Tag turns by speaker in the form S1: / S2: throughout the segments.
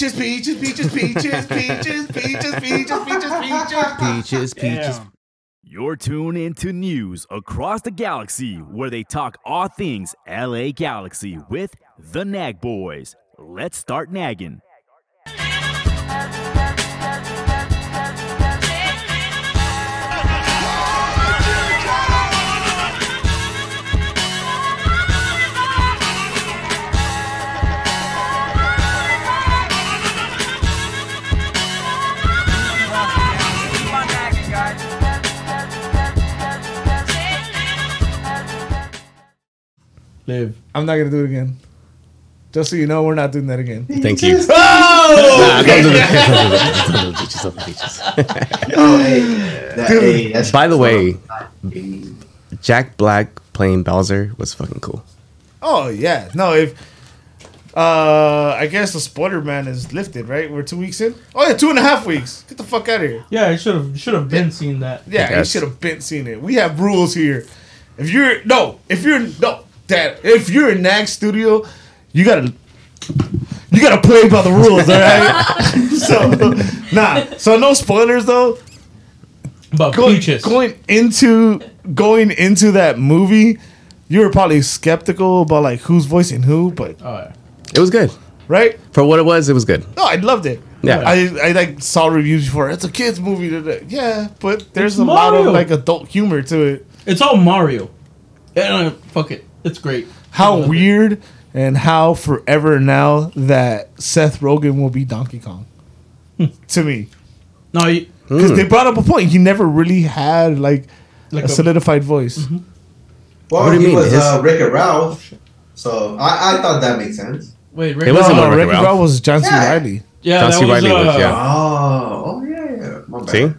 S1: Peaches, peaches, peaches, peaches, peaches, peaches, peaches, peaches, peaches.
S2: Peaches, peaches.
S3: You're tuned into news across the galaxy where they talk all things LA Galaxy with the Nag Boys. Let's start nagging.
S4: Live.
S1: I'm not gonna do it again. Just so you know, we're not doing that again.
S2: Thank you.
S1: Oh!
S2: Nah, don't do that. Don't do the don't do the.
S5: Oh, hey, that, hey, that's
S2: By the way, Jack Black playing Bowser was fucking cool.
S1: Oh yeah, no. If uh, I guess the spoiler man is lifted, right? We're two weeks in. Oh yeah, two and a half weeks. Get the fuck out of here.
S4: Yeah, I should have should have been seen that.
S1: Yeah, you should have been seen it. We have rules here. If you're no, if you're no, dad, if you're in Nag Studio, you gotta you gotta play by the rules, all right? so nah, so no spoilers though.
S4: But
S1: Going,
S4: peaches.
S1: going into going into that movie, you were probably skeptical about like who's voicing who, but
S4: Oh, yeah.
S2: It was good.
S1: right?
S2: For what it was, it was good.
S1: No, I loved it.
S2: Yeah.
S1: I, I like saw reviews before. It's a kids movie today. Yeah, but there's
S4: It's
S1: a lot of like adult humor to it.
S4: It's all Mario. Yeah, uh, fuck it. It's great.
S1: How
S4: I love it.
S1: weird and how forever now that Seth Rogen will be Donkey Kong. to me,
S4: No, you,
S1: because they brought up a point. He never really had like,
S4: Like
S1: a,
S4: a-
S1: solidified voice.
S5: well,
S2: What do you
S5: he
S2: mean?
S5: was
S2: His-
S5: uh, Rick and Ralph, so I, I thought that made sense.
S4: wait, Rick,
S2: It wasn't
S1: No,
S2: more
S1: no,
S2: Wreck-It
S1: Wreck-It
S2: Ralph.
S1: Ralph was John C.
S5: Yeah.
S1: Reilly.
S4: yeah,
S2: John
S4: that
S2: C.
S4: was,
S2: Reilly was,
S4: uh,
S2: yeah.
S5: Oh, oh yeah, yeah. My bad.
S2: See?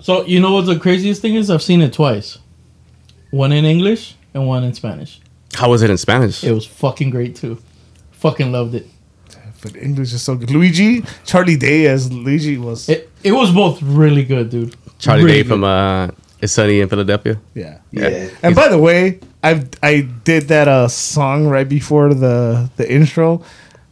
S4: So you know what the craziest thing is? I've seen it twice. One in English and one in Spanish.
S2: How was it in Spanish?
S4: It was fucking great too. Fucking loved it.
S1: But English is so good. Luigi, Charlie Day as Luigi was.
S4: It it was both really good, dude.
S2: Charlie
S4: Really
S2: Day from uh, It's Sunny in Philadelphia.
S1: yeah.
S5: Yeah.
S1: And by the way, I I did that uh song right before the the intro,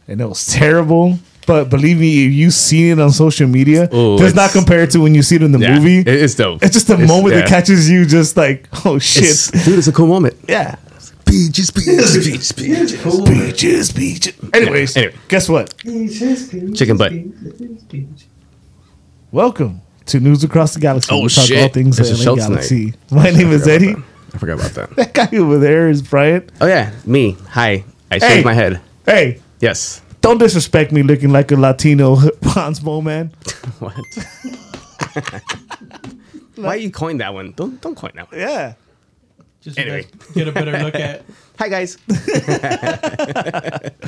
S1: and it was terrible. But believe me, if you see it on social media,
S2: Ooh,
S1: does not
S2: it's-
S1: compare to when you see it in the
S2: Yeah,
S1: movie.
S2: it's dope.
S1: it's just a moment
S2: yeah.
S1: that catches you, just like oh shit,
S2: It's, dude, it's a cool moment.
S1: yeah.
S2: Peaches, peaches, peaches, peaches.
S5: Cool.
S1: Peaches, peaches. Anyways,
S2: Anyway.
S1: guess what?
S2: Chicken butt.
S1: Welcome to News Across the Galaxy.
S2: Oh,
S1: we talk
S2: shit.
S1: all things
S2: There's a
S1: LA
S2: show
S1: Galaxy. My name is Eddie.
S2: I forgot about that.
S1: That guy over there is Brian.
S2: Oh yeah, me. Hi. I
S1: Hey.
S2: shaved my head.
S1: Hey,
S2: Yes.
S1: Don't disrespect me looking like a Latino Hansmo man.
S2: What? Why you coined that one? Don't don't coin that one.
S1: Yeah.
S4: Just so
S2: Anyway.
S4: guys get a better look at.
S2: Hi guys.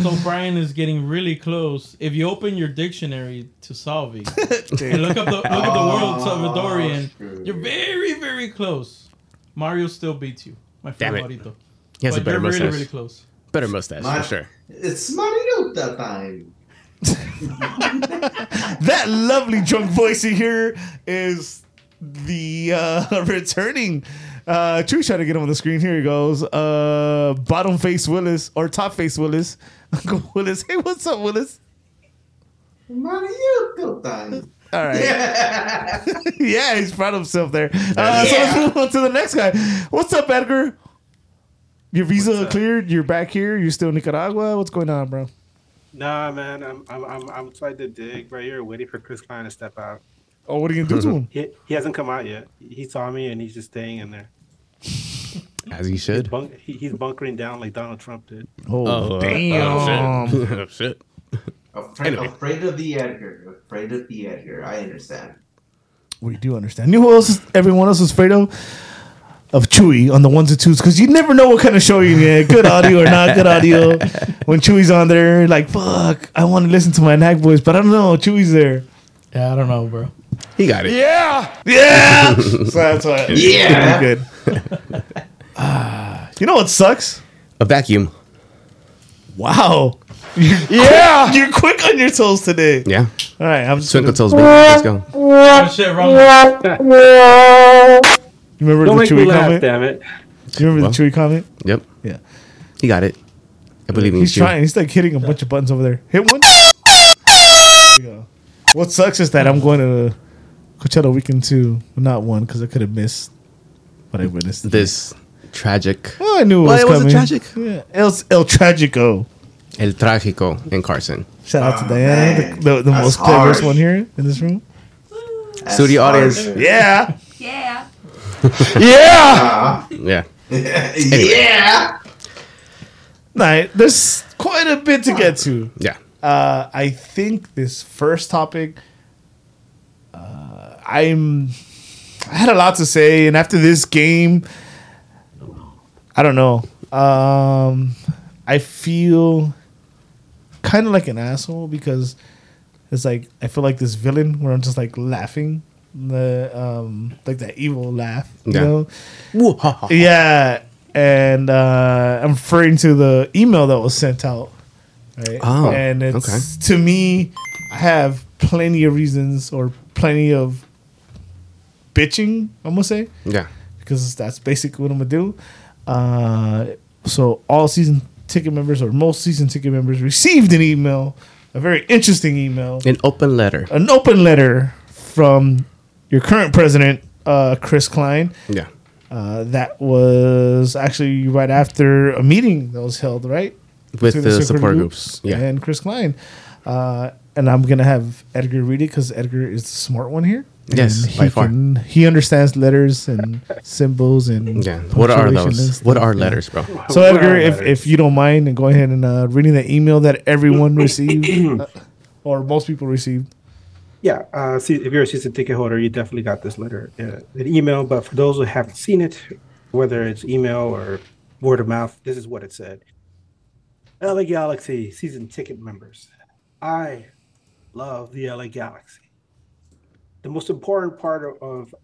S4: So Brian is getting really close. If you open your dictionary to Salvi and look up the look at the oh, word Salvadorian,
S5: screw.
S4: you're very very close. Mario still beats you, my friend
S2: Damn it.
S4: Marito.
S2: He has a
S4: But
S2: better
S4: you're
S2: mustache.
S4: really really close.
S2: Better mustache
S5: My-
S2: for sure.
S5: It's Mario that time.
S1: That lovely drunk voice you hear is the uh, returning. Uh, True trying to get him on the screen. Here he goes. Uh, bottom face Willis or top face Willis. Uncle Willis. Hey, what's up, Willis?
S5: Mario that time.
S1: All right. yeah, he's proud of himself there. Uh, So let's move on to the next guy. What's up, Edgar? Your visa cleared. You're back here. You're still in Nicaragua. What's going on, bro?
S6: Nah, man, I'm I'm I'm I'm outside the dig right here, waiting for Chris Klein to step out.
S1: Oh, what are you gonna do to him?
S6: He he hasn't come out yet. He saw me and he's just staying in there.
S2: As he should.
S6: Bunk, he, he's bunkering down like Donald Trump did.
S1: Oh,
S2: uh,
S1: damn.
S2: Oh, shit. Oh, shit.
S5: Afraid,
S2: Anyway.
S5: afraid of the Edgar. Afraid of the Edgar. I understand.
S1: We do understand. You know who else? Is, everyone else is afraid of of Chewy on the ones and twos because you never know what kind of show you get. Good audio or not good audio. When Chewy's on there, like fuck, I want to listen to my Nag voice, but I don't know. Chewy's there.
S4: Yeah, I don't know, bro.
S2: He got it.
S1: Yeah, yeah. so that's why.
S5: Yeah.
S1: good. Ah, you know what sucks?
S2: A vacuum.
S1: Wow. yeah, you're quick on your toes today.
S2: Yeah.
S1: All right, I'm just.
S2: Twinkle
S1: Gonna,
S2: toes, baby. Let's go.
S4: Oh, shit, wrong.
S1: You remember
S6: Don't
S1: the
S6: make me
S1: Chewy
S6: laugh,
S1: comment?
S6: damn it.
S1: Do you remember
S2: Well.
S1: the Chewy comment?
S2: Yep.
S1: Yeah.
S2: He got it. I believe in
S1: He's
S2: you.
S1: trying. He's like hitting a bunch of buttons over there. Hit one. What sucks is that I'm going to Coachella weekend two, not one because I could have missed what I witnessed.
S2: This tragic.
S1: Oh, I knew it
S2: Why
S1: was
S2: was it
S1: coming.
S2: tragic?
S1: Yeah, El, El Tragico.
S2: El Trágico in Carson.
S1: Shout out to
S5: Oh,
S1: Diana,
S5: man.
S1: the, the, the most cleverest
S5: harsh.
S1: one here in this room.
S5: That's
S2: Studio
S5: hard.
S2: audience.
S1: Yeah,
S7: Yeah.
S1: yeah.
S5: Uh,
S2: Yeah.
S5: yeah.
S1: Nah, there's quite a bit to get to.
S2: Yeah.
S1: Uh, I think this first topic, uh, I'm, I had a lot to say, and after this game, I don't know. Um, I feel kind of like an asshole because it's like I feel like this villain where I'm just like laughing, the um, like that evil laugh, you
S2: Yeah.
S1: know.
S2: Woo, ha, ha.
S1: Yeah, and uh, I'm referring to the email that was sent out. Right?
S2: Oh,
S1: and it's
S2: okay.
S1: to me, I have plenty of reasons or plenty of bitching. I'm gonna say
S2: Yeah.
S1: because that's basically what I'm gonna do. Uh, so all season ticket members or most season ticket members received an email, a very interesting email,
S2: An open letter.
S1: an open letter from your current president, uh, Chris Klein.
S2: Yeah.
S1: Uh, that was actually right after a meeting that was held, right?
S2: With
S1: Between
S2: the support groups. Yeah.
S1: And Chris Klein. Uh, and I'm going to have Edgar read it because Edgar is the smart one here.
S2: Yes,
S1: And
S2: by
S1: he
S2: far.
S1: can- he understands letters and symbols and
S2: Yeah. What are those? What are letters, bro?
S1: So
S6: What
S1: Edgar, if,
S6: letters?
S1: if you don't mind, and go ahead and uh, reading the email that everyone received, uh, or most people received.
S6: Yeah, uh, see, if you're a season ticket holder, you definitely got this letter, uh, an email. But for those who haven't seen it, whether it's email or word of mouth, this is what it said. LA Galaxy season ticket members, I love the LA Galaxy. The most important part of, of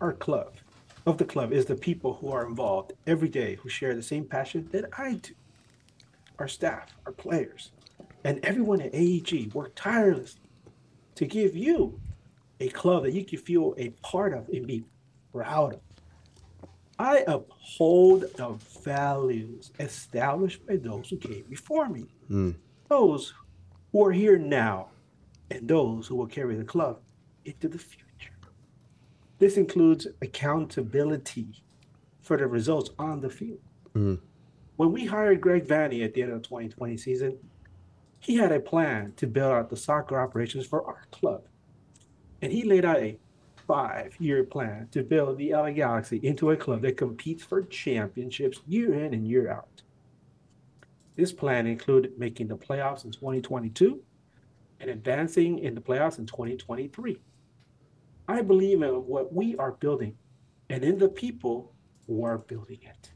S6: our club, of the club, is the people who are involved every day, who share the same passion that I do. Our staff, our players, and everyone at AEG work tirelessly to give you a club that you can feel a part of and be proud of. I uphold the values established by those who came before me, hmm. those who are here now, and those who will carry the club into the future. This includes accountability for the results on the field. Hmm. When we hired Greg Vanney at the end of the 2020 season, he had a plan to build out the soccer operations for our club. And he laid out a five year plan to build the LA Galaxy into a club that competes for championships year in and year out. This plan included making the playoffs in 2022 and advancing in the playoffs in 2023. I believe in what we are building and in the people who are building it.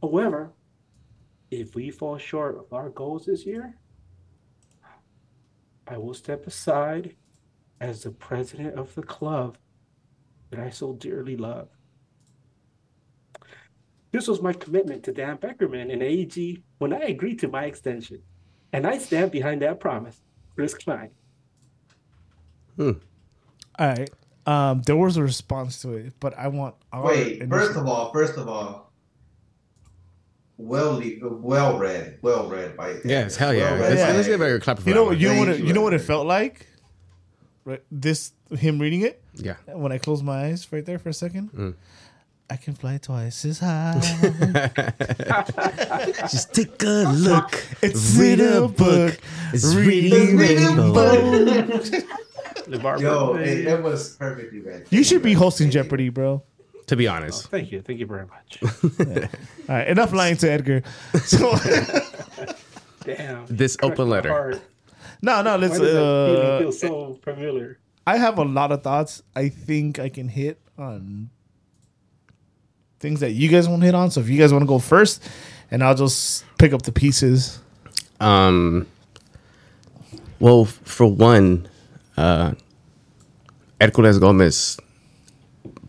S6: However, if we fall short of our goals this year, I will step aside as the president of the club that I so dearly love. This was my commitment to Dan Beckerman and AEG when I agreed to my extension, and I stand behind that promise. Chris Klein.
S1: All right. Um, there was a response to it, but I want. our
S5: Wait,
S1: initial-
S5: first of all, first of all, well, well read, well read by
S2: Yes, hell yeah.
S5: Well
S2: Let's,
S5: read
S2: let's
S5: by-
S2: give a clap for
S1: you
S2: that
S1: know,
S2: one.
S1: you know what, it,
S5: Thank
S1: you
S5: you,
S1: know what it felt like. Right, this him reading it
S2: Yeah.
S1: when I closed my eyes right there for a second.
S2: Mm.
S1: I can fly twice as high.
S2: Just take a look.
S1: It's
S2: Read a
S1: a
S2: book.
S1: book.
S2: It's
S1: Reading
S2: reading
S1: rainbow.
S5: Yo, it, it was perfectly read.
S1: You should be hosting Jeopardy, bro.
S2: To be honest.
S6: Thank you. Thank you very much.
S1: All right, enough lying to Edgar. So,
S6: Damn.
S2: This open letter.
S6: heart.
S1: no, no,
S6: Why
S1: let's.
S6: does that feeling
S1: Uh,
S6: feel so familiar?
S1: I have a lot of thoughts. I think I can hit on things that you guys won't hit on. So if you guys want to go first, and I'll just pick up the pieces.
S2: Um, well, for one, uh, Herculez Gomez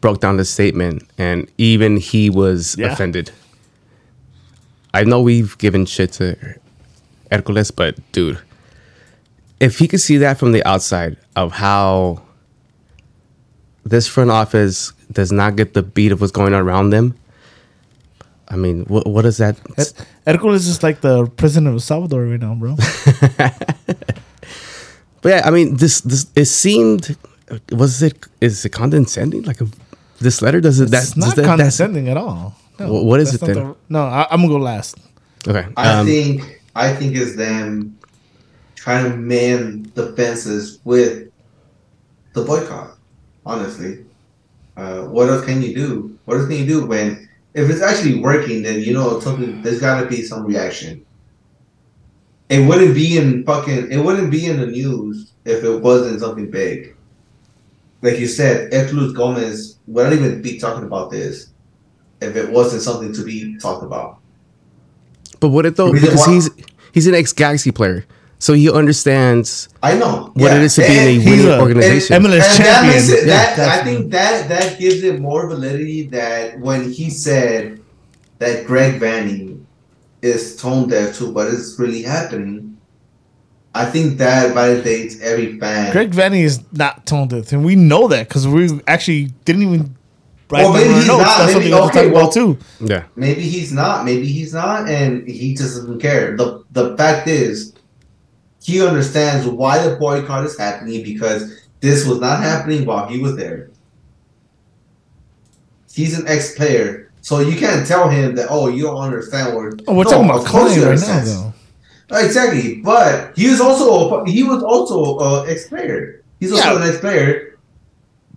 S2: broke down the statement, and even he was
S1: Yeah.
S2: offended. I know we've given shit to Herculez, but dude, if he could see that from the outside of how this front office does not get the beat of what's going on around them, I mean, what what is that?
S1: Herculez is like the president of Salvador right now, bro.
S2: But yeah, I mean, this this it seemed was it is it condescending? Like a, this letter does it.
S1: That's not
S2: does that, that's-
S1: condescending at all. No,
S2: Wh- what is it then?
S1: the- no, I, I'm gonna go last.
S2: Okay,
S5: I
S2: um,
S5: think I think it's them trying to man the fences with the boycott. Honestly, uh, what else can you do? What else can you do when if it's actually working? Then you know something. There's got to be some reaction. It wouldn't be in fucking. It wouldn't be in the news if it wasn't something big. Like you said, Herculez Gomez wouldn't even be talking about this if it wasn't something to be talked about.
S2: but what it though?
S5: Reason
S2: Because
S5: why-
S2: he's he's an ex Galaxy player, so he understands
S5: I know
S2: what it is to be in a
S5: And-
S2: winning
S1: a-
S2: organization.
S1: and- MLS
S5: and
S1: champion.
S5: makes it,
S1: Yeah,
S5: that, I think that that gives it more validity that when he said that Greg Vanney is tone deaf to what is really happening, I think that validates every fan.
S1: Greg Vanney is not tone deaf, and we know that because we actually didn't even write
S5: Well, maybe he's
S1: notes.
S5: not.
S1: That's
S5: Maybe-
S1: something we have to
S5: okay, well-
S1: too.
S2: yeah,
S5: Maybe he's not. Maybe he's not, and he just doesn't care. the The fact is, he understands why the boycott is happening because this was not happening while he was there. He's an ex player, so you can't tell him that. Oh, you don't understand what.
S1: Oh, we're
S5: No,
S1: talking about
S5: of course he
S1: Klein right now, though.
S5: Exactly, but he was also he was also a ex player. He's also
S1: Yeah.
S5: an ex player,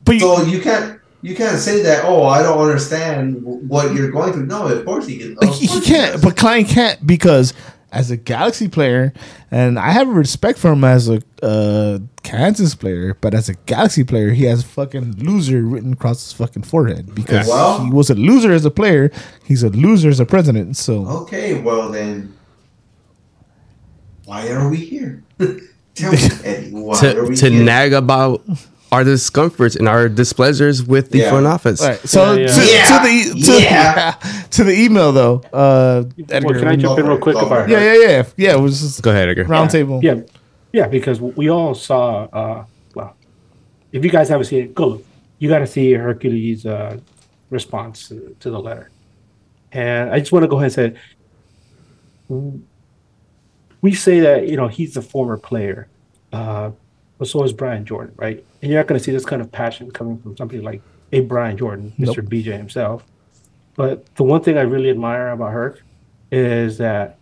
S1: But you,
S5: so you can't you can't say that. Oh, I don't understand what you're going through. No, of course he can. Of
S1: he, he
S5: course
S1: can't, but Klein can't because as a Galaxy player, and I have respect for him as a uh, Kansas player, but as a Galaxy player, he has fucking loser written across his fucking forehead because
S5: Well-
S1: he was a loser as a player. He's a loser as a president. So
S5: Okay, well then, why are we here? Tell me, Eddie, why are
S2: to
S5: we
S2: to
S5: here?
S2: nag about our discomforts and our displeasures with the
S5: Yeah.
S2: front office.
S1: All right, so
S6: Yeah,
S1: To,
S5: yeah.
S1: to the to,
S5: Yeah.
S1: to the email though, uh, Edgar,
S6: Well, can I jump in real quick
S5: Go for
S6: about
S5: it.
S1: yeah, yeah, yeah, yeah. It was just
S2: Go ahead, Edgar.
S1: round table.
S6: Yeah, yeah, because we all saw. Uh, well, if you guys haven't seen it, go look. You got to see Herculez' uh, response to, to the letter, and I just want to go ahead and say, we say that you know he's a former player, uh, but so is Brian Jordan, right? And you're not going to see this kind of passion coming from somebody like a Brian Jordan,
S1: Nope.
S6: Mr. BJ himself. But the one thing I really admire about Herc is that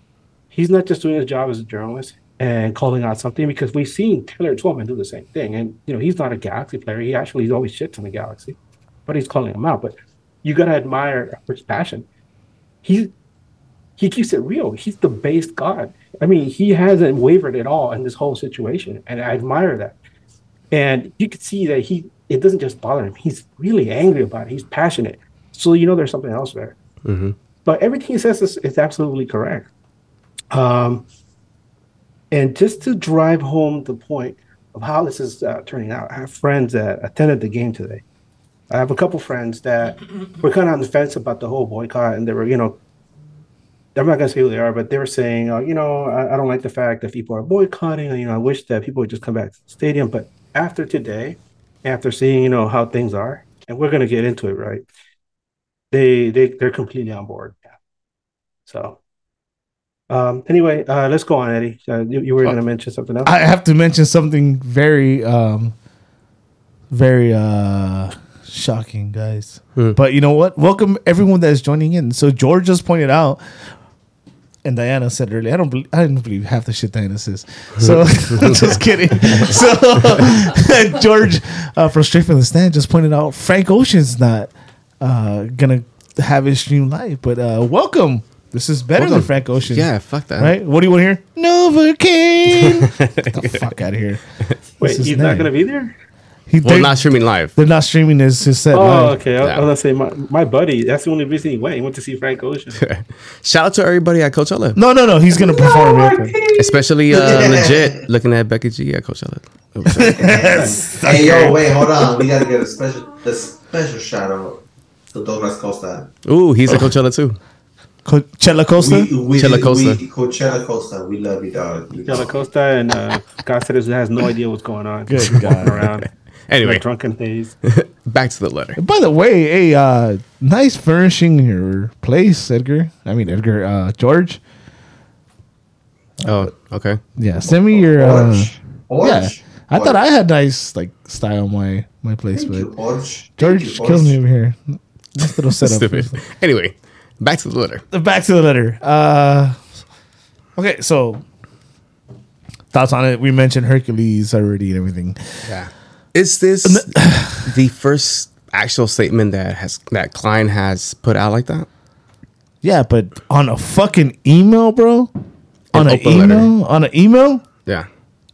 S6: he's not just doing his job as a journalist and calling out something because we've seen Taylor Twellman do the same thing. And you know, he's not a Galaxy player. He actually he's always shits on the Galaxy, but he's calling them out. But you gotta admire Herc's passion. He he keeps it real. He's the base god. I mean, he hasn't wavered at all in this whole situation, and I admire that. And you could see that he it doesn't just bother him. He's really angry about it. He's passionate. So you know there's something else there.
S2: Mhm.
S6: But everything he says is, is absolutely correct. Um, and just to drive home the point of how this is uh, turning out, I have friends that attended the game today. I have a couple friends that were kind of on the fence about the whole boycott, and they were, you know, I'm not gonna say who they are, but they were saying, uh, you know, I, I don't like the fact that people are boycotting. You know, I wish that people would just come back to the stadium. But after today, after seeing, you know, how things are, and we're gonna get into it, right? They they they're completely on board. Yeah. So, um, anyway, uh, let's go on, Eddie. Uh, you, you were gonna mention something else.
S1: I have to mention something very, um, very uh, shocking, guys.
S2: Hmm.
S1: But you know what? Welcome everyone that is joining in. So George just pointed out, and Diana said earlier, I don't, believe, I didn't believe half the shit Diana says. So I'm just kidding. So George uh, from Straight from the Stand just pointed out Frank Ocean's not uh, gonna have his stream live, but uh, welcome. This is better than
S2: Welcome.
S1: Frank Ocean.
S2: Yeah, fuck that.
S1: Right? What do you want to hear? Novocaine. Get the fuck out of here.
S6: Wait,
S1: What's his
S6: he's not
S1: name?
S6: gonna be there.
S1: He,
S2: Well,
S1: they,
S2: not streaming live.
S1: they're not streaming his, his set.
S6: Oh,
S1: live.
S6: okay. I,
S2: Yeah.
S6: I was gonna say my, my buddy. That's the only reason he went. He went to see Frank Ocean.
S2: Shout out to everybody at Coachella,
S1: No, no, no. He's gonna perform. it.
S2: especially uh, legit looking at Becky G at Coachella. Oh, sorry.
S5: Hey yo, wait, hold on. We gotta get a special a special shout out to Douglas Costa.
S2: Ooh, he's at Coachella too.
S1: Coachella Costa.
S5: We, we,
S2: Chela Costa.
S5: We, Coachella Costa. We love you, dog. You
S6: Jella Costa and uh, Cáceres has no idea what's going on.
S1: Good
S6: Just
S1: God.
S6: around in
S2: Anyway,
S6: a drunken haze.
S2: back to the letter.
S1: By the way, a uh, nice furnishing in your place, Edgar. I mean Edgar. Uh, George.
S2: Oh, okay.
S1: Yeah, send me your. Uh,
S5: Orange. Orange.
S1: I
S5: What?
S1: thought I had nice like style my my place,
S5: Thank you,
S1: but
S5: George. Thank
S1: George
S5: you,
S1: kills me over here. Nice little setup.
S2: Stupid. Anyway, back to the letter.
S1: Back to the letter. Uh, okay, so thoughts on it? We mentioned Herculez already and everything.
S2: Yeah. Is this the first actual statement that has that Klein has put out like that?
S1: Yeah, but on a fucking email, bro. On an
S2: open letter.
S1: email. On an email.
S2: Yeah.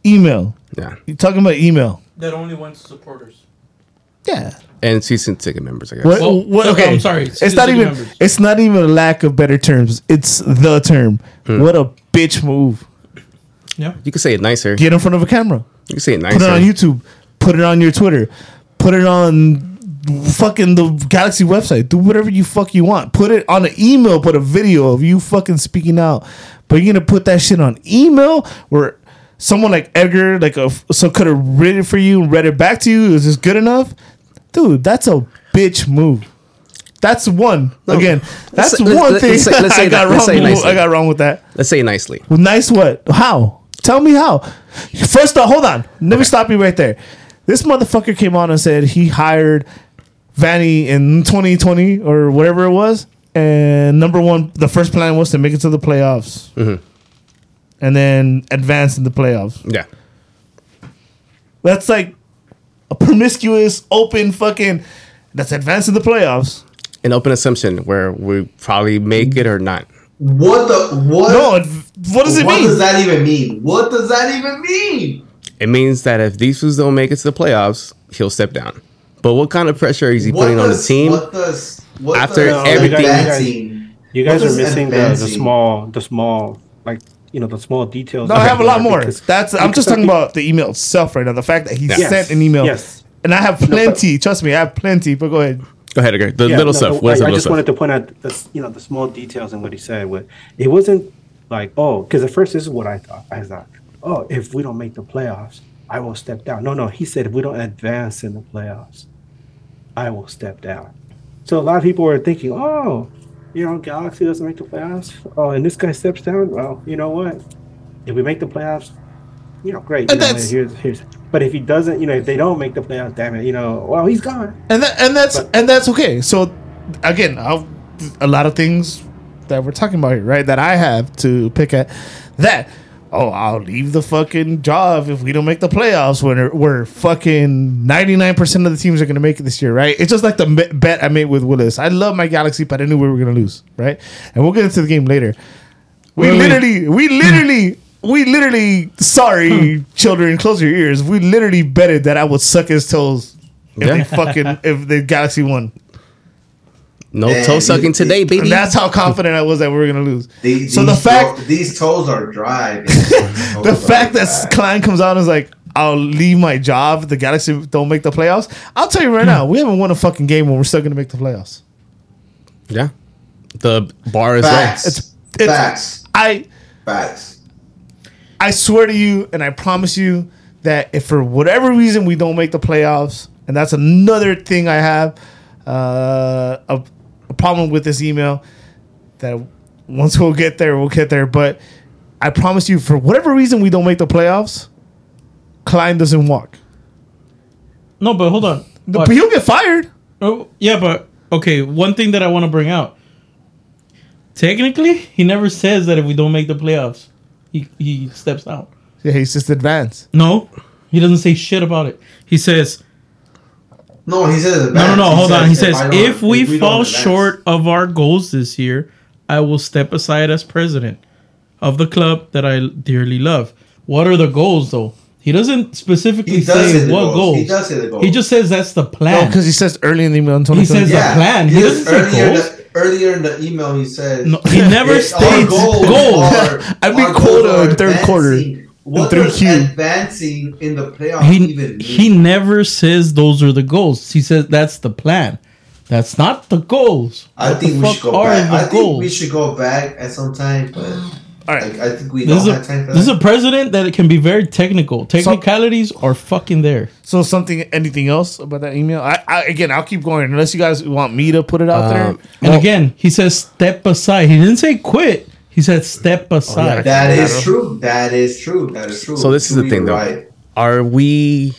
S1: Email.
S2: Yeah.
S1: You talking about email?
S4: That only went to supporters.
S1: Yeah.
S2: And season ticket members, I guess.
S1: What,
S4: Well,
S1: what,
S4: no,
S1: okay,
S4: I'm sorry,
S1: It's
S4: season
S1: not even.
S4: members.
S1: It's not even a lack of better terms. It's the term.
S2: Hmm.
S1: What a bitch move.
S4: Yeah.
S2: You could say it nicer.
S1: Get in front of a camera.
S2: You could say it nicer.
S1: Put it on YouTube. Put it on your Twitter. Put it on fucking the Galaxy website. Do whatever you fuck you want. Put it on an email. Put a video of you fucking speaking out. But you're gonna put that shit on email where someone like Edgar, like a so could have read it for you and read it back to you. Is this good enough, dude? That's a bitch move. That's one. Again, that's
S2: let's- let's-
S1: one
S2: let's
S1: thing
S2: say- let's say
S1: I got
S2: that- let's
S1: wrong. with-
S2: nicely.
S1: I got wrong with that.
S2: Let's say nicely.
S1: Well, nice what? How? Tell me how. First off, hold on. Let me stop you right there. This motherfucker came on and said he hired Vanney in 2020 or whatever it was. And number one, the first plan was to make it to the playoffs. Mm-hmm. And then advance in the playoffs.
S2: Yeah.
S1: That's like a promiscuous, open fucking. That's advance in the playoffs.
S2: An open assumption where we probably make it or not.
S5: What the what?
S1: No, what does it
S5: what
S1: mean?
S5: What does that even mean? What does that even mean?
S2: It means that if these fools don't make it to the playoffs, he'll step down. But what kind of pressure is he
S5: What
S2: putting on the team?
S5: What does what
S2: After
S5: does
S2: everything-
S5: advancing?
S6: You guys
S5: What
S6: are missing the, the small, the small, like you know, the small details.
S1: No, I have a lot more.
S6: Because-
S1: That's I'm just
S6: because
S1: talking about the email itself right now. The fact that he
S2: Yes.
S1: sent an email,
S6: Yes.
S1: and I have plenty. trust me, I have plenty. But go ahead.
S2: Go ahead, Edgar. The
S6: Yeah,
S2: little
S6: no,
S2: stuff.
S6: no,
S2: What is
S6: I,
S2: the
S6: I
S2: little
S6: just
S2: stuff?
S6: wanted to point out the you know the small details in what he said. With it wasn't like oh, because at first this is what I thought. I thought oh, if we don't make the playoffs, I will step down. No, no, he said if we don't advance in the playoffs, I will step down. So a lot of people were thinking, oh, you know, Galaxy doesn't make the playoffs. Oh, and this guy steps down. Well, you know what? If we make the playoffs, you know, great. You know,
S1: that's-
S6: here's here's. But if he doesn't, you know, if they don't make the playoffs, damn it, you know, well, he's gone.
S1: And that, and that's
S6: But-
S1: and that's okay. So again, I'll, a lot of things that we're talking about here, right? That I have to pick at. That oh, I'll leave the fucking job if we don't make the playoffs. When we're, fucking ninety nine percent of the teams are going to make it this year, right? It's just like the bet I made with Willis. I love my Galaxy, but I knew we were going to lose, right? And we'll get into the game later. We
S4: wait.
S1: literally, we literally. We literally, sorry, hmm. children, close your ears. We literally betted that I would suck his toes if
S2: Yeah.
S1: they fucking if the Galaxy won.
S2: No
S5: Man,
S2: toe sucking
S5: you-
S2: today, baby.
S1: That's how confident I was that we were gonna lose.
S5: The-
S1: so the
S5: these
S1: fact
S5: to- these toes are dry. man.
S1: the
S5: are
S1: fact that
S5: dry.
S1: Klein comes out and is like, I'll leave my job if the Galaxy don't make the playoffs. I'll tell you right now, we haven't won a fucking game when we're still gonna make the playoffs.
S2: yeah. The bar is low.
S5: facts,
S1: It's- it's-
S5: facts,
S1: I
S5: facts.
S1: I swear to you, and I promise you that if for whatever reason we don't make the playoffs, and that's another thing I have uh, a, a problem with this email, that once we'll get there, we'll get there. But I promise you, for whatever reason we don't make the playoffs, Klein doesn't walk.
S4: No, but hold on.
S1: The- But he'll get fired.
S4: Oh, yeah, but okay. One thing that I want to bring out. Technically, he never says that if we don't make the playoffs, he he steps out.
S1: Yeah, he's just advanced.
S4: No, he doesn't say shit about it. He says
S5: No, he says
S4: no, no, no. Hold on. He says
S5: I don't-
S4: if we,
S5: don't
S4: fall short of our goals this year, I will step aside as president of the club that I dearly love. What are the goals, though? He doesn't specifically
S5: He does say
S4: say what
S5: goals.
S4: goals.
S5: He does say the goals.
S4: He just says that's the
S1: No,
S4: plan.
S1: because he says early in the email in
S4: He says
S1: 2020.
S4: the plan. He
S5: Yes,
S4: doesn't say
S5: earlier, in
S4: goals.
S5: the, earlier in the email he said
S4: No, he never
S5: "Our
S4: states
S5: goals
S4: goals.
S5: are-
S1: I mean
S5: our goals
S1: quota third quarter,
S5: advancing." What
S1: in
S5: does
S1: 3Q.
S5: advancing in the playoffs
S4: he
S5: even mean?
S4: he never says those are the goals. He says that's the plan. That's not the goals.
S5: I
S4: What
S5: think we should go back.
S4: the
S5: I think
S4: goals?
S5: we should go back at some time, but
S1: All right.
S5: like, I think we
S4: This
S5: don't
S4: a,
S5: have time for
S4: this is a president that it can be very technical. Technicalities are fucking there.
S1: So something, anything else about that email? I, I again, I'll keep going unless you guys want me to put it out there.
S2: Um,
S4: And again, he says step aside. He didn't say quit. He said step oh, aside.
S5: that is true. That is true. That is true.
S2: So this is the thing, though.
S5: Right.
S2: Are we?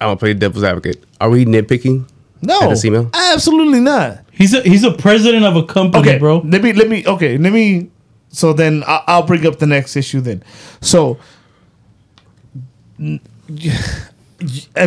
S2: I'm gonna play devil's advocate. Are we nitpicking?
S1: No,
S2: At this email?
S1: absolutely not.
S4: He's a he's a president of a company,
S1: Okay,
S4: bro.
S1: Let me let me. Okay, let me. So then I'll, I'll bring up the next issue. Then, so n-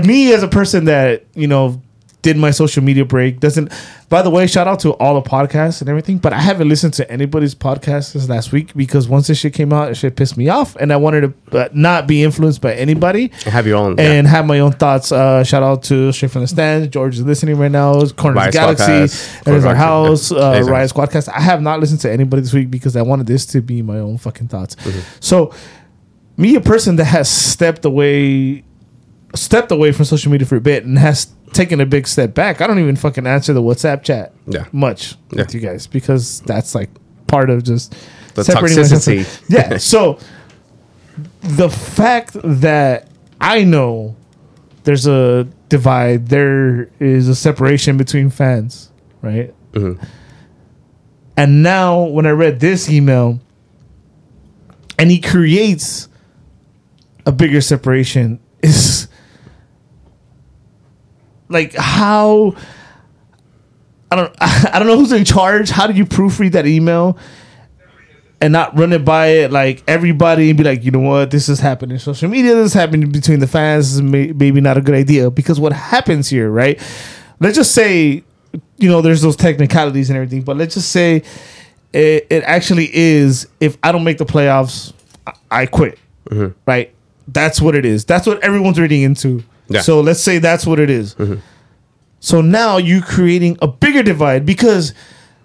S1: me as a person that you know did my social media break doesn't. By the way, shout out to all the podcasts and everything, but I haven't listened to anybody's podcast since last week because once this shit came out, it shit pissed me off, and I wanted to uh, not be influenced by anybody
S2: Have your own.
S1: and have my own thoughts. Uh, shout out to Straight from the Stand. George is listening right now. Corners
S2: Riot
S1: Galaxy.
S2: Squadcast.
S1: It is our house.
S2: yeah.
S1: Uh. Riot Squadcast. I have not listened to anybody this week because I wanted this to be my own fucking thoughts.
S2: Mm-hmm.
S1: So, me, a person that has stepped away, stepped away from social media for a bit and has taken a big step back. I don't even fucking answer the WhatsApp chat.
S2: Yeah.
S1: much
S2: Yeah.
S1: with you guys because that's like part of just
S2: The toxicity.
S1: yeah. So the fact that I know there's a divide, there is a separation between fans, right? Mm-hmm. And now when I read this email, and he creates a bigger separation, is like how I don't I don't know who's in charge. How did you proofread that email and not run it by it like everybody and be like, you know what, this is happening social media, this is happening between the fans, may- maybe not a good idea. Because what happens here, right? Let's just say, you know, there's those technicalities and everything, but let's just say it, it actually is if I don't make the playoffs, I, I quit. Mm-hmm. Right? That's what it is. That's what everyone's reading into.
S2: Yeah.
S1: So let's say that's what it is. So now you're creating a bigger divide because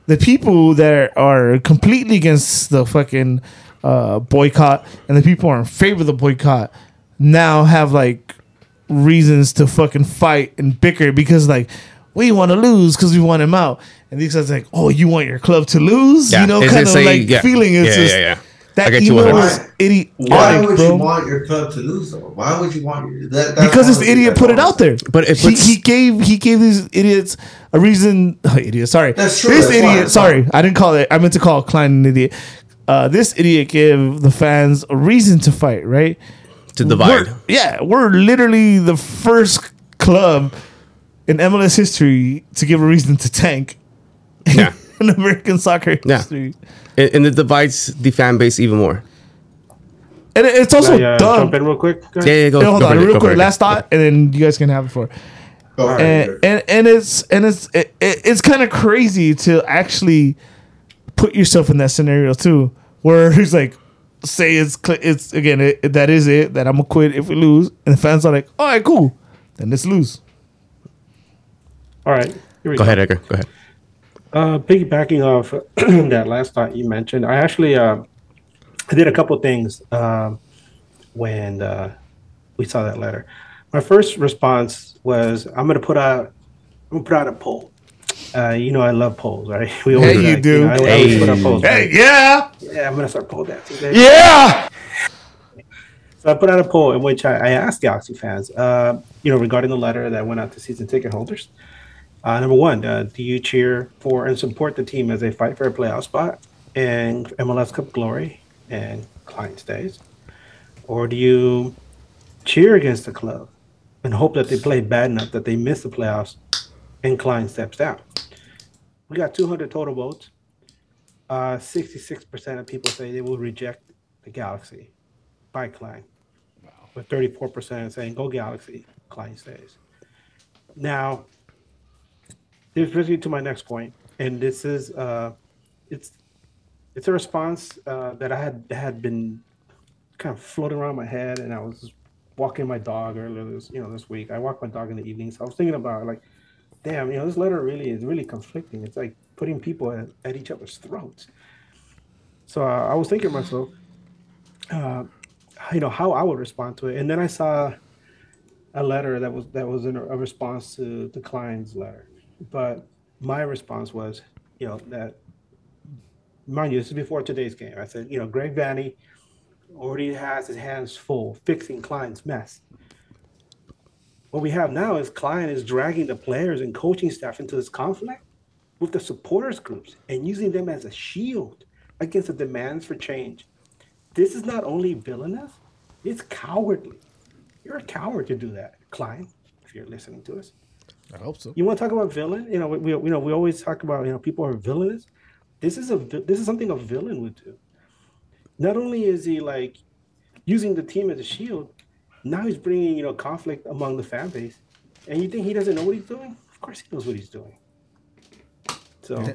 S1: the people that are completely against the fucking uh, boycott and the people who are in favor of the boycott now have like reasons to fucking fight and bicker because like we want to lose because we want him out and these guys like oh you want your club to lose
S2: Yeah,
S1: you know
S2: it's-
S1: kind of like
S2: yeah.
S1: feeling is
S2: Yeah,
S1: just
S2: yeah, yeah.
S1: That
S2: I get you
S1: email
S2: 100%.
S1: was idiotic
S5: Why would
S1: bro
S5: you want your club to lose though? Why would you want your that,
S1: because this idiot put it out there.
S2: But it
S1: he, he gave he gave these idiots a reason. Oh, idiot, sorry.
S5: That's true,
S1: This
S5: that's
S1: idiot,
S5: fine,
S1: sorry, I didn't call it. I meant to call Klein an idiot. Uh, this idiot gave the fans a reason to fight. Right?
S2: to divide.
S1: We're, yeah, we're literally the first club in MLS history to give a reason to tank.
S2: Yeah.
S1: in American soccer
S2: Yeah.
S1: history.
S2: and, and it divides the fan base even more.
S1: And it- it's also
S6: Can I, uh,
S1: done.
S6: jump in real quick. guys?
S2: Yeah, yeah, go.
S1: Hey, hold
S2: go
S1: on,
S2: for it,
S1: real
S2: go
S1: quick. Last thought, and then you guys can have it for.
S5: Go
S1: and and, and it's and it's it, it- it's kind of crazy to actually put yourself in that scenario too, where he's like, say it's it's again it, that is it that I'm gonna quit if we lose, and the fans are like, all right, cool, then let's lose.
S6: All right. Here we
S2: Go ahead, Edgar. Go ahead.
S6: Uh, piggybacking off that last thought you mentioned, I actually uh, I did a couple things um, when uh, we saw that letter. My first response was, "I'm going to put out, I'm going to put out a poll." Uh, you know, I love polls, right? We
S1: Yeah, you
S6: like,
S1: do.
S6: know, I always put out polls.
S1: Hey,
S6: right?
S1: yeah,
S6: Yeah, I'm going to start poll dancing. baby.
S1: yeah.
S6: So I put out a poll in which I, I asked Galaxy fans, uh, you know, regarding the letter that went out to season ticket holders. Uh, number one, uh, do you cheer for and support the team as they fight for a playoff spot and MLS Cup glory and Klein stays? Or do you cheer against the club and hope that they play bad enough that they miss the playoffs and Klein steps down? We got 200 total votes. Uh, 66% of people say they will reject the Galaxy by Klein, with 34% saying go Galaxy, Klein stays. Now, this brings me to my next point, and this is uh, it's it's a response uh, that I had had been kind of floating around my head, and I was walking my dog earlier this you know this week. I walk my dog in the evening, so I was thinking about like, damn, you know, this letter really is really conflicting. It's like putting people at, at each other's throats. So uh, I was thinking to myself, uh, you know, how I would respond to it, and then I saw a letter that was that was in a, a response to the Klein's letter, but my response was, you know, that mind you, this is before today's game. I said, you know, Greg Vanney already has his hands full fixing Klein's mess. What we have now is Klein is dragging the players and coaching staff into this conflict with the supporters groups and using them as a shield against the demands for change. This is not only villainous, It's cowardly. You're a coward to do that, Klein. If you're listening to us,
S1: I hope so.
S6: you want to talk about villain? You know, we, we you know we always talk about you know people are villainous. This is a this is something a villain would do. Not only is he like using the team as a shield, now he's bringing you know conflict among the fan base. And you think he doesn't know what he's doing? Of course he knows what he's doing. So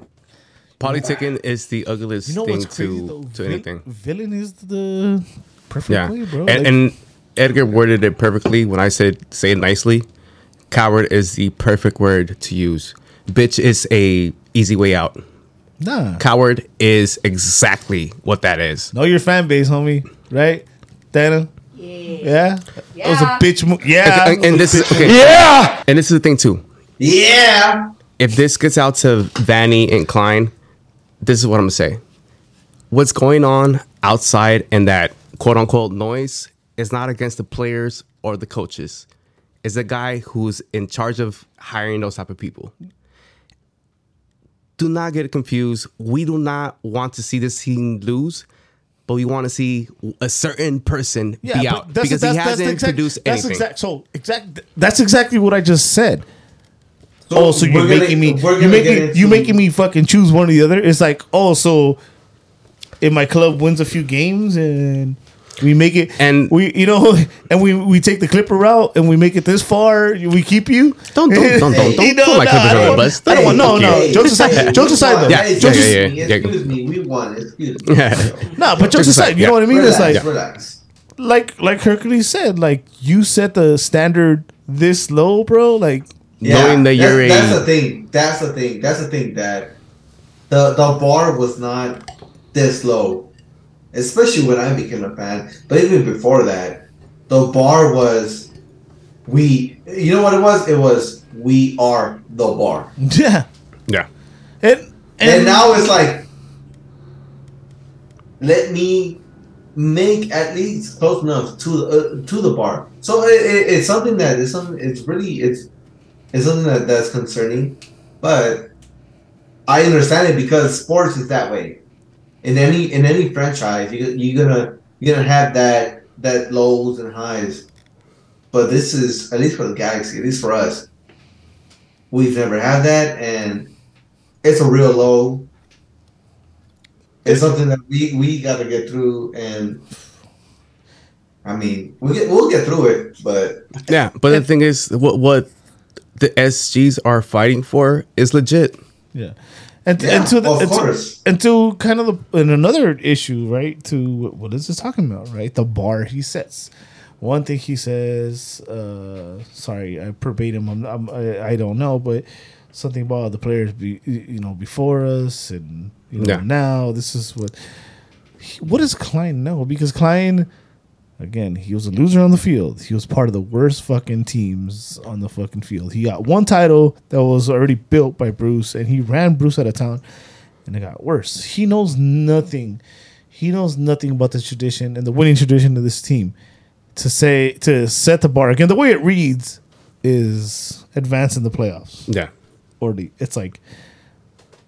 S2: Politicking is the ugliest
S1: You know
S2: thing to
S1: though?
S2: to
S1: Vil-
S2: anything.
S1: Villain is the perfect
S2: Yeah,
S1: way, bro.
S2: and,
S1: Like,
S2: and Edgar worded it perfectly when I said say it nicely. Coward is the perfect word to use. Bitch is a easy way out.
S1: nah,
S2: Coward is exactly what that is.
S1: know your fan base, homie. Right, Dana? Yeah, Yeah? That was a bitch move. Yeah,
S2: And, and this is okay.
S1: yeah.
S2: And this is the thing too.
S5: Yeah.
S2: If this gets out to Vanney and Klein, this is what I'm gonna say. What's going on outside and that quote unquote noise is not against the players or the coaches. It's the guy who's in charge of hiring those type of people. Do not get confused. We do not want to see this team lose, but we want to see a certain person
S1: Yeah,
S2: be out
S1: that's-
S2: because
S1: that's-
S2: he
S1: that's
S2: hasn't
S1: exact-
S2: produced
S1: that's
S2: anything.
S1: Exact, so exact. That's exactly what I just said. oh, so you're
S5: we're gonna-
S1: making me you're making
S5: get
S1: you
S5: into-
S1: making me fucking choose one or the other. It's like oh, so if my club wins a few games and we make it
S2: And-
S1: we you know and we we take the Clipper route and we make it this far, we keep you.
S2: Don't- don't- don't- don't-
S1: You
S2: don't put my Clippers
S1: I
S2: under the
S1: don't-
S2: bus.
S1: I don't want no no. Jokes aside, jokes aside though.
S2: Yeah,
S5: Hey,
S1: jokes
S2: yeah, yeah,
S5: Excuse
S2: yeah.
S5: me, excuse me, we won. Excuse me.
S1: Nah, but jokes
S2: Jokes
S1: aside,
S2: aside,
S1: you know what I mean? It's like
S5: relax.
S1: like like Herculez said, like you set the standard this low, bro. Like
S2: Knowing that you're a-
S5: that's, that's the thing. That's the thing. That's the thing that the the bar was not this low, especially when I became a fan. But even before that, the bar was we. You know what it was? It was we are the bar,
S1: yeah,
S2: Yeah.
S1: and and,
S5: and, now it's like let me make at least close enough to the uh, to the bar. So it, it, it's something that is something. It's really it's it's something that that's concerning, but I understand it because sports is that way. In any in any franchise, you you're gonna you're gonna have that that lows and highs. But this is at least for the Galaxy, at least for us. We've never had that, and it's a real low. It's something that we we got to get through, and I mean, we get we'll get through it, but
S2: Yeah, but the thing is, what what the SGs are fighting for is legit.
S1: yeah, and
S5: Yeah,
S1: and to the
S5: of
S1: and to, and to kind of the, and another issue, right? To what is this talking about? Right, the bar he sets. One thing he says, uh, sorry, I verbatim. I'm, I'm I, I don't know, but something about the players, be, you know, before us and you know
S2: Yeah.
S1: now. This is what. he- What does Klein know? Because Klein, again, he was a loser on the field. He was part of the worst fucking teams on the fucking field. He got one title that was already built by Bruce, and he ran Bruce out of town, and it got worse. He knows nothing. He knows nothing about the tradition and the winning tradition of this team. To say to set the bar again, the way it reads is advance in the playoffs
S2: Yeah.
S1: or the it's like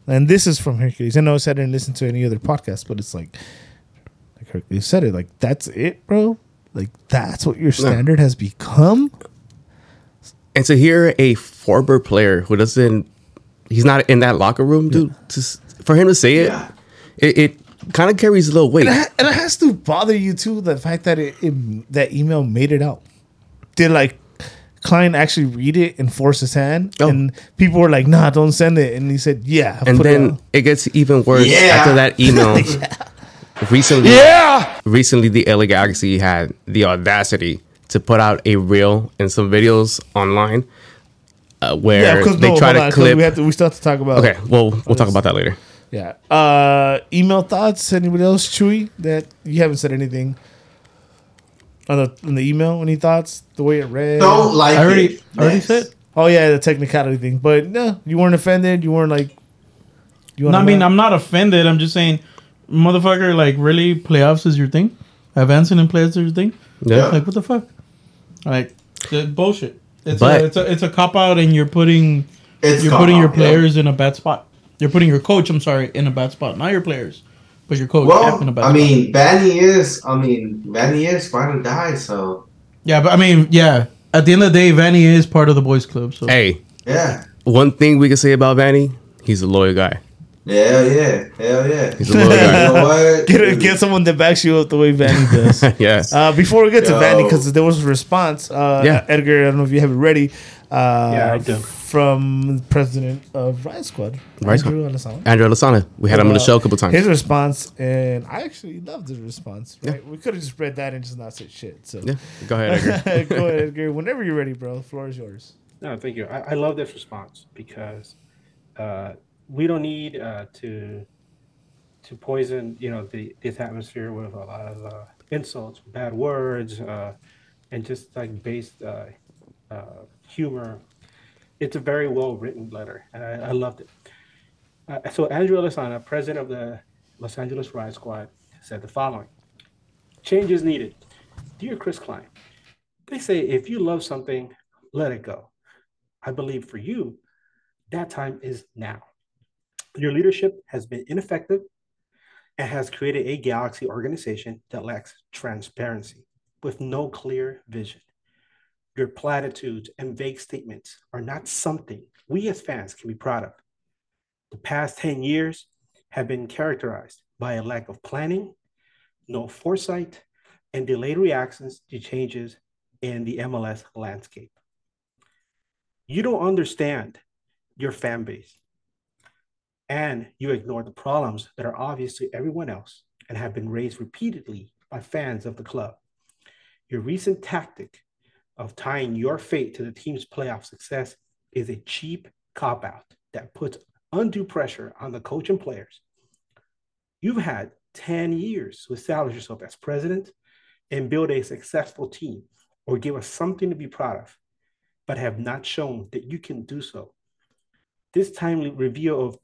S1: and this is from Herculez. I know I said I didn't listen to any other podcast, but it's like like Herculez said it, like that's it, bro. Like that's what your standard has become.
S2: And to hear a former player who doesn't, he's not in that locker room, dude. To, for him to say it,
S5: Yeah.
S2: it, it kind of carries a little weight.
S1: And it, ha- and it has to bother you too, the fact that it, it that email made it out. Did like Klein actually read it and force his hand?
S2: Oh.
S1: And people were like, nah, don't send it. And he said, Yeah.
S2: and
S1: put it
S2: then
S1: out."
S2: it gets even worse
S5: Yeah.
S2: after that email. Recently, yeah. Recently, the LA Galaxy had the audacity to put out a reel and some videos online uh, where
S1: yeah,
S2: they
S1: no,
S2: try to
S1: on, 'cause
S2: clip.
S1: we have to we still have to talk about
S2: okay, well, we'll talk about that later.
S1: Yeah. Uh email thoughts. Anybody else, Chewy? That you haven't said anything on the on the email. Any thoughts? The way it read.
S5: don't like
S4: I already,
S5: it.
S4: Already
S5: Next.
S4: said.
S1: Oh yeah, the technicality thing. But no, you weren't offended. You weren't like. You
S4: No, I mean, I'm not offended. I'm just saying, motherfucker, like, really, playoffs is your thing? Advancing in playoffs is your thing?
S2: Yeah.
S4: Like, what the fuck? Like, the bullshit. It's
S2: But-
S4: a, it's a, it's a cop out, and you're putting,
S5: It's
S4: you're
S5: cop
S4: putting your
S5: out, yeah.
S4: players in a bad spot. You're putting your coach, I'm sorry, in a bad spot, not your players. But you're coach
S5: Well,
S4: captain about
S5: I
S4: it.
S5: mean, Vanney is. I mean, Vanney is ride or die. So
S4: yeah, but I mean, yeah. At the end of the day, Vanney is part of the boys' club. So
S2: Hey,
S5: yeah,
S2: one thing we can say about Vanney, he's a loyal guy.
S5: Hell yeah, hell yeah.
S2: He's a loyal
S5: You
S2: guy.
S5: know what?
S1: Get, get someone that backs you up the way Vanney does.
S2: yes.
S1: Uh, before we get to
S5: Yo.
S1: Vanney, because there was a response. Uh,
S2: Yeah.
S1: Edgar, I don't know if you have it ready. Uh,
S6: Yeah, I do.
S1: From president of Riot Squad,
S2: Riot Squad.
S1: Andrew Alessandro.
S2: Andrew Lasana. We had him on the
S1: Uh,
S2: show a couple times.
S1: His response, and I actually loved his response. Right, we could have just read that and just not said shit. So
S2: yeah. Go ahead, Edgar.
S1: go ahead, Edgar. Whenever you're ready, bro. The floor is yours.
S6: No, thank you. I, I love this response because uh, we don't need uh, to to poison, you know, the this atmosphere with a lot of uh, insults, bad words, uh, and just like based uh, uh, humor. It's a very well written letter, and I, I loved it. Uh, so Andrew Alessana, president of the Los Angeles Riot Squad, said the following: "Change is needed." Dear Chris Klein, they say if you love something, let it go. I believe for you, that time is now. Your leadership has been ineffective and has created a galaxy organization that lacks transparency with no clear vision. Your platitudes and vague statements are not something we as fans can be proud of. The past 10 years have been characterized by a lack of planning, no foresight, and delayed reactions to changes in the MLS landscape. You don't understand your fan base, and you ignore the problems that are obvious to everyone else and have been raised repeatedly by fans of the club. Your recent tactic of tying your fate to the team's playoff success is a cheap cop out that puts undue pressure on the coach and players. You've had 10 years to establish yourself as president and build a successful team or give us something to be proud of, but have not shown that you can do so. This timely review of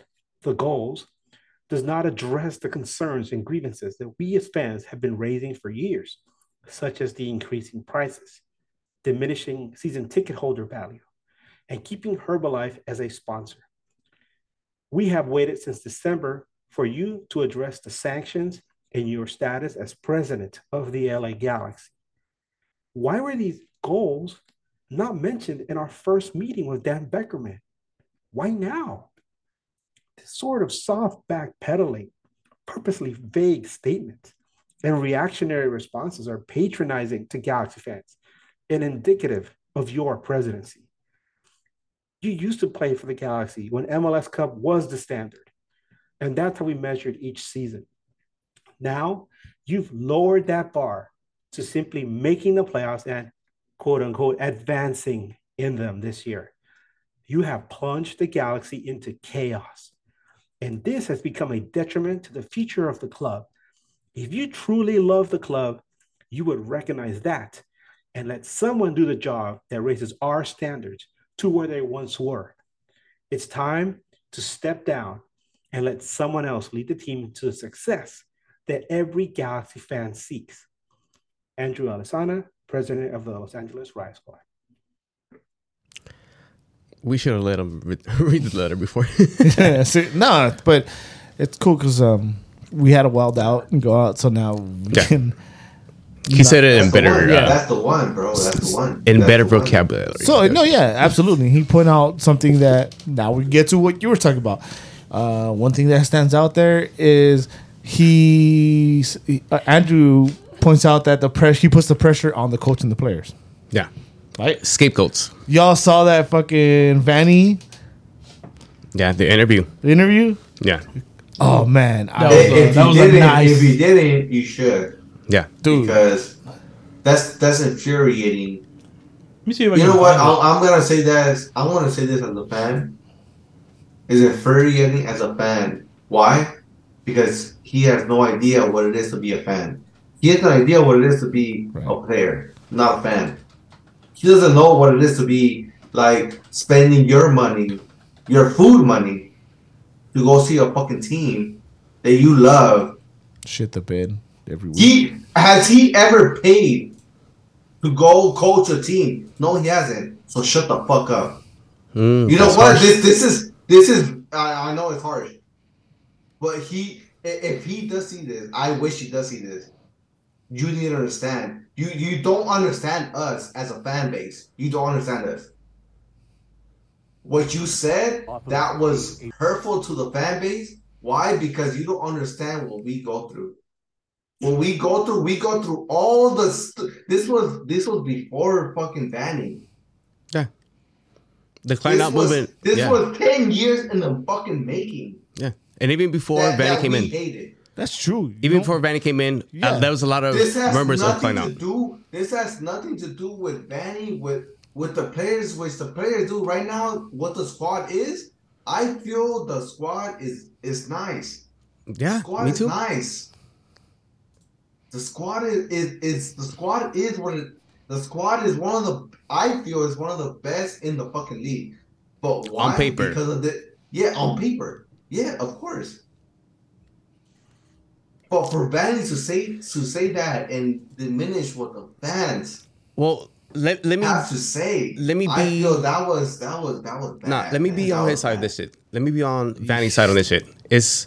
S6: the goals does not address the concerns and grievances that we as fans have been raising for years, such as the increasing prices, diminishing season ticket holder value, and keeping Herbalife as a sponsor. We have waited since December for you to address the sanctions and your status as president of the LA Galaxy. Why were these goals not mentioned in our first meeting with Dan Beckerman? Why now? This sort of soft backpedaling, purposely vague statements, and reactionary responses are patronizing to Galaxy fans and indicative of your presidency. You used to play for the Galaxy when MLS Cup was the standard, and that's how we measured each season. Now you've lowered that bar to simply making the playoffs and quote unquote advancing in them this year. You have plunged the Galaxy into chaos. And this has become a detriment to the future of the club. If you truly love the club, you would recognize that and let someone do the job that raises our standards to where they once were. It's time to step down and let someone else lead the team to the success that every Galaxy fan seeks. Andrew Alessana, president of the Los Angeles Riot Squad.
S2: We should have let him read the letter before.
S1: Yeah, see, no, but it's cool because um, we had a wild out and go out, so now we
S2: Yeah.
S1: can.
S2: he said it in better,
S5: one.
S2: uh,
S5: That's the one, bro. That's the one.
S2: in
S5: That's
S2: better
S5: the one.
S2: vocabulary.
S1: So no, yeah, absolutely. He pointed out something that now we get to what you were talking about. Uh, one thing that stands out there is he uh, Andrew points out that the pressure he puts the pressure on the coach and the players.
S2: yeah,
S1: Right?
S2: scapegoats.
S1: Y'all saw that fucking Vanney
S2: Yeah, the interview.
S1: The interview.
S2: Yeah,
S1: Oh man,
S4: That was a-
S5: If
S4: that
S5: you
S4: was a
S5: didn't,
S4: nice-
S5: if you didn't, you should
S2: yeah.
S1: dude.
S5: because that's that's infuriating.
S4: Let me see if I
S5: You
S4: can
S5: know what? I'm, I'm gonna say that. As, I want to say this as a fan. Is infuriating as a fan. Why? Because he has no idea what it is to be a fan. He has no idea what it is to be a player, not a fan. He doesn't know what it is to be like spending your money, your food money, to go see a fucking team that you love
S1: shit the bed every week.
S5: he has he ever paid to go coach a team? No, he hasn't. So shut the fuck up.
S2: Mm,
S5: You know what?
S2: harsh.
S5: This this is this is I, I know it's harsh, but he if he does see this, I wish he does see this. You need to understand. You you don't understand us as a fan base. You don't understand us. What you said that was hurtful to the fan base. Why? Because you don't understand what we go through. What we go through, we go through all the. St- this was this was before fucking banning. Yeah.
S2: The Klein
S5: This
S2: out
S5: was,
S2: movement.
S5: This
S2: yeah.
S5: was ten years in the fucking making.
S2: yeah. And even before
S5: that,
S2: Vanney
S5: that
S2: came
S5: we
S2: in,
S5: hated.
S1: That's true. you
S2: even before Vanney came in,
S1: Yeah.
S2: uh, there was a lot of
S5: this
S2: rumors of
S5: nothing to
S2: out.
S5: do. This has nothing to do with Vanney with with the players. Which the players do right now. What the squad is. I feel the squad is is nice.
S2: Yeah, the
S5: Squad
S2: me
S5: is
S2: too.
S5: nice. The squad is, is is the squad is one of the squad is one of the I feel is one of the best in the fucking league. But why?
S2: On paper.
S5: Because of the yeah, on paper. Yeah, of course. But for Vanney to say to say that and diminish what the fans
S2: Well, let, let me
S5: have to say,
S2: let me
S5: I feel that was that was that was bad.
S2: Nah, let me
S5: man.
S2: be on
S5: was
S2: his side of this shit. Let me be on Vanney's side on this shit. It's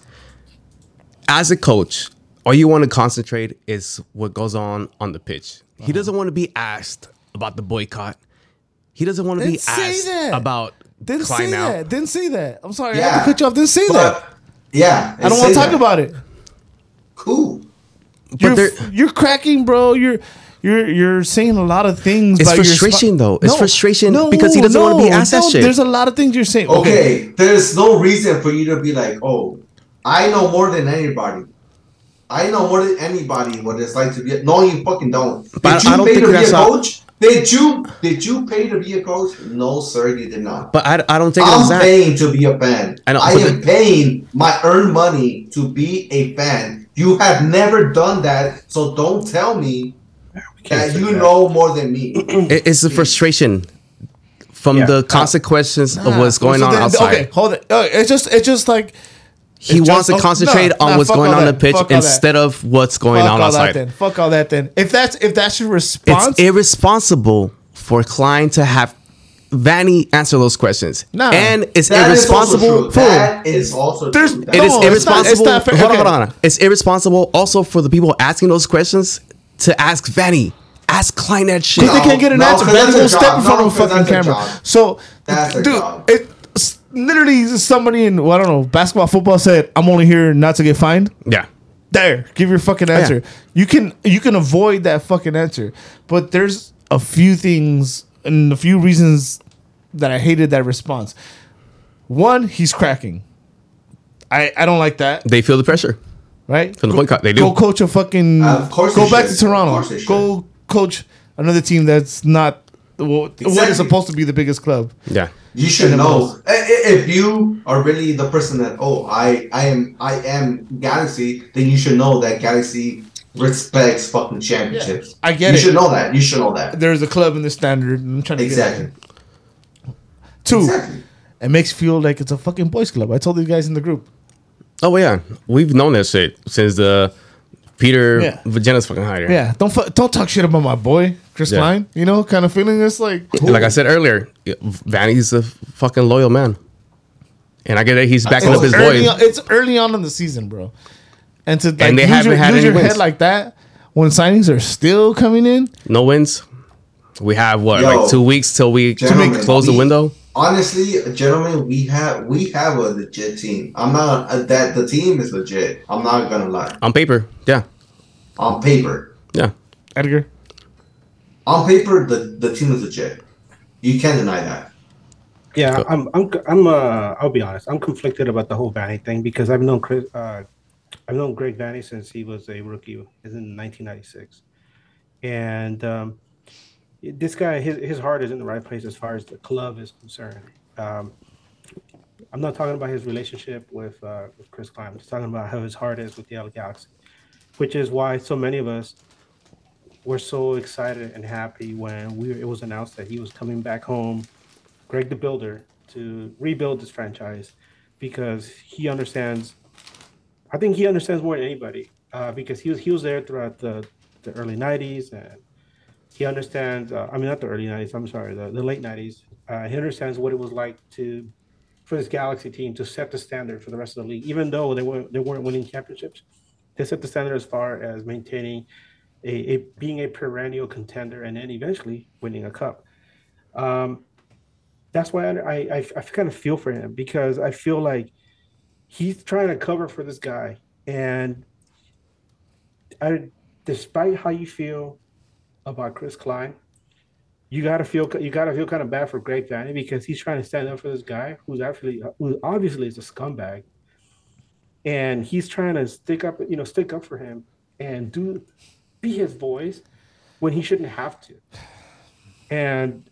S2: as a coach, all you want to concentrate is what goes on on the pitch.
S1: Uh-huh.
S2: He doesn't want to be asked about the boycott. He doesn't want to be
S1: Didn't say
S2: asked
S1: that.
S2: about
S1: Didn't
S2: Klein
S1: say
S2: out.
S1: that. Didn't say that. I'm sorry. I had to cut you off. Didn't say that.
S5: Yeah,
S1: I don't want to talk about it.
S5: Cool.
S1: You're, you're cracking, bro. You're you're you're saying a lot of things.
S2: It's
S1: by your
S2: frustration, though. It's frustration because he doesn't
S1: no,
S2: wanna be asked that shit.
S1: There's a lot of things you're saying.
S5: Okay, there's no reason for you to be like, oh, I know more than anybody. I know more than anybody what it's like to be. A- No, you fucking don't. Did
S2: But
S5: you
S2: I don't
S5: pay
S2: think
S5: to be a
S2: that's how-
S5: coach? Did you did you pay to be a coach? No, sir, you did not.
S2: But I, I don't think
S5: I'm
S2: was that.
S5: paying to be a fan.
S2: I, know,
S5: I am
S2: the-
S5: paying my earned money to be a fan. You have never done that, so don't tell me that you
S6: that.
S5: know more than me.
S2: It's the frustration from
S6: Yeah.
S2: the consequences of what's going
S1: So
S2: on
S1: then-
S2: outside.
S1: Okay, hold it. Uh, it's just it's just like
S2: He
S1: It's
S2: wants
S1: just-
S2: to
S1: oh,
S2: concentrate
S1: nah,
S2: on
S1: nah,
S2: what's going
S1: all
S2: on the pitch
S1: fuck
S2: instead of what's going
S1: fuck
S2: on
S1: all that
S2: outside.
S1: then. Fuck all that then. If that's if that's your response,
S2: It's
S1: response,
S2: irresponsible for Klein to have Vanney answer those questions.
S1: No,
S2: and it's
S5: That is also
S2: irresponsible.
S5: true. That is also
S1: There's-
S5: true.
S2: It
S1: No,
S2: is
S1: it's not-
S2: irresponsible.
S1: it's not fair.
S2: Hold on, hold on. It's irresponsible also for the people asking those questions to ask Vanney. Ask Klein that shit.
S1: Because they can't get an
S5: No,
S1: answer.
S5: 'cause
S1: They
S5: that's
S1: won't step in front
S5: No,
S1: of a fucking
S5: that's their
S1: camera.
S5: job.
S1: So,
S5: That's their
S1: dude,
S5: job.
S1: it's literally somebody in well, I don't know basketball, football said, "I'm only here not to get fined."
S2: Yeah.
S1: There, give your fucking oh, answer. You can you can avoid that fucking answer, but there's a few things and a few reasons that I hated that response. One, he's cracking. I I don't like that.
S2: They feel the pressure.
S1: Right?
S2: From the
S1: Go-
S2: boycott, they do.
S1: Go coach a fucking.
S5: Uh, of course
S1: Go back
S5: should.
S1: to Toronto.
S5: Of course they should.
S1: Go coach another team that's not what, what
S5: Exactly.
S1: is supposed to be the biggest club.
S2: Yeah.
S5: You should know I- i- if you are really the person that oh I I am I am Galaxy, then you should know that Galaxy respects fucking championships.
S1: I get
S5: you
S1: it.
S5: should know that. You should know that.
S1: There's a club in the standard. I'm trying to
S5: Exactly.
S1: get that. Two,
S5: Exactly.
S1: it makes you feel like it's a fucking boys club. I told these guys in the group.
S2: Oh yeah, we've known that shit since the Peter
S1: Yeah.
S2: Vagenas fucking hider.
S1: Yeah, don't fu- don't talk shit about my boy Chris
S2: Yeah.
S1: Klein. You know, kind of feeling it's like
S2: Like I said earlier, Vanney's a fucking loyal man, and I get that he's backing
S1: it's
S2: up his
S1: early
S2: boy.
S1: on, it's early on in the season, bro. And to like,
S2: And they haven't
S1: your,
S2: had
S1: lose
S2: any
S1: your
S2: wins.
S1: head like that when signings are still coming in.
S2: No wins. We have what,
S5: Yo,
S2: like two weeks till we
S5: gentlemen,
S2: close the window.
S5: Honestly, gentlemen, we have we have a legit team. I'm not uh, that the team is legit. I'm not gonna lie.
S2: On paper, yeah,
S5: On paper,
S2: yeah.
S1: Edgar,
S5: on paper, the the team is legit. You can't deny that.
S6: Yeah, I'm, I'm, I'm, uh, I'll be honest. I'm conflicted about the whole Vanney thing because I've known Chris, uh, I've known Greg Vanney since he was a rookie, is in 1996, and um, this guy, his his heart is in the right place as far as the club is concerned. Um, I'm not talking about his relationship with uh, with Chris Klein. I'm just talking about how his heart is with the LA Galaxy, which is why so many of us were so excited and happy when we it was announced that he was coming back home Greg the Builder to rebuild this franchise because he understands. I think he understands more than anybody uh, because he was he was there throughout the, the early '90s and he understands. Uh, I mean, not the early '90s. I'm sorry, the, the late '90s. Uh, he understands what it was like to for this Galaxy team to set the standard for the rest of the league, even though they weren't they weren't winning championships. They set the standard as far as maintaining a, a being a perennial contender and then eventually winning a cup. Um, that's why I, I, I kind of feel for him because I feel like he's trying to cover for this guy. And I, despite how you feel about Chris Klein, you gotta feel you gotta feel kind of bad for Greg Vanney because he's trying to stand up for this guy who's actually who obviously is a scumbag, and he's trying to stick up you know stick up for him and do be his voice when he shouldn't have to. And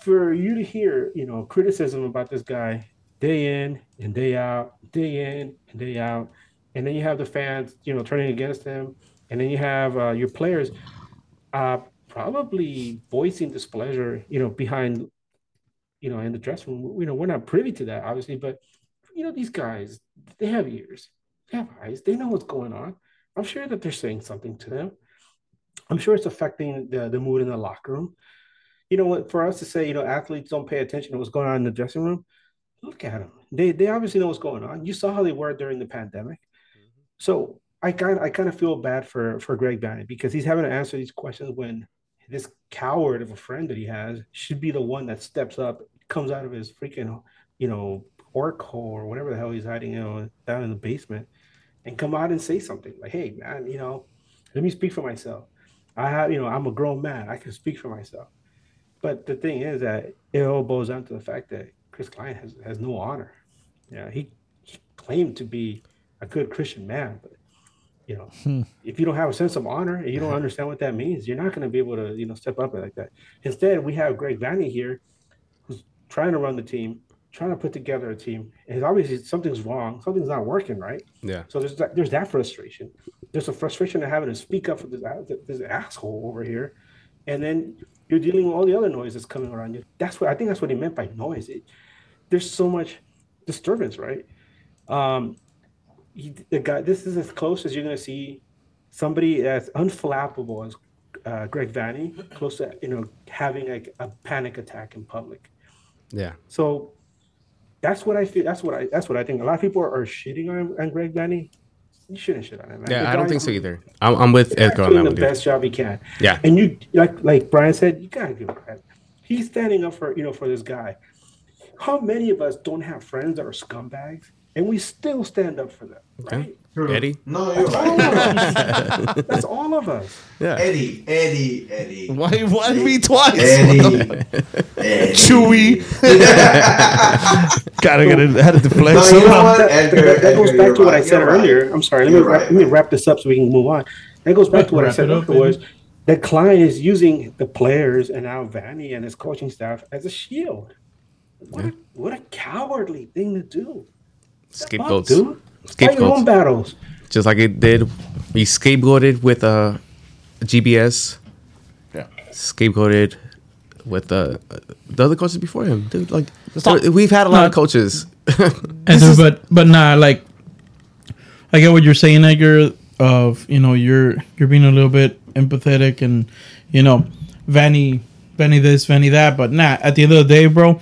S6: for you to hear, you know, criticism about this guy day in and day out, day in and day out, and then you have the fans, you know, turning against him, and then you have uh, your players uh, probably voicing displeasure, you know, behind, you know, in the dressing room. You know, we're not privy to that, obviously, but you know, these guys, they have ears, they have eyes, they know what's going on. I'm sure that they're saying something to them. I'm sure it's affecting the, the mood in the locker room. You know? For us to say, you know, athletes don't pay attention to what's going on in the dressing room, look at them. They they obviously know what's going on. You saw how they were during the pandemic. Mm-hmm. So I kind I kind of feel bad for for Greg Vanney because he's having to answer these questions when this coward of a friend that he has should be the one that steps up, comes out of his freaking you know orc hole or whatever the hell he's hiding, you know, down in the basement, and come out and say something like, "Hey, man, you know, let me speak for myself. I have, you know, I'm a grown man. I can speak for myself." But the thing is that it all boils down to the fact that Chris Klein has, has no honor. Yeah, he, he claimed to be a good Christian man, but you know,
S1: Hmm.
S6: if you don't have a sense of honor and you don't understand what that means, you're not going to be able to, you know, step up like that. Instead, we have Greg Vanney here, who's trying to run the team, trying to put together a team, and obviously something's wrong, something's not working right.
S2: Yeah.
S6: So there's that, there's that frustration. There's a frustration of having to speak up for this this asshole over here, and then you're dealing with all the other noise that's coming around you. That's what I think. That's what he meant by noise. It, there's so much disturbance, right? Um, he, the guy. This is as close as you're gonna see somebody as unflappable as uh, Greg Vanney, close to you know having like a panic attack in public.
S2: Yeah.
S6: So that's what I feel. That's what I. That's what I think. A lot of people are, shitting on, on Greg Vanney. You shouldn't shit on him. Man.
S2: Yeah,
S6: The
S2: I don't think so either. I'm, I'm with Edgar on
S6: doing
S2: that
S6: the
S2: one, dude.
S6: best job he can.
S2: Yeah.
S6: And you like like Brian said, you gotta give him credit. He's standing up for you know for this guy. How many of us don't have friends that are scumbags, and we still stand up for them, right?
S2: Eddie?
S5: No, you're
S6: All
S5: right.
S6: of us. That's all of us.
S2: Yeah.
S5: Eddie, Eddie, Eddie.
S1: Why why me twice?
S5: Eddie. Eddie.
S1: Chewy. Gotta get it. Had to deflect.
S5: No, you know what?
S6: That,
S5: Edgar,
S6: that- that goes
S5: Edgar,
S6: back to what I said
S5: you're right.
S6: earlier. I'm sorry. Let me wrap,
S5: right,
S6: let me wrap this up so we can move on. That goes back to what I said
S4: it up,
S6: earlier was
S4: baby.
S6: that Klein is using the players and now Vanney and his coaching staff as a shield. What, a, what a cowardly thing to do. Fuck,
S2: Scapegoats.
S6: dude. Fight your own battles.
S2: Just like it did. He scapegoated with uh, GBS.
S1: Yeah.
S2: Scapegoated with uh, the other coaches before him. Dude, like,
S1: Stop.
S2: there- we've had a lot
S4: No.
S2: of coaches.
S4: And so, but but nah, like I get what you're saying, Edgar. Of you know, you're you're being a little bit empathetic, and you know, Vanney, Vanney this, Vanney that. But nah, at the end of the day, bro,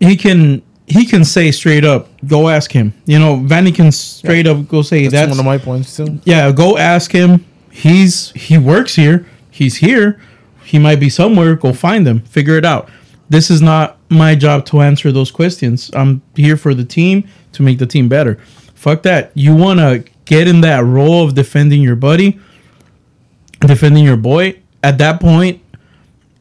S4: he can he can say straight up, go ask him. You know, Vanney can straight up go say
S1: That's,
S4: that's,
S1: one of my points too.
S4: yeah, go ask him. He's he works here. He's here. He might be somewhere. Go find him. Figure it out. This is not my job to answer those questions. I'm here for the team to make the team better. Fuck that. You want to get in that role of defending your buddy, defending your boy. At that point,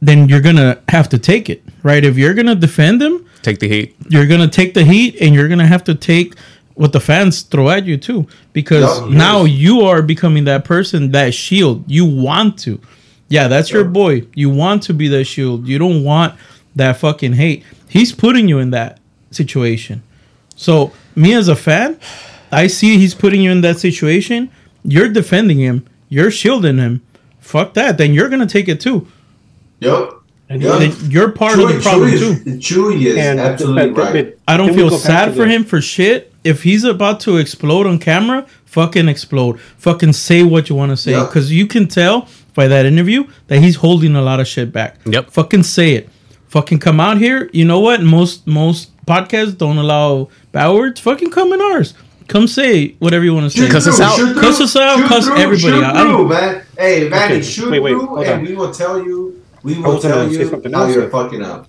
S4: then you're gonna have to take it, right? If you're gonna defend him,
S2: Take the heat.
S4: you're gonna take the heat and you're gonna have to take what the fans throw at you too because
S5: Yup,
S4: now
S5: yes.
S4: you are becoming that person that shield. You want to. Yeah that's your boy. You want to be that shield. You don't want that fucking hate. He's putting you in that situation. So me as a fan i see he's putting you in that situation. You're defending him. You're shielding him. Fuck that. Then you're gonna take it too.
S5: Yep.
S6: And
S5: Yeah.
S4: then you're part of the problem
S5: Chewy
S4: too
S5: is, Chewy is
S6: And
S5: absolutely
S6: but- but-
S5: right.
S6: but
S4: I don't feel sad for him for shit. If he's about to explode on camera, fucking explode. Fucking say what you want to say.
S5: Yeah.
S4: Because you can tell by that interview that he's holding a lot of shit back.
S2: Yep.
S4: Fucking say it. Fucking come out here. You know what? Most most podcasts don't allow bad words. Fucking come in ours. Come say whatever you want to say.
S2: Cuss us out.
S5: Shoot through,
S4: Cuss us out,
S5: shoot
S4: cuss
S5: through,
S4: everybody out.
S5: Through, man. Hey, Vanney,
S6: Okay,
S5: shoot
S6: wait, wait,
S5: through, and
S6: on.
S5: we will tell you. We
S6: I
S5: will
S6: was gonna
S5: tell you
S6: something
S5: how
S6: else.
S5: you're fucking up.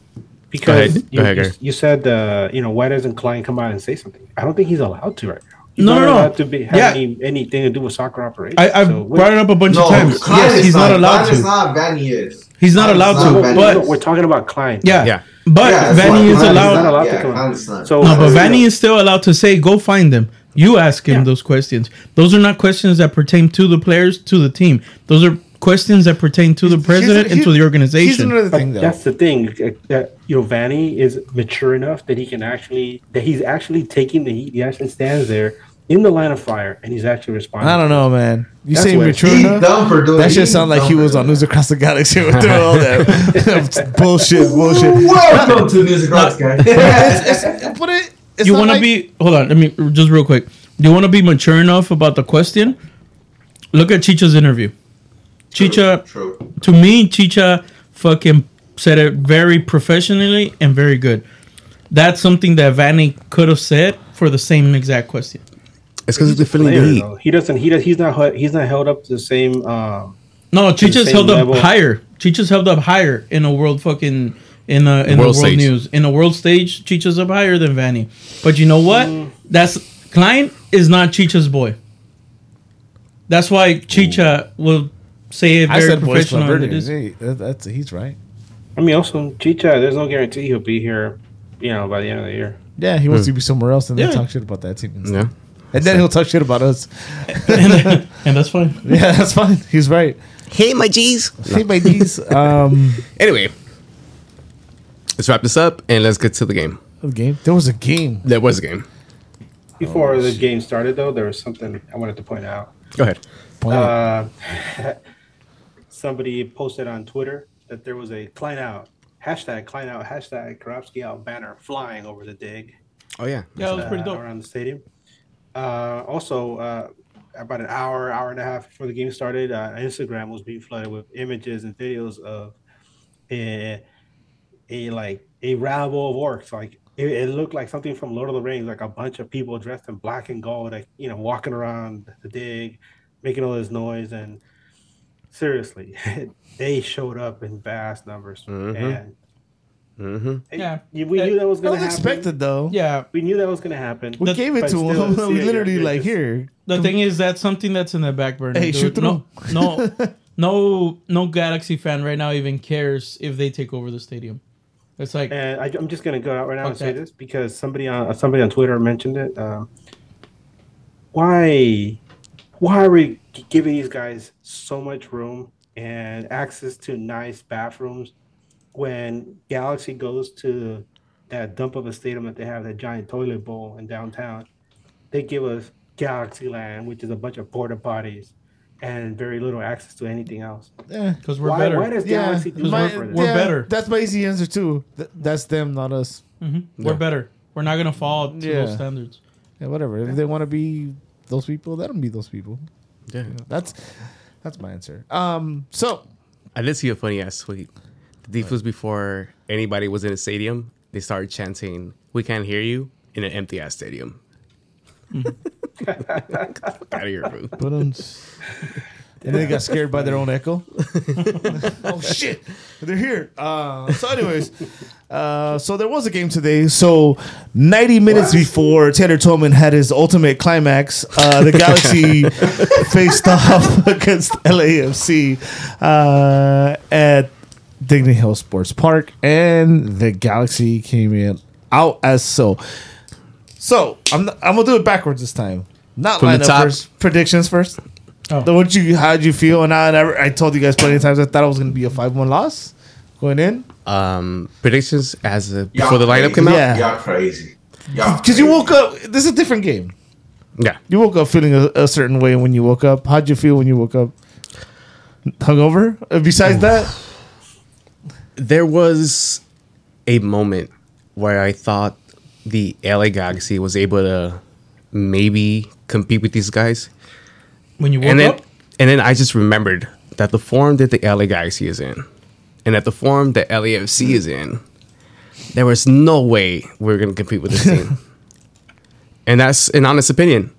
S6: Because
S2: ahead.
S6: you,
S2: ahead,
S6: you- you said uh, you know why doesn't Klein come out and say something? I don't think he's allowed to right now. He's
S4: No,
S6: not
S4: no, no.
S6: to be have
S4: Yeah.
S6: any, anything to do with soccer operations.
S4: I, I've
S6: So,
S4: brought it up a bunch
S5: No,
S4: of times.
S5: Klein
S4: yes, he's not, allowed
S5: Klein is
S4: to.
S5: not. Vanney is.
S4: He's not
S5: Klein
S4: allowed
S5: not
S4: to,
S5: Vanney.
S4: but-
S6: No, we're talking about Klein.
S4: yeah,
S2: Yeah.
S4: but
S5: Yeah, Vanney
S4: is
S5: Klein
S4: allowed.
S6: not allowed to come out.
S5: Klein's not.
S6: So-
S4: No, but
S6: Vanney
S4: is still allowed to say, "Go find them." You ask him
S6: Yeah.
S4: those questions. Those are not questions that pertain to the players, to the team. Those are questions that pertain to the president and to the
S1: Here's
S4: organization.
S1: another thing, though.
S6: that's the thing that you know Vanney is mature enough that he can actually that he's actually taking the heat. He actually stands there in the line of fire and he's actually responding.
S1: I don't know, man. You
S6: That's
S1: say mature
S5: He's
S1: enough?
S5: for doing
S1: That
S5: it.
S1: shit sound like he was on News Across the Galaxy with all that bullshit, bullshit.
S5: Welcome to News Across, guys.
S1: It's, it's, but it,
S4: you want to
S1: like-
S4: be? Hold on. Let me just real quick. Do you want to be mature enough about the question? Look at Chicha's interview. Chicha,
S5: True.
S4: to me, Chicha fucking said it very professionally and very good. That's something that Vanney could have said for the same exact question.
S2: It's because they're feeling the
S6: Player,
S2: heat.
S6: though. He doesn't. He does. He's not. He's not held up to the same. Um,
S4: No, Chicha's
S6: same
S4: held up
S6: level.
S4: higher. Chicha's held up higher in a world fucking in a in
S2: World
S4: the world
S2: stage.
S4: news. In a world stage, Chicha's up higher than Vanney. But you know what?
S6: Mm.
S4: That's Klein is not Chicha's boy. That's why Chicha will say it
S1: I said boys
S4: professional.
S1: club
S4: and it
S1: Birdies.
S4: is.
S1: Hey, that's he's right.
S6: I mean, also Chicha. There's no guarantee he'll be here. You know, by the end of the year.
S1: Yeah, he wants to be somewhere else and then talk shit about that team. And.
S2: Yeah.
S1: and then he'll talk shit about us.
S4: and, and that's fine.
S1: Yeah, that's fine. He's right.
S2: Hey, my G's.
S1: Hey, my G's. Um,
S2: Anyway, let's wrap this up and let's get to the game.
S1: the game. There was a game.
S2: There was a game.
S6: Before the game started, though, there was something I wanted to point out.
S2: Go ahead.
S6: Uh, somebody posted on Twitter that there was a Klein out hashtag Klein out hashtag Karofsky out banner flying over the dig.
S2: Oh yeah.
S4: Yeah, that was pretty
S6: uh,
S4: dope.
S6: around the stadium. Uh, also, uh, about an hour, hour and a half before the game started, uh, Instagram was being flooded with images and videos of a, a like a rabble of orcs. Like it, it looked like something from Lord of the Rings, like a bunch of people dressed in black and gold, like you know, walking around the dig, making all this noise. And seriously, they showed up in vast numbers,
S2: Mhm.
S6: and
S2: Mm-hmm.
S4: Yeah.
S6: you- we knew that was going to happen.
S1: expected though.
S4: Yeah.
S6: We knew that was going to happen.
S1: We
S4: The-
S1: gave it to
S6: them.
S1: we
S6: you're-
S1: literally
S6: you're
S1: like
S6: just-
S1: here.
S4: The thing is, that's something that's in the back burner.
S1: Hey,
S4: dude.
S1: shoot
S4: no, no, no, no Galaxy fan right now even cares if they take over the stadium. It's like,
S6: And I, I'm just gonna go out right now and say
S4: Okay.
S6: this because somebody on somebody on Twitter mentioned it. Um, why, why are we giving these guys so much room and access to nice bathrooms when Galaxy goes to that dump of a stadium that they have, that giant toilet bowl in downtown? They give us Galaxy Land, which is a bunch of porta potties and very little access to anything else.
S1: Yeah.
S4: because we're
S6: why,
S4: better.
S6: why does
S1: Yeah,
S6: Galaxy do
S1: my-
S6: for this?
S4: We're better.
S1: That's my easy answer too. Th- that's them, not us.
S4: Mhm. We're better. We're not gonna fall to
S1: Yeah.
S4: those standards.
S1: Yeah, whatever. If they want to be those people, let them be those people.
S2: Yeah.
S1: That's that's my answer. Um, so
S2: I did see a funny ass tweet. The defense before anybody was in the stadium, they started chanting, "We can't hear you" in an empty ass stadium. Get the fuck out of here, bro.
S1: but um, and they got scared by their own echo. oh shit, they're here. Uh, so, anyways, uh, so there was a game today. So, 90 minutes before Tanner Tolman had his ultimate climax, uh, the Galaxy faced off against LAFC uh, at Dignity Health Sports Park, and the Galaxy came in out as so. So I'm I'm gonna do it backwards this time. Not
S2: From
S1: lineup first. Predictions first.
S4: Oh.
S1: So what you how'd you feel? And I never I told you guys plenty of times I thought it was gonna be a five one loss going in
S2: Um, predictions as a,
S5: Y'all
S2: before the lineup
S5: crazy.
S2: came out.
S1: Yeah.
S5: Y'all crazy. Y'all
S1: because you woke up. This is a different game.
S2: Yeah.
S1: You woke up feeling a, a certain way when you woke up. How'd you feel when you woke up? Hungover. Uh, Besides that,
S2: There was a moment where I thought the LA Galaxy was able to maybe compete with these guys.
S4: When you woke
S2: and then
S4: up,
S2: and then I just remembered that the form that the LA Galaxy is in, and that the form that LAFC hmm. is in, there was no way we are going to compete with this team. and that's an honest opinion.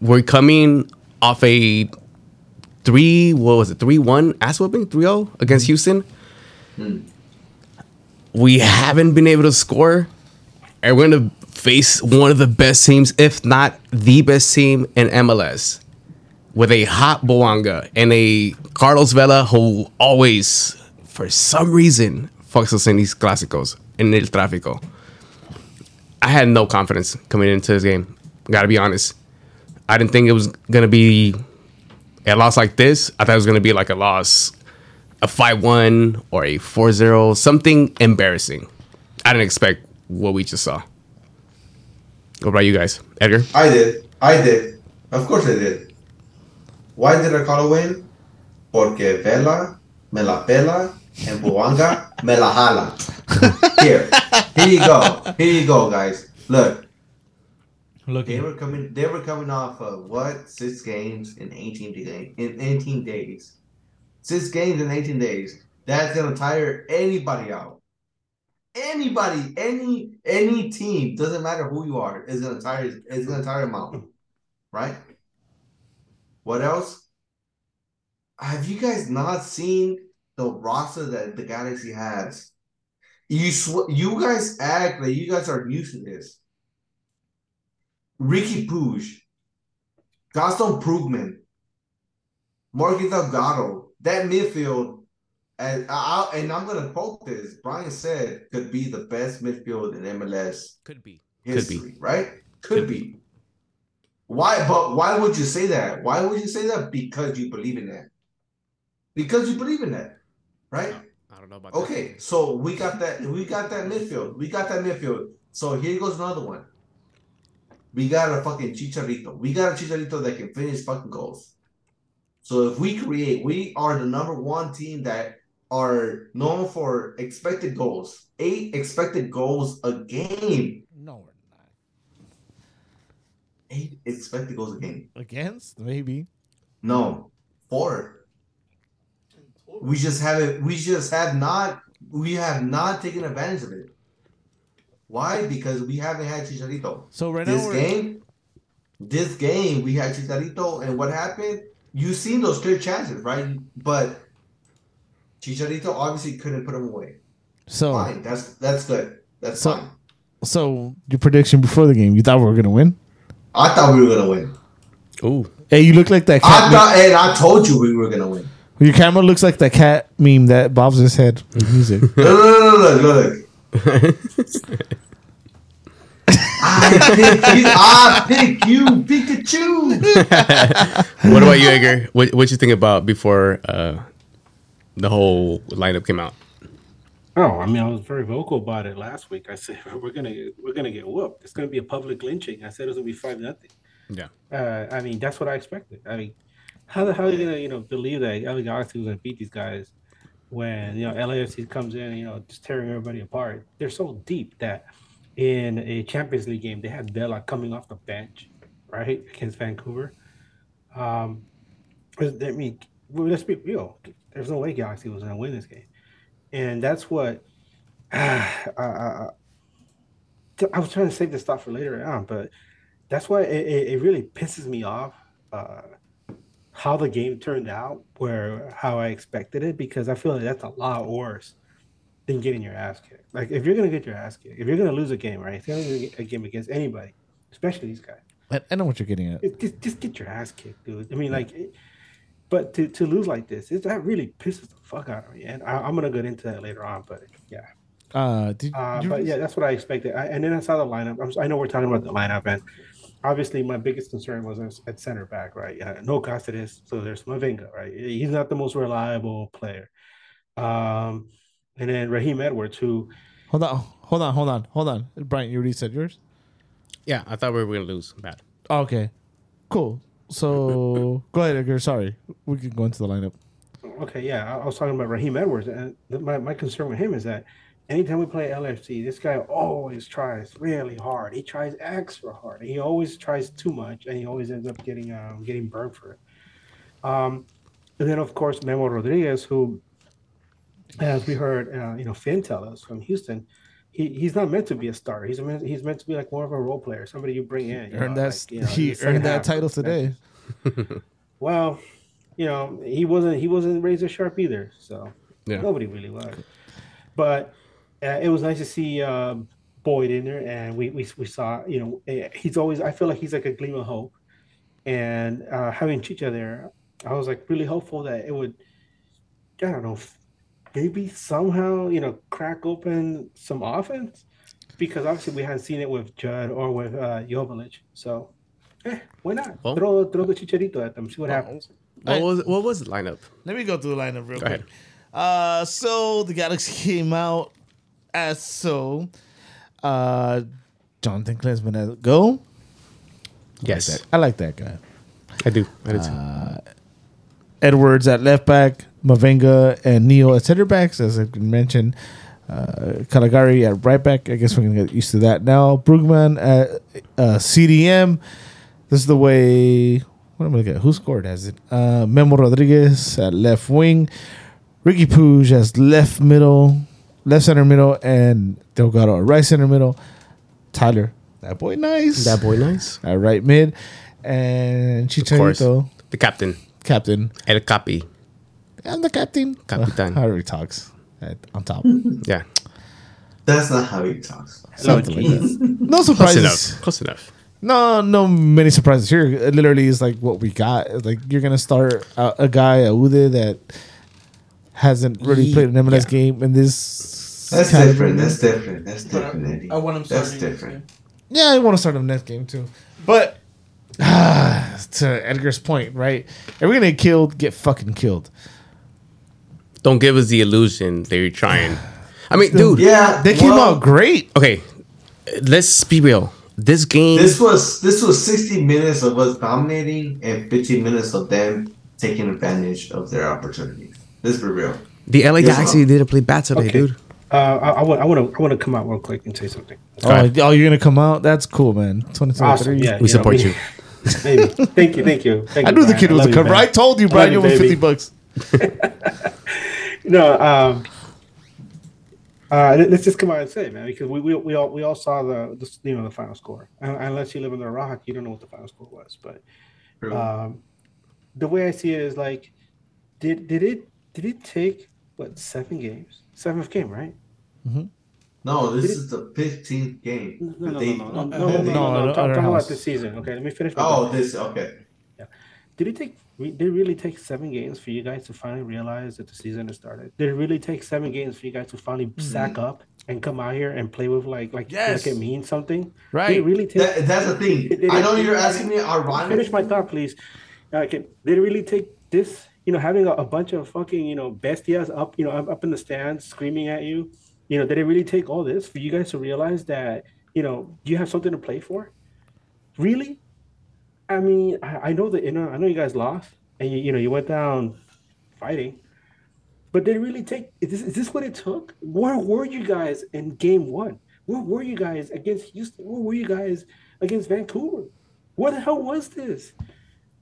S2: We're coming off a three, what was it, 3 1 ass whooping, 3 0 against hmm. Houston. Hmm. We haven't been able to score, and we're going to face one of the best teams, if not the best team in MLS, with a hot Bouanga and a Carlos Vela who always, for some reason, fucks us in these clásicos, in el tráfico. I had no confidence coming into this game. Gotta be honest. I didn't think it was gonna be a loss like this. I thought it was gonna be like a loss, a 5 1 or a 4 0, something embarrassing. I didn't expect what we just saw. What about you guys? Edgar?
S5: I did. I did. Of course I did. Why did I call a win? Porque Vela me la pela and Bouanga me la jala. Here. Here you go. Here you go, guys. Look,
S4: Look,
S5: they were coming they were coming off of what? Six games in 18 days in 18 days. Six games in 18 days. That's gonna tire anybody out. Anybody, any any team, doesn't matter who you are, is gonna tire is gonna tire them out. Right? What else? Have you guys not seen the roster that the Galaxy has? You sw- you guys act like you guys are used to this. Riqui Puig, Gaston Brugman, Marcus Delgado, that midfield, and I, and I'm gonna quote this. Brian said could be the best midfield in MLS
S2: Could be.
S5: history, right? Could be. Why? But why would you say that? Why would you say that? Because you believe in that. Because you believe in that, right?
S2: I don't know about
S5: Okay, so we got that. We got that midfield. We got that midfield. So here goes another one. We got a fucking Chicharito. We got a Chicharito that can finish fucking goals. So if we create, we are the number one team that are known for expected goals. Eight expected goals a game.
S1: No, we're not.
S5: Eight expected goals a game.
S1: Against maybe.
S5: No, four. We just haven't. We just have not. We have not taken advantage of it. Why? Because we haven't had Chicharito.
S1: So right now
S5: This game, this game, we had Chicharito, and what happened? You seen those clear chances, right? But Chicharito obviously couldn't put them away.
S1: so
S5: Fine, that's that's good. That's
S1: So-
S5: fine.
S1: so your prediction before the game, you thought we were gonna win.
S5: I thought we were gonna win.
S2: Ooh.
S1: Hey, you look like that Cat
S5: I
S1: cat.
S5: thought, and I told you we were gonna win.
S1: Your camera looks like that cat meme that bobs his head with music.
S5: Look, look, look, look, look. I pick you. I pick you, Pikachu.
S2: what about you, Edgar? What what you think about before uh, the whole lineup came out?
S6: Oh, I mean, I was very vocal about it last week. I said we're gonna we're gonna get whooped. It's gonna be a public lynching. I said it was gonna be five nothing.
S2: Yeah.
S6: Uh, I mean, that's what I expected. I mean, how the hell are you gonna you know believe that LA Galaxy was gonna beat these guys when you know LAFC comes in, you know, just tearing everybody apart? They're so deep that in a Champions League game they had Vela coming off the bench, right, against Vancouver. Um, I mean, let's be real. There's no way Galaxy was gonna win this game and that's what uh, uh, I was trying to save this thought for later on, but that's why it, it, it really pisses me off uh, how the game turned out, where how I expected it, because I feel like that's a lot worse than getting your ass kicked. Like if you're gonna get your ass kicked, if you're gonna lose a game, right? If you're gonna lose a game against anybody, especially these guys,
S1: I, I know what you're getting at.
S6: just, just get your ass kicked, dude. I mean, like, it, but to, to lose like this, it, that really pisses the fuck out of me. And I, I'm gonna get into that later on, but yeah.
S1: Uh, did
S6: Uh,
S1: you
S6: but yeah, that's what I expected. I, and then I saw the lineup. I'm, I know we're talking about the lineup, and obviously my biggest concern was at- at center back, right? Yeah, no Cáceres, so there's Mavinga, right? He's not the most reliable player. Um, and then Raheem Edwards, who
S1: hold on, hold on, hold on, hold on. Brian, you already said yours.
S2: Yeah, I thought we were gonna lose. Bad.
S1: Okay, cool. So go ahead, Edgar. Sorry, we can go into the lineup.
S6: Okay, yeah, I, was talking about Raheem Edwards, and the, my, my concern with him is that anytime we play LFC, this guy always tries really hard. He tries extra hard. He always tries too much, and he always ends up getting um, getting burned for it. Um, and then of course Memo Rodriguez, who, as we heard, uh, you know, Finn tell us from Houston, he, he's not meant to be a star. He's meant he's meant to be like more of a role player, somebody you bring in. you
S1: Earned
S6: know,
S1: that.
S6: like, you know,
S1: he earned that title today.
S6: Well, you know, he wasn't he wasn't razor sharp either. So
S2: Yeah.
S6: nobody really was. But uh, it was nice to see um, Boyd in there, and we, we we saw you know eh, he's always I feel like he's like a gleam of hope, and uh, having Chicha there, I was like really hopeful that it would, I don't know, maybe somehow you know crack open some offense, because obviously we hadn't seen it with Judd or with uh, Joveljic, so. Eh, why not
S2: Well-
S6: throw throw the chicharito at them? See what happens.
S2: What was what was the lineup?
S1: Let me go through the lineup real
S2: Go
S1: quick.
S2: ahead.
S1: Uh, so the Galaxy came out as so. Uh, Jonathan Klinsmann as go.
S2: Yes,
S1: I like that guy.
S2: I do. I do too.
S1: Edwards at left back, Mavinga and Neal at center backs, as I mentioned. Uh, Calegari at right back. I guess we're gonna get used to that now. Brugman at uh, CDM. This is the way. What am I looking at? Who scored? Has it? Uh, Memo Rodriguez at left wing. Ricky Puig as left middle, left center middle, and Delgado at right center middle. Tyler, that boy, nice.
S2: that boy nice.
S1: at right mid, and
S2: Of course,
S1: Chicharito,
S2: the captain
S1: captain.
S2: El Capi.
S1: I'm the captain.
S2: Capitan.
S1: However he talks at, on top.
S2: Yeah,
S5: That's not how he talks.
S1: Something like that. No
S2: close
S1: surprises.
S2: enough. Close enough.
S1: No, no many surprises here. It literally is like what we got. Like you're gonna start a, a guy, a Ude that hasn't really
S2: Ye-
S1: played an MLS
S2: yeah.
S1: game in this.
S5: That's
S1: category.
S5: different. That's different. That's different, Eddie.
S4: I want him
S5: That's
S4: starting next
S5: different.
S1: Yeah, I want to start him next game too. But ah, to Edgar's point, right? If we're gonna get killed, get fucking killed.
S2: Don't give us the illusion that you're trying. I mean, dude.
S5: Yeah,
S1: They came
S5: well,
S1: out great.
S2: Okay, let's be real. This game.
S5: This was this was 60 minutes of us dominating and 15 minutes of them taking advantage of their opportunities. Let's be real.
S2: the LA Galaxy
S5: ma'am.
S2: didn't play bad today,
S6: Okay.
S2: dude.
S6: Uh, I, I want I want to I want to come out real quick and say something.
S1: Oh, oh, you're gonna come out? That's cool, man. 2023.
S6: Awesome. Yeah,
S2: We
S6: you know,
S2: support you.
S6: Maybe. Thank you. Thank you. Thank
S1: I
S6: you,
S1: knew the kid was a cover.
S6: man.
S1: I told you,
S6: I
S1: Brian. You
S6: love
S1: owe me 50 bucks.
S6: No, um, uh, let- let's just come out and say, man, because we, we, we all we all saw the, the you know the final score. Un- Unless you live under a rock, you don't know what the final score was. But
S5: True.
S6: um, the way I see it is like, did did it did it take what seven games? Seventh game, right?
S5: no, this
S6: did it-
S5: is the 15th game.
S6: No, no, no,
S5: They-
S6: no, no, no, no, no,
S1: No,
S6: no,
S1: no,
S6: no,
S1: no,
S6: I'm talking
S1: other
S6: about
S1: house.
S6: this season. Okay, let me finish. my
S5: Oh,
S6: thought.
S5: this okay.
S6: Did it take? re- Did it really take seven games for you guys to finally realize that the season has started? Did it really take seven games for you guys to finally mm-hmm. sack up and come out here and play with like like
S1: Yes.
S6: like it means something? Did
S1: Right.
S6: it really take?
S5: That, that's the thing.
S6: Did- did
S5: I know
S6: did
S5: you're asking me
S6: our
S5: Finish
S6: my thought, please. Uh, okay, did it really take this? You know, having a, a bunch of fucking you know bestias up, you know, up, up in the stands screaming at you. You know, did it really take all this for you guys to realize that you know you have something to play for? Really? I mean, I, I know that you know, I know you guys lost, and you, you know you went down fighting. But did it really take? Is this, is this what it took? Where were you guys in game one? Where were you guys against Houston? Where were you guys against Vancouver? What the hell was this?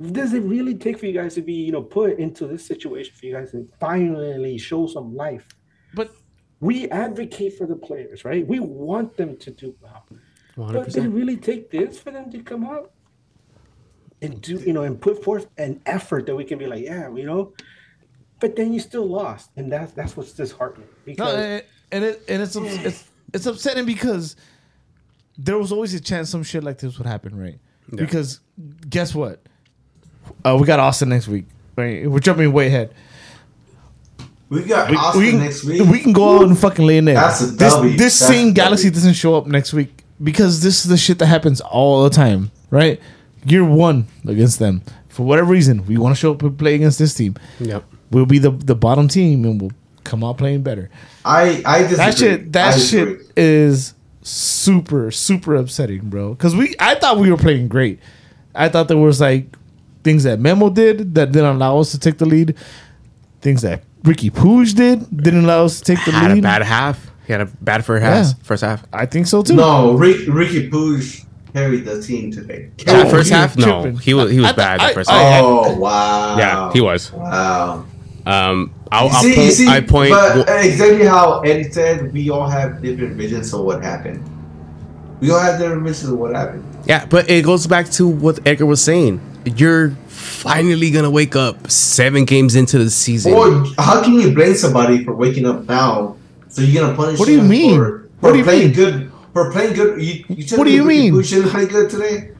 S6: Does it really take for you guys to be, you know, put into this situation for you guys to finally show some life?
S1: But
S6: We advocate for the players, right? We want them to do well. But did it really take this for them to come out and do, you know, and put forth an effort that we can be like, yeah, you know. But then you still lost, and that's that's what's disheartening.
S1: no,
S6: Because
S1: and, and it and it's it's it's upsetting because there was always a chance some shit like this would happen, right?
S2: Yeah.
S1: Because guess what? Uh, we got Austin next week. Right, we're jumping way ahead.
S5: We got
S1: We,
S5: Austin
S1: we can,
S5: next week.
S1: we can go out and fucking lay in there.
S5: That's a
S1: this this
S5: That's
S1: same
S5: a
S1: galaxy doesn't show up next week because this is the shit that happens all the time, right? Year one against them for whatever reason we want to show up and play against this team.
S2: Yep.
S1: We'll be the the bottom team and we'll come out playing better.
S5: I I disagree.
S1: That shit that
S5: I
S1: shit is super super upsetting, bro. Because we I thought we were playing great. I thought there was like things that Memo did that didn't allow us to take the lead. Things that Riqui Puig did didn't allow us to take the
S2: Had a
S1: lead.
S2: bad half. He had a bad first half.
S1: Yeah.
S2: First half.
S1: I think so too.
S5: No, Rick, Riqui Puig carried the team today.
S2: That
S1: Oh,
S2: first half, no,
S1: tripping.
S2: he was he was
S1: I-
S2: bad.
S1: I-
S2: the first
S1: I-
S2: half.
S5: Oh wow.
S2: Yeah, he was.
S5: Wow.
S2: Um, I'll,
S5: You
S2: I'll
S5: see,
S2: point.
S5: see,
S2: I point.
S5: but exactly how Eddie said, we all have different visions of what happened. We all have different visions of what happened.
S2: Yeah, but it goes back to what Edgar was saying. You're finally gonna wake up seven games into the season.
S5: Or how can you blame somebody for waking up now? So you're gonna punish
S1: What do you mean?
S5: For, for
S1: What do you
S5: playing
S1: mean?
S5: good? For playing good? You, you
S1: What do you mean?
S5: Who shouldn't play good today?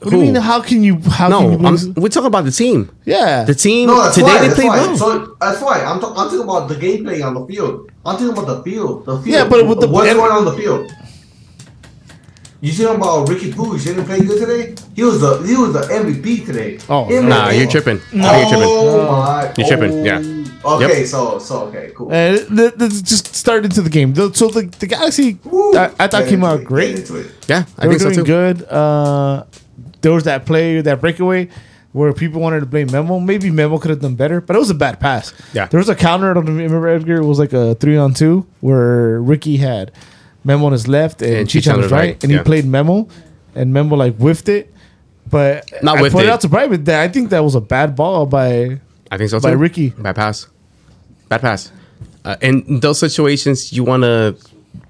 S1: What do you mean? How can you? How
S2: no,
S1: can you?
S2: I'm, we're talking about the team.
S1: yeah.
S2: The team
S5: No, that's
S2: today
S5: why.
S2: they played
S5: why.
S2: well.
S5: So that's why I'm, ta- I'm talking about the gameplay on the field. I'm talking about the field. The field.
S1: Yeah, but with the-
S5: what's
S1: and-
S5: going on the field? You talking about Ricky Puig? Didn't play good today. He was the he was the MVP today.
S1: Oh,
S5: MVP.
S2: Nah, you're tripping.
S4: No.
S2: I think you're tripping.
S5: Oh my!
S2: You're tripping, yeah.
S5: Okay,
S2: Yep.
S5: so so okay, cool.
S1: Th- th- just start into the game. The- So the, the Galaxy,
S5: Woo.
S1: I, I thought came out
S5: it,
S1: great.
S5: get into it.
S2: Yeah, I
S1: They were
S2: think so
S1: doing
S2: too.
S1: good. Uh, there was that play, that breakaway, where people wanted to blame Memo. Maybe Memo could have done better, but it was a bad pass.
S2: Yeah.
S1: There was a counter. I don't remember Edgar. It was like a three on two where Ricky had Memo on his left and,
S2: And
S1: Cheech on his right, and he played Memo, and Memo like whiffed it. But
S2: Not
S1: I
S2: whiffed
S1: pointed
S2: it.
S1: out to Private that I think that was a bad ball by
S2: I think so
S1: by
S2: too.
S1: Ricky.
S2: by pass. Bad pass. Uh, in those situations, you want to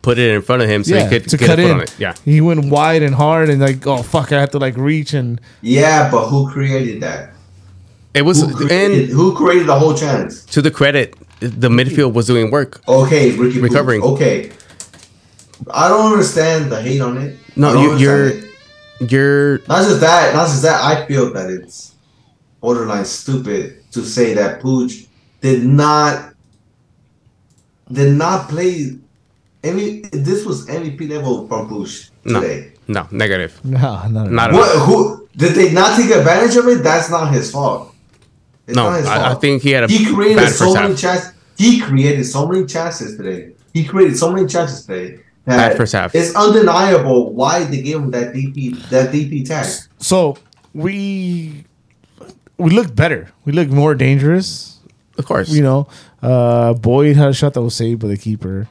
S2: put it in front of him so
S1: yeah,
S2: he could
S1: to
S2: get
S1: cut
S2: a foot
S1: in.
S2: on it. Yeah.
S1: he went wide and hard, and like, oh fuck, I have to like reach and
S5: Yeah, but who created that?
S2: It was,
S5: Who created,
S2: and
S5: who created the whole chance?
S2: to the credit, the midfield was doing work.
S5: Okay, Ricky. Pooh.
S2: Recovering.
S5: Okay. I don't understand the hate on it.
S2: No, you, you're,
S5: it.
S2: You're
S5: Not just that, not just that. I feel that it's borderline stupid to say that Pooch did not did not play. Any this was MVP level from Pooch
S2: no,
S5: today.
S2: no negative.
S1: no, no,
S2: Not at all.
S5: What? Who did they not take advantage of it? That's not his fault. It's
S2: No,
S5: his
S2: I, I think he had a
S5: he created
S2: bad
S5: so
S2: first
S5: many
S2: half.
S5: chances. He created so many chances today. He created so many chances today. that
S2: Bad first half.
S5: It's undeniable why they gave him that DP that DP tag.
S1: So we we looked better. We looked more dangerous.
S2: Of course.
S1: You know, uh, Boyd had a shot that was saved by the keeper.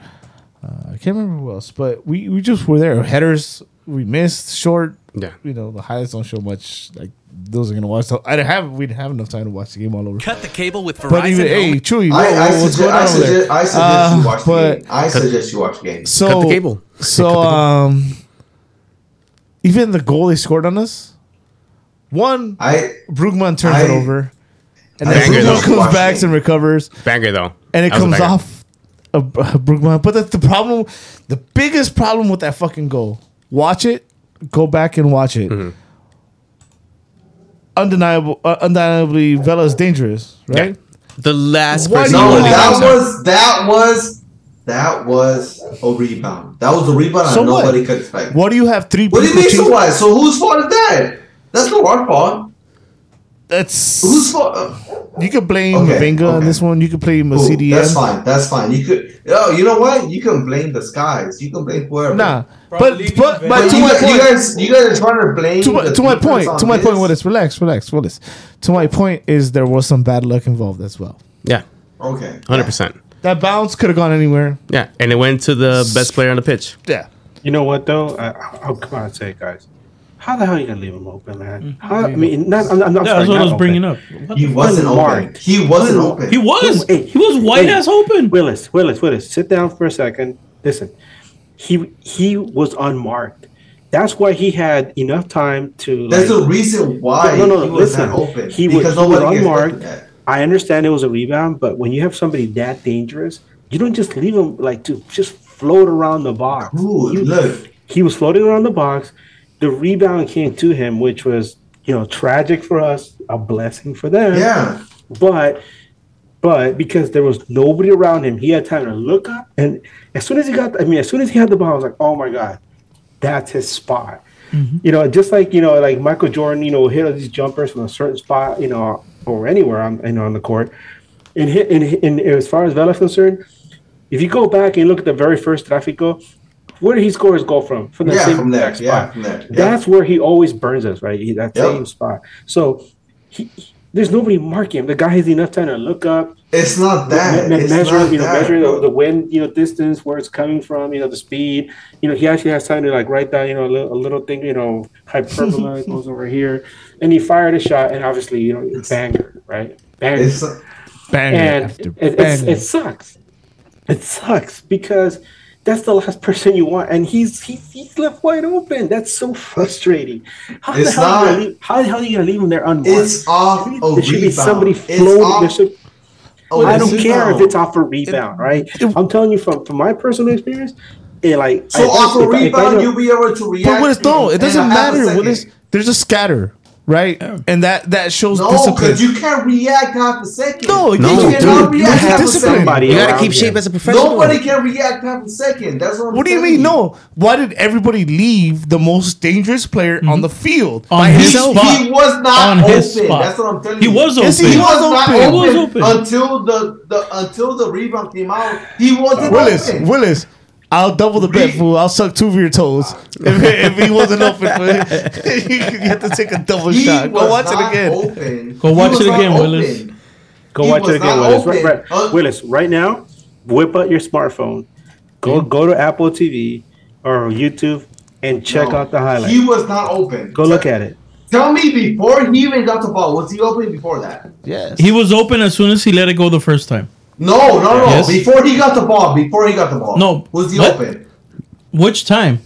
S1: Uh, I can't remember who else, but we, we just were there. Headers we missed short.
S2: Yeah.
S1: You know the highlights don't show much. Like those are gonna watch. So I didn't have we didn't have enough time to watch the game all over.
S7: Cut the cable with Verizon.
S1: But even hey,
S7: Home.
S1: Chewy,
S5: I,
S1: what-
S5: I,
S1: what's
S5: suggest,
S1: going
S5: I,
S1: on over there?
S5: I suggest
S1: Uh,
S5: you watch the game. I suggest you watch the game.
S1: So
S2: Cut the cable.
S1: So um, even the goal they scored on us, one
S5: I
S1: Brugman turns
S5: I-
S1: it over, and then
S2: Banger,
S1: Brugman
S2: though.
S1: comes
S5: Watch
S1: back and recovers,
S2: Banger though.
S1: and it
S2: That was a
S1: comes
S2: banger.
S1: off of Brugman. But that's the problem. The biggest problem with that fucking goal. Watch it. Go back and watch it.
S2: Mm-hmm.
S1: Undeniable, uh, undeniably, Vela is dangerous, right?
S2: The last
S1: Why do
S2: person.
S1: you
S5: no,
S1: wanna
S5: that
S1: use
S5: was that was that was a rebound. That was a rebound
S1: So
S5: that
S1: what?
S5: nobody could expect.
S1: What do you have three
S5: What do you
S1: people
S5: mean so
S1: chase-
S5: what? So whose fault is that? That's not our fault.
S1: That's
S5: who's fault? Uh,
S1: you could blame
S5: Okay,
S1: Mavinga on this one. You could blame a
S5: cool.
S1: CDM.
S5: That's fine. That's fine. You could. Oh, you know what? You can blame the skies. You can blame whoever.
S1: Nah, but
S4: Probably
S1: but but
S5: But
S1: to
S5: you,
S1: my
S5: guys, you guys, you guys are trying to blame.
S1: to my,
S5: the
S1: to my point,
S5: on
S1: to my point,
S5: this?
S1: Willis, relax, relax, Willis. To my point is there was some bad luck involved as well.
S2: Yeah,
S5: Okay.
S2: hundred percent.
S1: That bounce could have gone anywhere.
S2: Yeah, and it went to the best player on the pitch.
S1: Yeah,
S6: You know what though? I, I'll come on and say, it, guys. How the hell are you gonna leave him open, man? Mm. How, I mean, not, I'm, I'm not.
S4: Yeah,
S6: sorry,
S4: that's what I
S6: not
S4: was bringing up. What
S5: He wasn't open.
S6: Unmarked.
S5: He wasn't open.
S4: He was.
S6: Hey,
S4: He was white
S6: hey,
S4: ass open.
S6: Willis, Willis, Willis, sit down for a second. Listen, he he was unmarked. That's why he had enough time to.
S5: That's
S6: like,
S5: the reason why
S6: No, no, no,
S5: he was
S6: listen.
S5: not open.
S6: He was-
S5: because
S6: he was unmarked. I understand it was a rebound, but when you have somebody that dangerous, you don't just leave him like to just float around the box.
S5: Ooh,
S6: You-
S5: look.
S6: he was floating around the box. The rebound came to him, which was you know tragic for us, a blessing for them.
S5: Yeah.
S6: But but because there was nobody around him, he had time to look up. And as soon as he got, I mean, as soon as he had the ball, I was like, oh my god, that's his spot. Mm-hmm. You know, just like you know, like Michael Jordan, you know, hit all these jumpers from a certain spot, you know, or anywhere on you know on the court. And hit and, and as far as Vela's concerned, if you go back and look at the very first Trafico, where did he score his goal from? From the
S5: Yeah,
S6: same
S5: from there.
S6: exact
S5: Yeah,
S6: spot.
S5: from there. Yeah.
S6: That's where he always burns us, right? He- That
S5: Yep.
S6: same spot. So he, he- there's nobody marking him. The guy has enough time to look up,
S5: It's not that.
S6: me- me-
S5: it's
S6: measure,
S5: not
S6: you know,
S5: that,
S6: measure the, the wind, you know, distance, where it's coming from, you know, the speed. You know, he actually has time to like write down, you know, a little, a little thing, you know, hyperbola goes over here, and he fired a shot, and obviously, you know, banger, right? Banger.
S5: It's,
S1: Banger
S6: and
S1: after
S6: it, it's,
S1: banger.
S6: it sucks. It sucks because that's the last person you want, and he's he's, he's left wide open. That's so frustrating. How the
S5: It's
S6: hell are you gonna leave, how the hell are you gonna leave him there unmarked?
S5: It's off
S6: There
S5: a
S6: should be
S5: rebound.
S6: somebody
S5: It's
S6: floating.
S5: off-
S6: There should-
S5: Oh,
S6: I don't care if it's off a rebound, right? I'm telling you from from my personal experience, it like
S5: So
S6: I-
S5: off a
S6: if I- if I
S5: rebound, you'll be able to react.
S1: But Willis, no, it doesn't
S5: a half a
S1: matter.
S5: second.
S1: Willis, there's a scatter, right? And that that shows
S5: No,
S1: discipline.
S5: because you can't react half a second.
S1: No,
S2: No,
S1: you
S2: dude,
S5: cannot
S1: you
S5: react half a
S1: discipline.
S5: second.
S6: somebody
S2: You gotta keep shape as a professional.
S5: Nobody can react half a second. That's what I'm
S1: What do you
S5: telling
S1: mean? No. Why did everybody leave the most dangerous player on mm-hmm. the field?
S4: On his
S1: himself?
S4: spot.
S5: He was not
S4: On
S5: open.
S4: his spot.
S5: That's what I'm telling
S4: He
S5: you.
S4: was
S1: Yes,
S4: open.
S1: he
S5: He was
S1: was open.
S5: open,
S4: He was open.
S5: until the, the until the rebound came out. He wasn't
S1: Willis,
S5: open.
S1: Willis, I'll double the bet,
S5: Re-
S1: fool. I'll suck two of your toes if, if he wasn't open. fool. you have to take a double
S5: He
S1: shot. Go
S5: was
S1: watch it
S5: not
S1: again.
S5: Open.
S4: Go
S5: He
S4: watch
S5: was
S4: it
S5: not
S4: again,
S5: open.
S4: Willis.
S6: Go
S5: He
S6: watch
S5: was
S6: it again,
S5: not
S6: Willis. Right,
S5: open.
S6: right.
S5: Uh,
S6: Willis, right now, whip out your smartphone, go go to Apple TV or YouTube and check
S5: No,
S6: out the highlight.
S5: He was not open.
S6: go look at it.
S5: Tell me before he even got the ball, was he open before that?
S1: Yes.
S4: He was open as soon as he let it go the first time.
S5: No, no, no.
S4: Yes.
S5: Before he got the ball, before he got the ball.
S4: No,
S5: Was he
S4: what?
S5: open?
S4: Which time?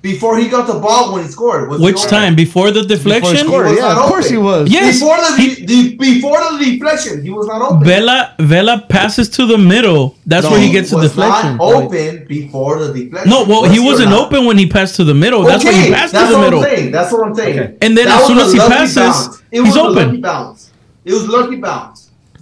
S5: Before he got the ball when he scored. Was
S4: Which
S5: open?
S4: time? Before the deflection?
S1: Before he
S4: deflection?
S1: scored,
S5: was
S1: yeah,
S5: not
S1: of course
S5: open.
S1: he was.
S4: Yes.
S5: Before the,
S4: he-
S5: the before the deflection, he was not open.
S4: Vela Vela passes to the middle. That's where he gets the
S5: was
S4: deflection.
S5: Not open before the deflection.
S4: No, well,
S5: Was
S4: he wasn't open when he passed to the middle. That's when he passed to
S5: that's
S4: the
S5: what
S4: middle.
S5: I'm saying. That's what I'm saying.
S6: Okay.
S4: And then
S5: That
S4: as soon
S5: was
S4: as he
S5: lucky
S4: passes,
S5: bounce. it
S4: he's
S5: was a
S4: open.
S5: lucky bounce. It was lucky bounce.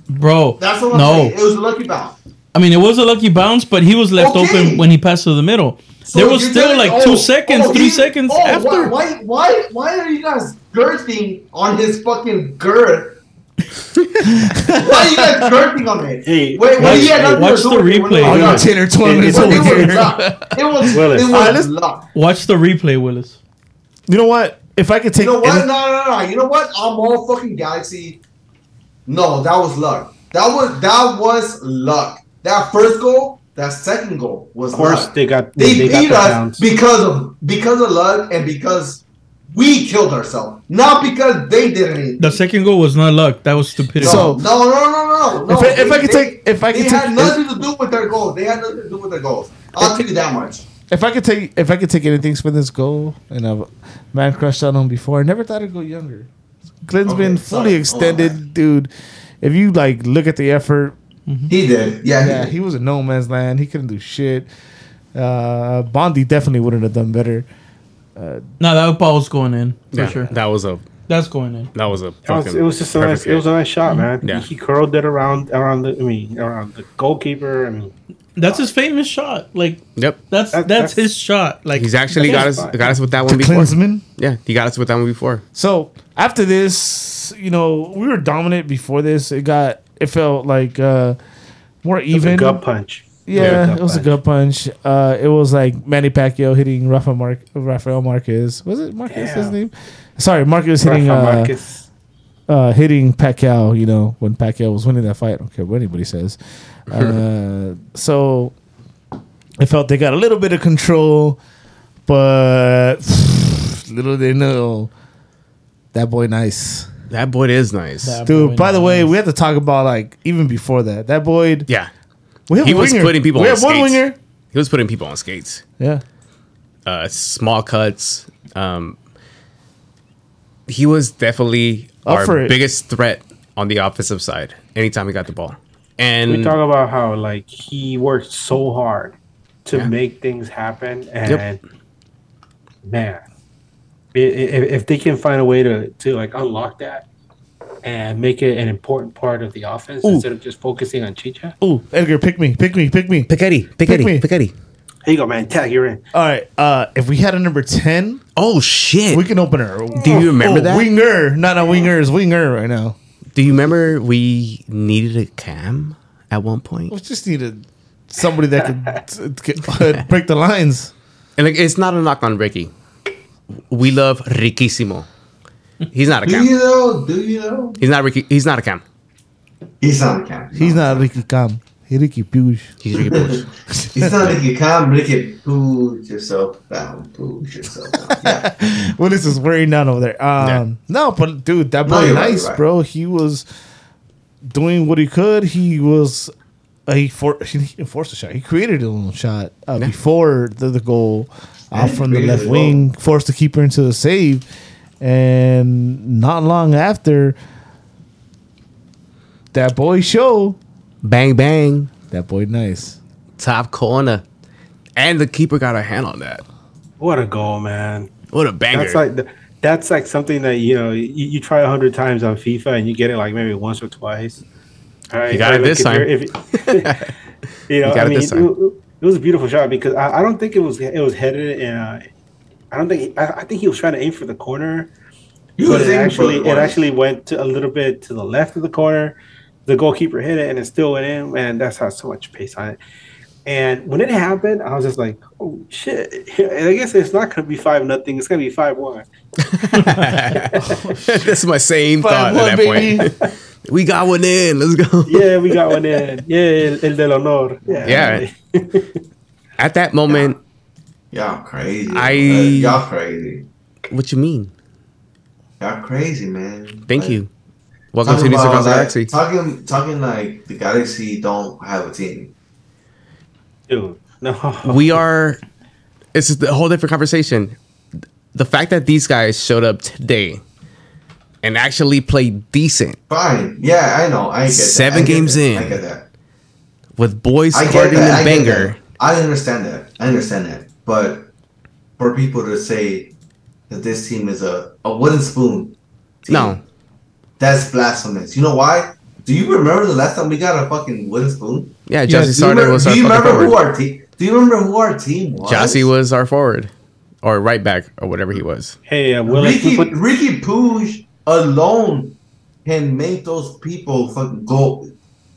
S4: Bro,
S5: That's what I'm
S4: no.
S5: saying. It was a lucky bounce.
S4: I mean, it was a lucky bounce, but he was left
S5: Okay.
S4: open when he passed to the middle.
S5: So
S4: there was still
S5: telling-
S4: like two seconds, three
S5: he-
S4: seconds
S5: oh, oh
S4: after.
S5: Why, why, why, why are you guys girthing on his fucking girth? why are you guys girthing on it?
S6: Hey,
S5: wait, wait,
S4: watch-
S5: he had nothing
S4: watch the replay.
S1: Oh,
S5: It
S1: 10 or 12 minutes
S6: it-
S1: over
S5: it was
S1: here.
S5: It was,
S6: Willis.
S5: it was
S1: Alright,
S5: luck.
S4: Watch the replay, Willis.
S1: You know what? If I could take
S5: You know what?
S1: any-
S5: No, no, no. You know what? I'm all fucking Galaxy. No, that was luck. That was that was luck. That first goal, that second goal was
S6: Of course,
S5: luck.
S6: they got
S5: They,
S6: they, got
S5: beat
S6: the
S5: us
S6: bounce.
S5: because of because of luck and because we killed ourselves, not because they did anything.
S4: The second goal was not luck. That was stupidity.
S5: no,
S1: So-
S5: no, no, no, no, no.
S1: If I- if
S5: They-
S1: I could
S5: they-
S1: take- if I could
S5: they
S1: take-
S5: had nothing to do with their goals. They had nothing to do with their goals. I'll tell you that much.
S1: If I could take if I could take anything from this goal, and a man crushed on him before, I never thought it'd go younger. Clint's
S5: Okay,
S1: been
S5: sorry.
S1: fully extended,
S5: man.
S1: dude. If you like look at the effort,
S5: He did. Yeah, he
S1: yeah,
S5: did.
S1: he was in no man's land. He couldn't do shit. Uh, Bondi definitely wouldn't have done better.
S4: Uh, no, that ball was going in for
S2: Yeah,
S4: sure.
S2: that was a
S4: That's going in.
S2: that was a
S6: It was,
S2: fucking
S6: it was just a nice,
S2: perfect
S6: it was a nice shot, man.
S2: Yeah.
S6: He, he curled it around around the I mean around the goalkeeper. I mean,
S4: That's his famous shot. Like
S2: Yep.
S4: that's that's,
S6: that's-
S4: his shot. Like
S2: He's actually got us
S6: fine.
S2: got us with that
S1: The
S2: one before.
S1: Klinsmann.
S2: Yeah, he got us with that one before.
S1: So after this, you know, we were dominant before this. It got it felt like uh more
S6: it
S1: even.
S6: a gut punch.
S1: Yeah, it was a
S6: punch.
S1: gut punch. Uh, it was like Manny Pacquiao hitting Rafa Mar- Rafael Marquez. Was it Marquez his name? Sorry, Marquez hitting
S6: Rafa
S1: uh,
S6: Marquez.
S1: uh, hitting Pacquiao. You know when Pacquiao was winning that fight. I don't care what anybody says. Uh, so I felt they got a little bit of control, but little they know that boy nice.
S2: That boy is nice.
S4: That
S1: Dude,
S4: boy
S1: by the way, we have to talk about like even before that. That boy,
S2: yeah,
S1: we have
S2: he
S1: a
S2: was
S1: winger.
S2: putting people
S1: We
S2: on
S1: have one
S2: skates.
S1: winger.
S2: he was putting people on skates.
S1: Yeah,
S2: Uh, small cuts. Um, he was definitely
S1: Up for
S2: our
S1: it.
S2: biggest threat on the offensive side. Anytime he got the ball, and
S6: We talk about how like he worked so hard to
S2: Yeah.
S6: make things happen, and man, i- i- if, if they can find a way to to like unlock that and make it an important part of the offense
S1: Ooh.
S6: instead of just focusing on Chicha.
S1: Ooh, Edgar, pick me, pick me, pick me.
S2: Pichetti,
S1: me.
S2: Pichetti, Pichetti.
S6: Here you go, man. Tag, you're in.
S1: All right. Uh, if we had a number ten,
S2: Oh shit!
S1: we can open her.
S2: Do you remember
S1: oh,
S2: that?
S1: winger? Not a winger. Is winger right now.
S2: Do you remember we needed a cam at one point?
S1: We just needed somebody that could t- t- uh, break the lines.
S2: And like, it's not a knock on Ricky. We love Riquísimo. He's not a cam.
S5: Do you know? Do you know?
S2: He's not Ricky. He's not a cam.
S5: He's not a cam.
S1: He's not Ricky Cam. He Ricky Puig.
S2: He's Ricky Puig.
S5: He's not Ricky Cam. Ricky, put yourself down. Put yourself down. Yeah.
S1: Willis is wearing down over there. Um, No, but dude, that
S5: No,
S1: boy
S5: you're right,
S1: nice,
S5: right.
S1: bro. He was doing what he could. He was uh, he, for, he enforced a shot. He created a little shot uh, before the, the goal off
S5: he
S1: from the left
S5: a
S1: wing, forced the keeper into the save, and not long after that boy show,
S2: Bang bang.
S1: that boy nice.
S2: Top corner. And the keeper got a hand on that.
S6: What a goal, man!
S2: What a banger.
S6: That's like the, that's like something that you know you, you try a hundred times on FIFA and you get it like maybe once or twice. All right,
S2: You got it
S6: like,
S2: this
S6: if
S2: time.
S6: you're- If, you know,
S2: You got
S6: I
S2: it
S6: mean,
S2: this
S6: it,
S2: time.
S6: it- it was a beautiful shot because I, I don't think it was it was headed and uh, I don't think I, I think he was trying to aim for the corner,
S5: You
S6: but it
S5: aiming for
S6: actually
S5: the
S6: it actually went to a little bit to the left of the corner. The goalkeeper hit it and it still went in, and that's how so much pace on it. And when it happened, I was just like, "Oh shit!" And I guess it's not going to be five nothing; it's going to be five one.
S2: That's my same thought
S1: one,
S2: at that point. we got one in. Let's go.
S6: Yeah, we got one in. Yeah, el, el del honor. Yeah.
S2: Yeah. At that moment,
S5: Y'all crazy.
S2: I-
S5: Uh, y'all crazy.
S2: what you mean?
S5: Y'all crazy, man.
S2: Thank
S5: Like,
S2: you. Welcome to
S5: Talking
S2: News
S5: about
S2: the
S5: like,
S2: Galaxy.
S5: talking, talking like the Galaxy don't have a team.
S6: Dude, no.
S2: we are it's just a whole different conversation the fact that these guys showed up today and actually played decent
S5: Fine. Yeah, I know. I get that.
S2: Seven
S5: I get
S2: games
S5: that.
S2: in.
S5: I get that.
S2: with boys
S5: I get
S2: starting
S5: that. I
S2: and
S5: get
S2: banger.
S5: I understand that. I understand that. But for people to say that this team is a, a wooden spoon, team,
S2: no
S5: that's blasphemous. You know why? Do you remember the last time we got a fucking wooden spoon?
S2: yeah
S4: Yes,
S2: Gyasi
S4: do you
S2: started
S5: remember,
S2: was our
S5: do you
S2: fucking
S5: remember who our team? Do you remember who our team was?
S2: Gyasi was our forward or right back or whatever he was
S6: Hey, uh, Will,
S5: Ricky
S6: put,
S5: Ricky Puig alone can make those people fucking go.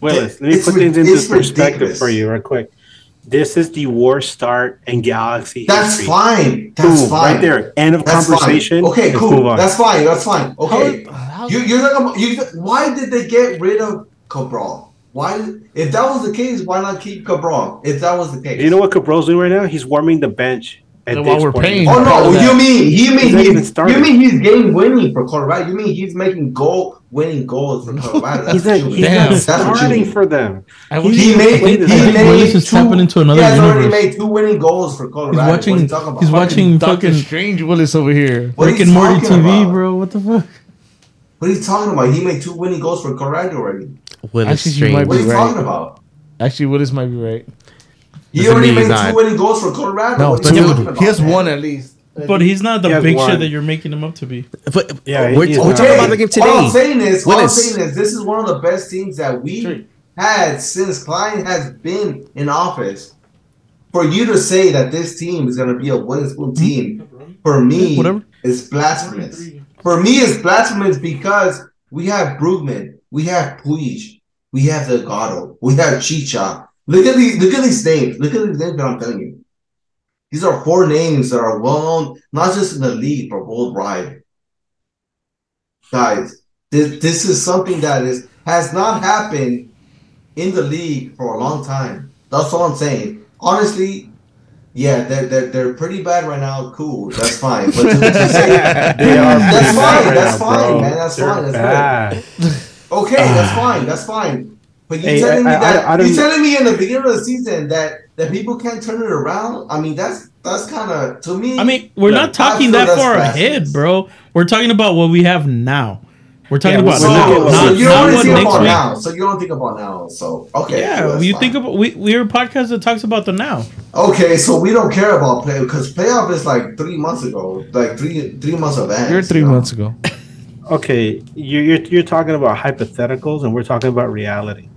S6: Willis, let me
S5: It's
S6: put
S5: ri-
S6: things into perspective
S5: ridiculous.
S6: for you, real quick. This is the worst start in Galaxy
S5: That's
S6: history.
S5: fine. That's
S6: Boom,
S5: fine.
S6: right there. End of
S5: That's
S6: conversation.
S5: Fine. Okay,
S6: Let's
S5: cool. That's fine. That's fine. Okay.
S1: How- how-
S5: you, you're talking about, you, why did they get rid of Cabral? Why, if that was the case, why not keep Cabral? If that was the case,
S6: you know what Cabral's doing right now? He's warming the bench. At
S1: And while we're
S6: Sporting
S1: paying-
S5: Oh no!
S1: that.
S5: You mean you mean
S6: He's not even
S5: he's, you mean he's game winning for Colorado? You mean he's making goal winning goals for Colorado? That's
S6: He's not, he's not
S5: That's what you
S6: starting for them.
S1: I
S6: He-
S1: wish
S5: He made,
S6: Wait,
S5: he
S6: I think
S5: made
S4: Willis is
S5: two,
S4: tapping into another
S5: he has already made two winning goals for Colorado.
S4: He's
S5: What are
S4: watching.
S5: you talking about?
S4: He's watching
S1: Doctor
S4: fucking
S1: Strange Willis over here.
S5: What are
S4: Rick and Morty
S5: talking
S4: TV,
S5: about?
S4: bro. What the fuck?
S5: What are you talking about? He made two winning goals for Colorado already.
S2: Willis
S1: Actually, you
S2: Strange.
S1: might
S5: What are you
S1: Right.
S5: talking about?
S1: Actually, Willis might be right.
S5: He
S2: Doesn't
S5: already made
S2: he's
S5: two
S2: not.
S5: winning goals for Colorado.
S1: No,
S5: what are you talking
S1: two.
S5: about,
S1: He has one at least.
S4: But he's not the
S6: He
S4: big shit that you're making him up to be.
S2: But
S6: Yeah,
S2: we're, we're talking about the game
S5: All I'm
S2: today.
S5: saying is, all I'm saying is, this is one of the best teams that we
S1: True.
S5: had since Klein has been in office. For you to say that this team is going to be a winning spoon hmm? team, for me,
S4: Whatever.
S5: is blasphemous. For me, it's blasphemous because we have Brugman, we have Puig, we have the Delgado, we have Chicha. Look at these, look at these names. Look at these names that I'm telling you. These are four names that are well known, not just in the league, but worldwide. Guys, this, this is something that is has not happened in the league for a long time. That's all I'm saying. Honestly, yeah, they're, they're, they're pretty bad right now. Cool, that's fine. But to, to say,
S6: They are
S5: that's fine.
S6: right
S5: That's
S6: now,
S5: fine,
S6: bro.
S5: man. That's
S6: They're
S5: fine. That's
S6: bad.
S5: good. Okay, that's fine. That's fine. But you
S6: Hey,
S5: telling
S6: I-
S5: me that
S6: I- I don't-
S5: you telling me in the beginning of the season that that people can't turn it around. I mean, that's that's kind of to me.
S4: I mean, we're
S6: Yeah,
S4: not talking that far
S5: blasphemous.
S4: ahead, bro. We're talking about what we have now. We're talking
S6: Yeah,
S4: about
S6: so-
S4: now,
S6: so
S4: not,
S5: you don't
S4: what
S5: think
S4: next
S5: about
S4: week.
S5: now. So you don't think about now. So okay,
S4: Yeah,
S5: so
S4: you
S5: fine.
S4: think about we we're a podcast that talks about the now.
S5: Okay, so we don't care about play because playoff is like three months ago, like three three months advance.
S1: You're three
S5: you know?
S1: months ago.
S6: Okay, you're, you're you're talking about hypotheticals, and we're talking about reality.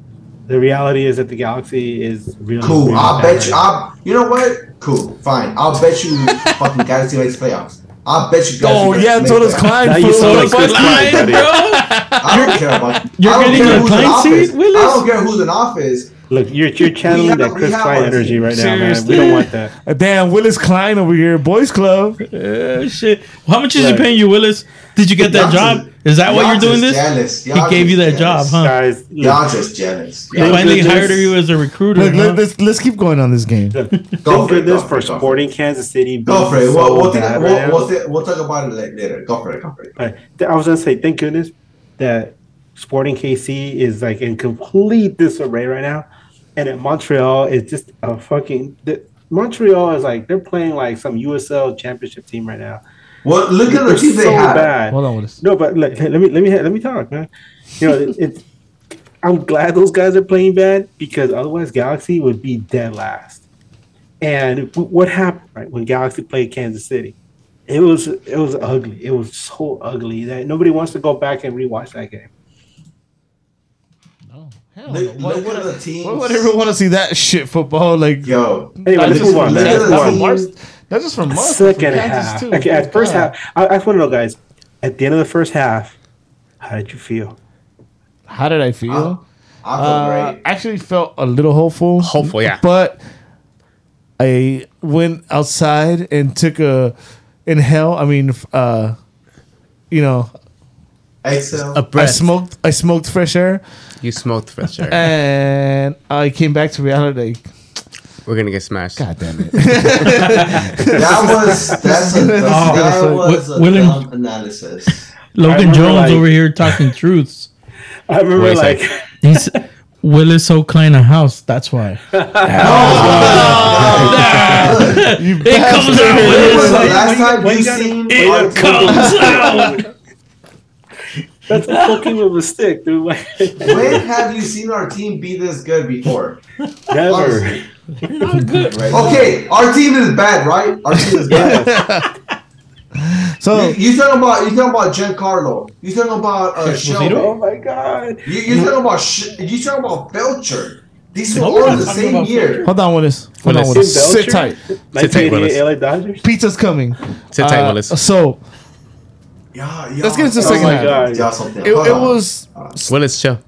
S6: The reality is that the galaxy is really
S5: Cool.
S6: really
S5: I'll bet you. I'll, you know what? Cool. Fine. I'll bet you. fucking Galaxy makes playoffs. I'll bet you. Galaxy
S1: Oh yeah,
S5: makes
S1: so does
S5: playoffs.
S1: Klein.
S6: Now you
S1: fool.
S6: sound
S1: What
S6: like
S1: the
S6: Chris
S1: fuck?
S6: Klein, buddy.
S5: I don't care about.
S4: You're
S5: I don't
S4: getting
S5: care
S4: a
S5: who's in
S4: Klein seat,
S5: I don't care who's in office.
S6: Look, you're you're channeling
S5: have-
S6: that Chris Klein energy right now, man. We don't want that.
S1: Damn, Willis Klein over here, boys club.
S4: Uh, shit. How much is he paying you, Willis? Did you get that
S5: Y'all
S4: job?
S5: just-
S4: Is that why
S5: y'all
S4: you're doing this?
S5: Jealous.
S4: He
S5: Y'all
S4: gave you
S5: just
S4: that job, huh?
S6: Guys, look,
S5: Y'all just jealous.
S4: They
S5: Y'all
S4: finally hired you as a recruiter.
S1: Look,
S4: huh?
S1: let, let's let's keep going on this game.
S5: Go
S6: thank
S5: for it, go
S6: goodness
S5: for
S6: for
S5: it, go for
S6: Sporting Kansas City.
S5: Go
S6: being
S5: for it.
S6: so
S5: We'll, we'll, think, we'll, we'll, thi- we'll talk about it later. Go for it. Go for it.
S6: Right. I was gonna say, thank goodness that Sporting KC is like in complete disarray right now, and at Montreal is just a fucking. The, Montreal is like they're playing like some USL championship team right now.
S5: Well, look at the
S6: They're
S5: team they
S6: so
S5: have.
S6: bad.
S1: Hold on with this.
S6: No, but let, let me let me let me talk, man. You know, it, it's. I'm glad those guys are playing bad because otherwise Galaxy would be dead last. And what happened right when Galaxy played Kansas City? It was it was ugly. It was so ugly that nobody wants to go back and rewatch that game.
S1: No. Hell
S5: Look,
S1: no. Why
S5: look
S1: would
S5: at
S1: I-
S5: the teams.
S1: Why would everyone want to see that shit football? Like,
S5: Yo,
S6: Anyway,
S1: not
S6: let's
S1: just
S6: move on.
S1: from
S6: man.
S5: Look at
S6: Let's move on.
S1: Mars, not just from Mars, but from
S6: Second half.
S1: too.
S6: Okay, at first
S1: God.
S6: half, I, I just want to know, guys. At the end of the first half, how did you feel?
S1: How did I feel?
S5: I feel
S1: Uh,
S5: great.
S1: actually felt a little hopeful.
S2: Hopeful, yeah.
S1: But I went outside and took a inhale. I mean, uh, you know,
S5: Excel.
S2: A
S1: I
S2: breath.
S1: smoked. I smoked fresh air,
S2: You smoked fresh air.
S1: and I came back to reality.
S2: We're gonna get smashed.
S1: God damn it!
S5: that was that's a oh, that
S4: Oh,
S5: was a
S4: William-
S5: dumb analysis.
S4: Logan Jones
S6: like-
S4: over here talking truths.
S6: I remember
S2: Wait
S6: like
S2: sec.
S4: He's Willis so klein a house. That's why.
S1: you
S4: It comes out
S5: When
S4: with
S5: was the
S6: Wait,
S5: last time
S6: wait,
S5: you seen
S6: wait,
S5: our
S6: wait,
S4: comes out.
S6: That's a poking with a stick, dude.
S5: When have you seen our team be this good before?
S6: Never.
S4: Not good.
S5: Okay, our team is bad, right? Our team is bad.
S1: So
S5: You, you talking about you talking about Giancarlo? You talking about uh, Shelby?
S6: Oh my god.
S5: You you talking about Sh- you talking about Belcher? These were all in the same year.
S1: hold on, Willis. Hold on,
S2: Willis.
S1: Willis. Sit tight.
S2: Sit tight,
S6: 1988
S2: Willis.
S6: LA Dodgers.
S1: Pizza's coming.
S2: Sit tight,
S1: Uh,
S2: Willis.
S1: So
S5: Yeah,
S1: Let's get into the
S6: Oh
S1: second
S6: my
S1: half.
S6: god.
S5: Y'all something.
S1: it,
S5: Hold
S1: it
S5: on.
S1: was
S2: Willis, chill.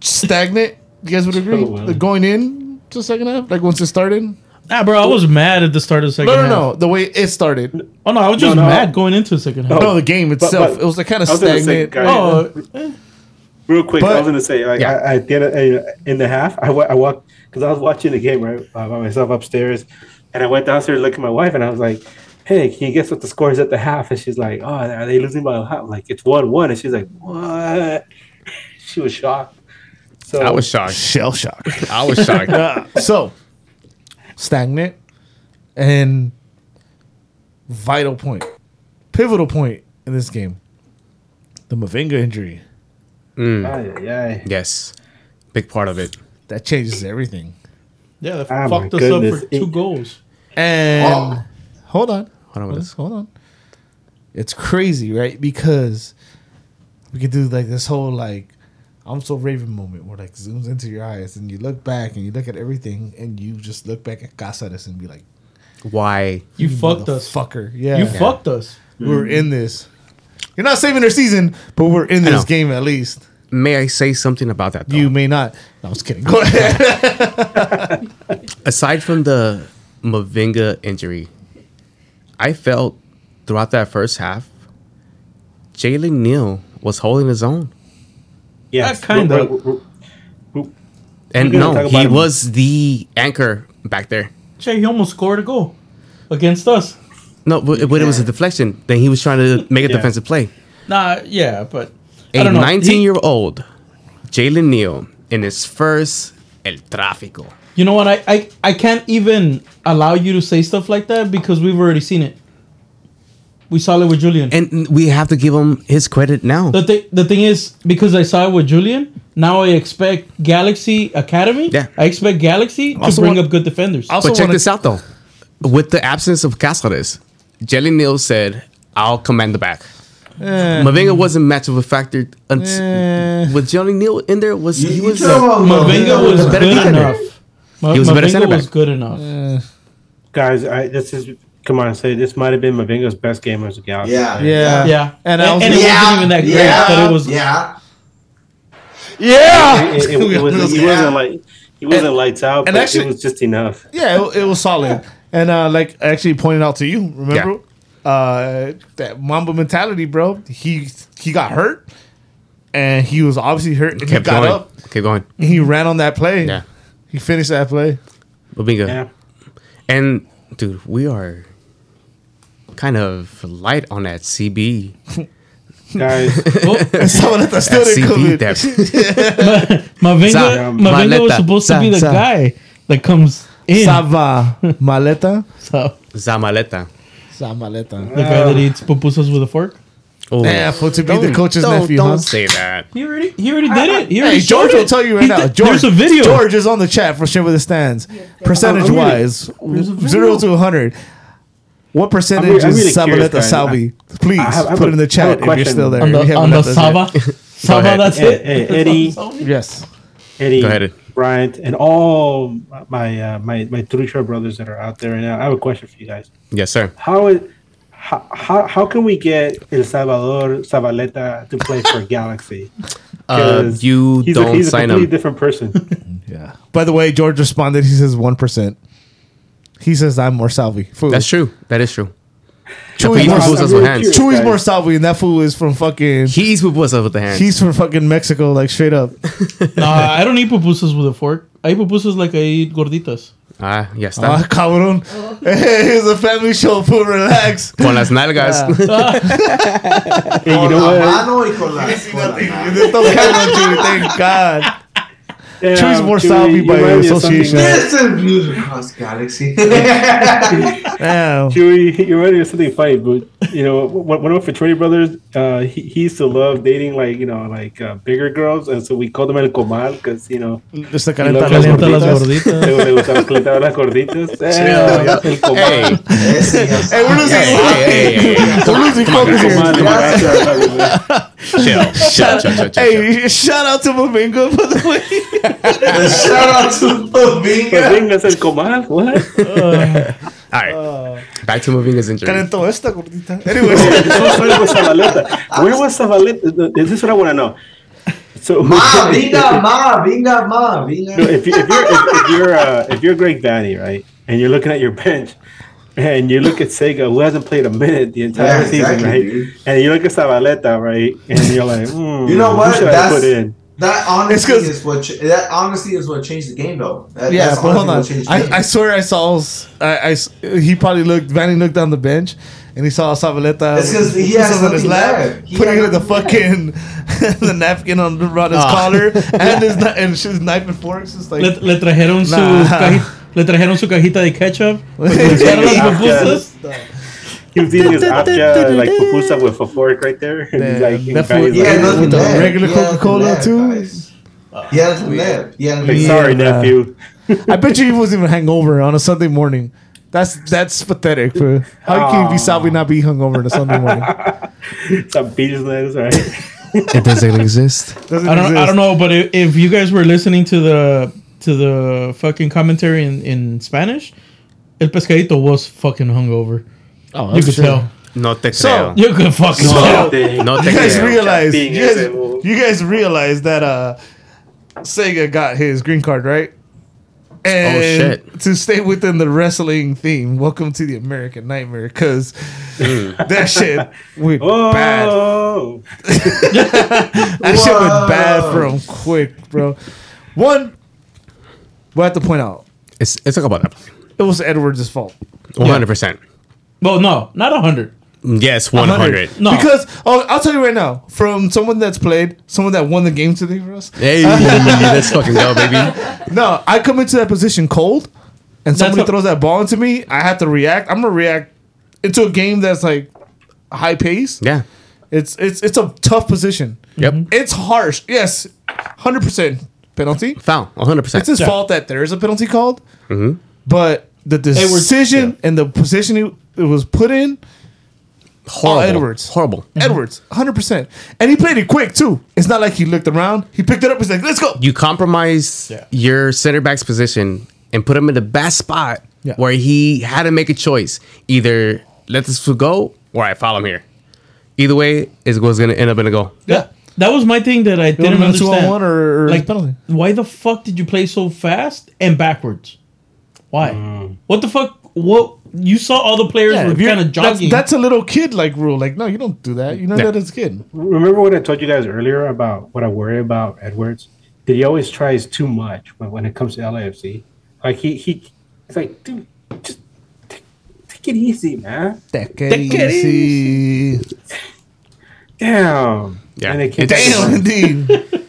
S1: stagnant. You guys would agree? Like, Going in to the second half, like once it started.
S4: Nah, bro, I was mad at the start of the second
S1: No, no,
S4: half.
S1: no. The way it started.
S4: Oh no, I was just
S6: No, no.
S4: mad going into the second half.
S1: No, the game itself.
S6: but-
S1: it was like kind of
S6: I was gonna say,
S1: stagnant.
S6: guys-
S4: Oh, eh,
S6: Real quick,
S1: But-
S6: I was gonna say, like,
S2: Yeah.
S6: I, I did it uh, in the half. I, wa- I walked because I was watching the game right uh, by myself upstairs, and I went downstairs to look at my wife, and I was like, "Hey, can you guess what the score is at the half?" And she's like, "Oh, are they losing by a half?" Like, "It's one one," and she's like, "What?" She was shocked. So
S2: I was shocked.
S1: Shell shocked.
S2: I was shocked.
S1: Uh, so stagnant and vital point, pivotal point in this game. The Mavinga injury
S2: Mm,
S6: Ay, ay, ay.
S2: yes, big part of it.
S1: that changes everything.
S4: yeah, that
S6: my
S4: fucked us
S6: goodness.
S4: up for two goals.
S1: And
S5: Oh.
S1: Hold on,
S2: Hold on,
S1: hold,
S2: Willis.
S1: hold on. It's crazy, right? Because we could do like this whole like I'm so Raven moment where like zooms into your eyes and you look back and you look at everything and you just look back at Cáceres and be like,
S2: Why?
S4: You fucked us.
S1: fucker. Yeah,
S4: You fucked us.
S1: we're mm-hmm. in this. You're not saving their season, but we're in this game at least.
S2: May I say something about that? Though?
S1: You may not. No, I was kidding. Go ahead.
S2: aside from the Mavinga injury, I felt throughout that first half, Jalen Neal was holding his own.
S6: Yeah,
S4: kinda.
S6: we're- we're- we're-
S2: And
S6: We're gonna
S2: no, he
S6: him.
S2: was the anchor back there.
S4: Jay, he almost scored a goal against us.
S2: No, but, but it was a deflection. Then he was trying to make a
S6: Yeah.
S2: defensive play.
S4: Nah, yeah, but
S2: a 19
S4: He-
S2: year old Jalen Neal in his first El Tráfico.
S4: You know what? I, I I can't even allow you to say stuff like that because we've already seen it. We saw it with Julian.
S2: And we have to give him his credit now.
S4: the thing the thing is because I saw it with Julian, now I expect Galaxy Academy.
S2: Yeah.
S4: I expect Galaxy to bring
S1: want-
S4: up good defenders.
S1: Also
S2: but check
S1: wanna-
S2: this out though. With the absence of Cáceres, Jalen Neal said, I'll command the back.
S1: Eh,
S2: Mavinga wasn't much of a factor. Until,
S1: Eh.
S2: with Jalen Neal in there, was
S5: You,
S2: he
S5: you
S2: was
S5: talking
S4: Mavinga was
S2: better
S4: good
S2: defender.
S4: enough. Ma-
S2: He was a better
S4: Mavinga
S2: center
S4: was good enough.
S1: eh,
S6: guys, I, this is come on, say this might have been Mavinga's best game as a Galaxy.
S5: Yeah.
S1: yeah.
S4: Yeah,
S1: And
S4: and,
S1: was-
S4: and it wasn't even that great,
S5: yeah,
S4: but it was.
S5: Yeah.
S1: Yeah.
S6: It, it, it, wasn't, he wasn't like he wasn't
S1: And-
S6: lights out,
S1: and
S6: but
S1: actually-
S6: it was just enough.
S1: Yeah, it, it was solid. And uh, like I actually pointed out to you, remember? Uh, that Mamba mentality, bro. He he got hurt, and he was obviously hurt. And he got
S2: going.
S1: up.
S2: Kept going.
S1: And he ran on that play.
S2: Yeah.
S1: He finished that play.
S2: Mavinga.
S6: Yeah.
S2: And dude, we are kind of light on that CB.
S6: guys.
S4: Oh,
S1: Zavaleta still didn't come
S2: CB
S1: in.
S2: depth.
S4: Mavinga,
S2: Sa-
S4: Mavinga was
S2: Maleta.
S4: supposed to be the
S1: sa.
S4: guy that comes in.
S1: Sava Maleta.
S4: So,
S2: Zamaleta.
S1: Zamaleta.
S4: the guy that eats pupusas with a fork.
S2: Oh,
S1: Yeah, for to be the coach's
S2: don't,
S1: nephew,
S2: Don't
S1: huh?
S2: say that.
S4: He already, he already did it. He already
S1: Hey, George
S4: showed
S1: will tell you right
S4: He
S1: now.
S4: did-
S1: George,
S4: There's a video.
S1: George is on the chat for sure with the stands. Percentage
S6: I'm
S1: wise,
S4: There's a video.
S1: zero to hundred. What percentage
S6: I'm re- I'm
S1: is
S6: really curious,
S1: Zavaleta
S6: guys.
S1: Salvi? Please
S6: I have- I have
S1: put
S6: a-
S1: it in the chat if you're still there.
S4: on the
S1: haven't
S4: on the
S1: left us yet.
S4: Saba. Saba, that's
S6: Hey,
S4: it.
S6: hey, Eddie.
S1: Yes.
S6: Eddie,
S2: Go ahead.
S6: Bryant, and all my uh, my my Trucha brothers that are out there right now. I have a question for you guys.
S2: Yes, sir.
S6: How is how, how, how can we get El Salvador Zavaleta to play for Galaxy?
S2: Uh,
S6: 'Cause
S2: you
S6: he's
S2: don't
S6: a, he's a completely
S2: him.
S6: different person.
S1: Yeah. By the way, George responded. He says one percent. He says I'm more Salvi. Fool.
S2: That's true. That is true.
S1: Chewy's
S2: He
S1: more,
S2: eats
S6: I'm
S2: pupusas
S6: really
S2: with hands.
S1: Chewy's
S6: guys.
S1: more Salvi, and that fool is from fucking.
S2: He eats pupusas with the hands.
S1: He's from fucking Mexico, like straight up.
S4: Nah, I don't eat pupusas with a fork. I eat pupusas like I eat gorditas.
S2: Ah, ya está.
S1: Ah, cabrón. It's a family show. Fool, relax.
S2: Con las nalgas.
S6: Hey, you know
S5: Con la
S6: what?
S5: mano y con la- con la nalga.
S1: There's no camera, Chewy. Thank God.
S6: Yeah,
S1: Chewy's more
S6: Chewy,
S1: Salvi by
S6: remind me of
S1: association.
S5: This is views across galaxy.
S1: Damn.
S6: Chewy, you reminded me of something funny, but you know, one one of my fraternity brothers, uh, he, he used to love dating like you know like uh, bigger girls, and so we called him el comal because you know
S1: Just to
S6: he loved
S1: calentar las
S6: las
S4: Calienta las
S1: gorditas.
S4: gorditas.
S6: le, le gustaba calentar las gorditas. Eh, el comal.
S2: hey, chill, chill, chill, chill,
S1: shout out to Mavinga, by the way.
S5: Shout out to Pavinga.
S6: Vengas el comal, what?
S2: All right, back to moving his injury.
S1: Calentó esta gordita. Anyways,
S6: So where was Zavaleta? Where was Zavaleta? This is what I want to know. So
S5: Ma, vinga, ma, vinga, ma,
S6: No,
S5: vinga.
S6: if, you, if you're if, if you're uh, if you're Greg Vanney, right, and you're looking at your bench, and you look at Sega, who hasn't played a minute the entire
S5: Yeah,
S6: season,
S5: exactly,
S6: right,
S5: dude.
S6: and you look at Zavaleta, right, and you're like, hmm,
S5: You know
S6: who
S5: what?
S6: should I
S5: That's
S6: put in?
S5: That
S1: It's
S5: honestly
S1: 'cause-
S5: is what ch- that honestly is what changed the game though. That,
S1: yeah,
S5: that's
S1: but hold on.
S5: what the.
S1: I, I swear I saw. s- I, I s- he probably looked. Vanney looked down the bench. And he saw Zavaleta
S5: It's 'cause he has
S1: on his lap, putting it in the
S5: nothing
S1: fucking the napkin on around his
S2: Ah.
S1: collar and his kni- and his knife and forks. It's like
S4: Le, le trajeron su
S1: Nah.
S4: caji- le trajeron su cajita de ketchup. Le echaron las pupusas.
S6: He was eating his apia like pupusa with a fork right there. And he's like,
S1: that
S6: guy
S1: fool-
S6: is
S5: He had
S6: like,
S1: Yeah, with the regular
S5: He had nothing
S1: Coca-Cola, too?
S5: guys. He had nothing left. He had nothing
S6: like, sorry, nephew.
S1: I bet you he wasn't even hungover on a Sunday morning. That's that's pathetic. Bro. How can you be Salvi not be hungover on a Sunday morning?
S6: Some business, right?
S2: It doesn't exist.
S1: Doesn't
S4: I don't. I don't know, but if, if you guys were listening to the to the fucking commentary in, in Spanish, El Pescadito was fucking hungover.
S1: Oh,
S4: You
S1: that's
S4: could
S1: true.
S4: tell.
S2: No te
S1: So,
S2: creo.
S4: You could fucking
S1: So-
S4: tell.
S2: No te
S1: You guys
S2: creo.
S1: realize you guys, you guys realize that uh Sega got his green card, right? And
S2: Oh, shit.
S1: to stay within the wrestling theme, welcome to the American Nightmare, because that shit went bad.
S6: Oh,
S1: That shit went bad
S5: Whoa.
S1: from quick, bro. One, we have to point out
S2: It's it's a couple of
S1: it was Edwards' fault.
S2: One hundred percent.
S4: Well, no, not a hundred.
S2: Yes, one hundred.
S4: No.
S1: Because oh, I'll tell you right now, from someone that's played, someone that won the game today for us.
S2: Hey, let's fucking go, baby.
S1: No, I come into that position cold, and somebody
S4: what-
S1: throws that ball into me. I have to react. I'm gonna react into a game that's like high pace.
S2: Yeah.
S1: It's it's it's a tough position.
S2: Yep. Mm-hmm.
S1: It's harsh. Yes, hundred percent penalty.
S2: Foul. One hundred percent.
S1: It's his fault that there is a penalty called. Mm-hmm. But the
S4: Edwards-
S1: decision and the position he, it was put in,
S2: Horrible.
S1: Uh, Edwards.
S2: Horrible. Mm-hmm.
S1: Edwards, hundred percent, and he played it quick too. It's not like he looked around. He picked it up. He's like, "Let's go."
S2: You compromise
S4: Yeah.
S2: your center back's position and put him in the best spot
S1: Yeah.
S2: where he had to make a choice. Either let this fool go or I follow him here. Either way, it was going to end up in a goal.
S1: Yeah.
S4: That was my thing that I
S1: would've
S4: didn't
S1: been a two on
S4: understand.
S1: one or- or
S4: like,
S1: penalty.
S4: why the fuck did you play so fast and backwards? Why? Mm. What the fuck? What you saw? All the players
S1: Yeah,
S4: were
S1: you're-
S4: kind of
S1: that's,
S4: jogging.
S1: that's a little kid like rule. Like, no, you don't do that. You know
S2: Yeah.
S1: that as a kid.
S6: remember what I told you guys earlier about what I worry about Edwards? That he always tries too much when, when it comes to LAFC. Like he he, it's like, dude, just take, take it easy, man.
S1: Take it easy.
S6: Damn.
S2: Yeah.
S6: And they came
S2: It's-
S6: back
S1: Damn,
S6: and
S1: indeed.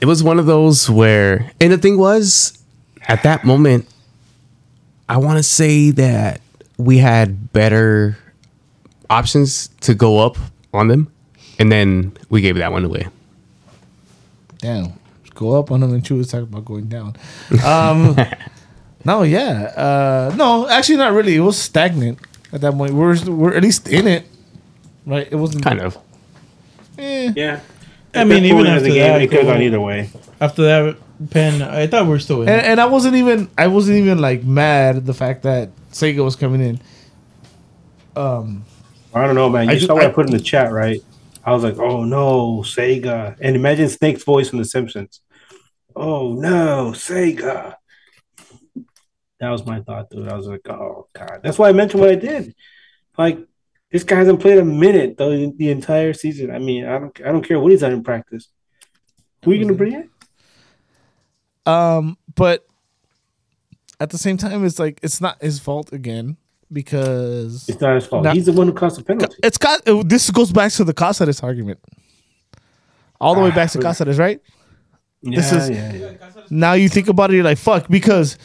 S2: it was one of those where and the thing was at that moment i want to say that we had better options to go up on them and then we gave that one away
S1: Damn. Go up on them and Chew was talking about going down. Um, no, yeah. Uh, no, actually, not really. It was stagnant at that point. We're, we're at least in it, right? It wasn't
S2: kind of
S1: Eh.
S6: Yeah.
S4: I mean, even after that,
S6: it could have gone either way.
S4: After that pen, I thought we were still in.
S1: And, and I wasn't even I wasn't even like mad at the fact that Sega was coming in. Um,
S6: I don't know, man. You
S1: I ju-
S6: saw what I,
S1: I-
S6: put in the chat, right? I was like, "Oh no, Sega!" And imagine Snake's voice from The Simpsons. Oh no, Sega! That was my thought, dude. I was like, "Oh god." That's why I mentioned what I did. Like, this guy hasn't played a minute though the, the entire season. I mean, I don't, I don't care what he's done in practice. Who are you gonna bring in?
S1: Um, but at the same time, it's like it's not his fault again because
S6: It's not his fault.
S1: No.
S6: He's the one who caused the penalty.
S1: it's got this goes back to the Cáceres argument. All the way back to Cáceres, right?
S6: Yeah,
S1: this is-
S6: yeah, yeah.
S1: now you think about it, you're like, fuck, because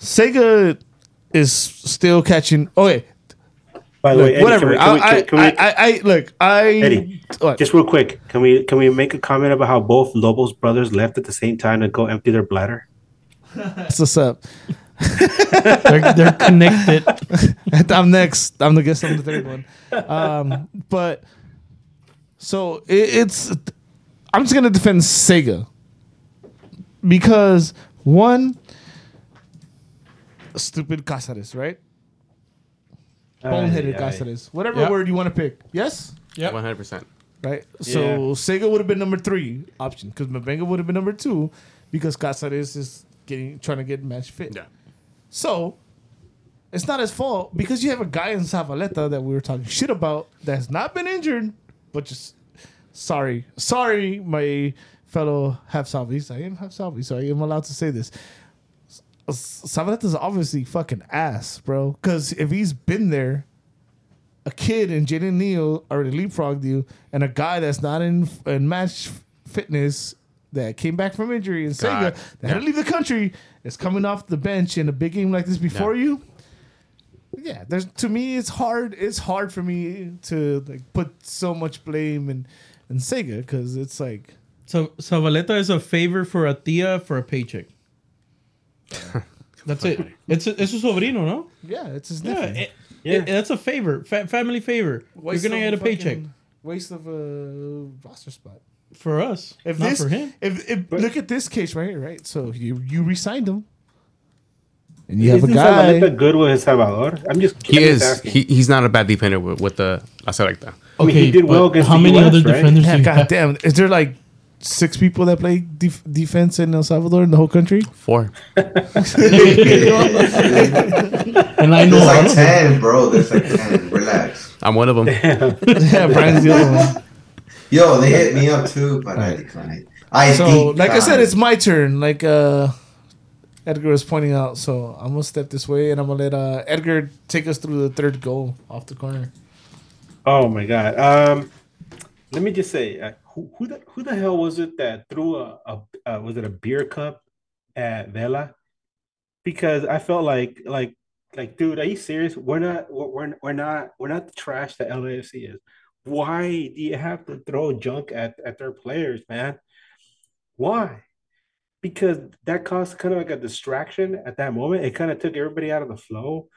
S1: Sega is still catching. Okay,
S6: By the
S1: look,
S6: way, Eddie,
S1: whatever.
S6: Can we, can we,
S1: I,
S6: can, can we,
S1: I, I, I, look, I.
S6: Eddie,
S1: what?
S6: Just real quick, can we can we make a comment about how both Lobos brothers left at the same time to go empty their bladder?
S1: That's what's up.
S4: they're, they're connected.
S1: I'm next. I'm the guest on the third one. Um, but so it, it's. I'm just gonna defend Sega because one, stupid Cáceres, right? Boneheaded
S6: Ay, ay.
S1: Cáceres, whatever
S4: Yeah.
S1: word you want to pick. Yes.
S4: Yep.
S2: 100%
S1: right? So
S6: Yeah.
S1: Sega would have been number three option because Mavinga would have been number two because Cáceres is getting trying to get match fit.
S2: yeah
S1: So it's not his fault because you have a guy in Zavaleta that we were talking shit about that has not been injured, but just sorry, sorry, my fellow half Salvis. I am half Salvi, so I am allowed to say this. Zavaleta's obviously fucking ass, bro. Because if he's been there, a kid and Jalen Neal already leapfrogged you, and a guy that's not in, in match fitness that came back from injury and
S2: God,
S1: Sega that had to leave the country is coming off the bench in a big game like this before you. Yeah, there's to me it's hard. It's hard for me to like put so much blame in in Sega because it's like
S4: So Zavaleta is a favor for a tia for a paycheck. That's it. It's a, it's a sobrino, no?
S1: yeah, it's his
S4: Yeah,
S1: nephew.
S4: it-
S6: Yeah.
S4: it- that's a favor, fa- family favor.
S1: Waste
S4: You're gonna
S1: of
S4: get a paycheck
S1: Waste of a roster spot.
S4: for us,
S1: If
S4: not
S1: this,
S4: for him.
S1: if, if look at this case right here, right? So you you re-signed him, and you have
S6: Isn't
S1: a guy.
S6: Zavaleta good with El Salvador? I'm just
S2: he
S6: I'm just
S2: is
S6: asking.
S2: he, he's not a bad defender with, with the I said like that
S6: I mean, he did well against
S4: how
S6: the
S4: many
S6: US,
S4: other
S6: right?
S4: defenders?
S1: Yeah,
S4: do you
S1: God
S4: have?
S1: damn. Is there like six people that play def- defense in El Salvador in the whole country?
S2: four
S4: And I know
S5: There's
S4: all
S5: like
S4: of them.
S5: ten, bro. There's like ten. Relax.
S2: I'm one of them
S1: yeah, Brian's the other one.
S5: Yo, they hit me up too, but I declined. I
S1: So, like I said, it's my turn. Like uh, Edgar was pointing out. So I'm gonna step this way, and I'm gonna let uh, Edgar take us through the third goal off the corner.
S6: Oh my god. Um, let me just say, uh, who the, who the hell was it that threw a, a uh, was it a beer cup at Vela? Because I felt like like like dude, are you serious? We're not we're we're not we're not the trash that LAFC is. Why do you have to throw junk at at their players, man? Why? Because that caused kind of like a distraction at that moment. It kind of took everybody out of the flow.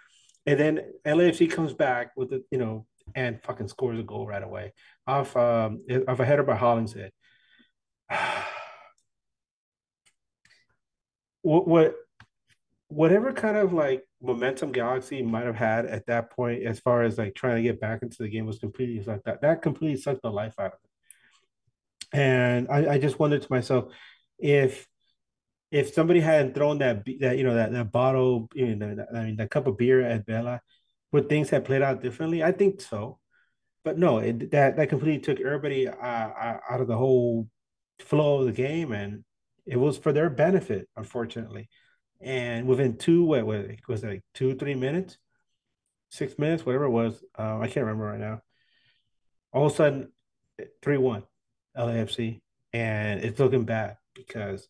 S6: And then LAFC comes back with the, you know, and fucking scores a goal right away off um off a header by Hollingshead. what what whatever kind of like momentum Galaxy might have had at that point, as far as like trying to get back into the game, was completely sucked that. That completely sucked the life out of it. And I, I just wondered to myself if if somebody hadn't thrown that that you know that, that bottle, you know, that, I mean that cup of beer at Vela, would things have played out differently? I think so, but no, it, that that completely took everybody uh, uh, out of the whole flow of the game, and it was for their benefit, unfortunately. And within two, what was it? Was like two, three minutes, six minutes, whatever it was? Uh, I can't remember right now. All of a sudden, three one, LAFC, and it's looking bad because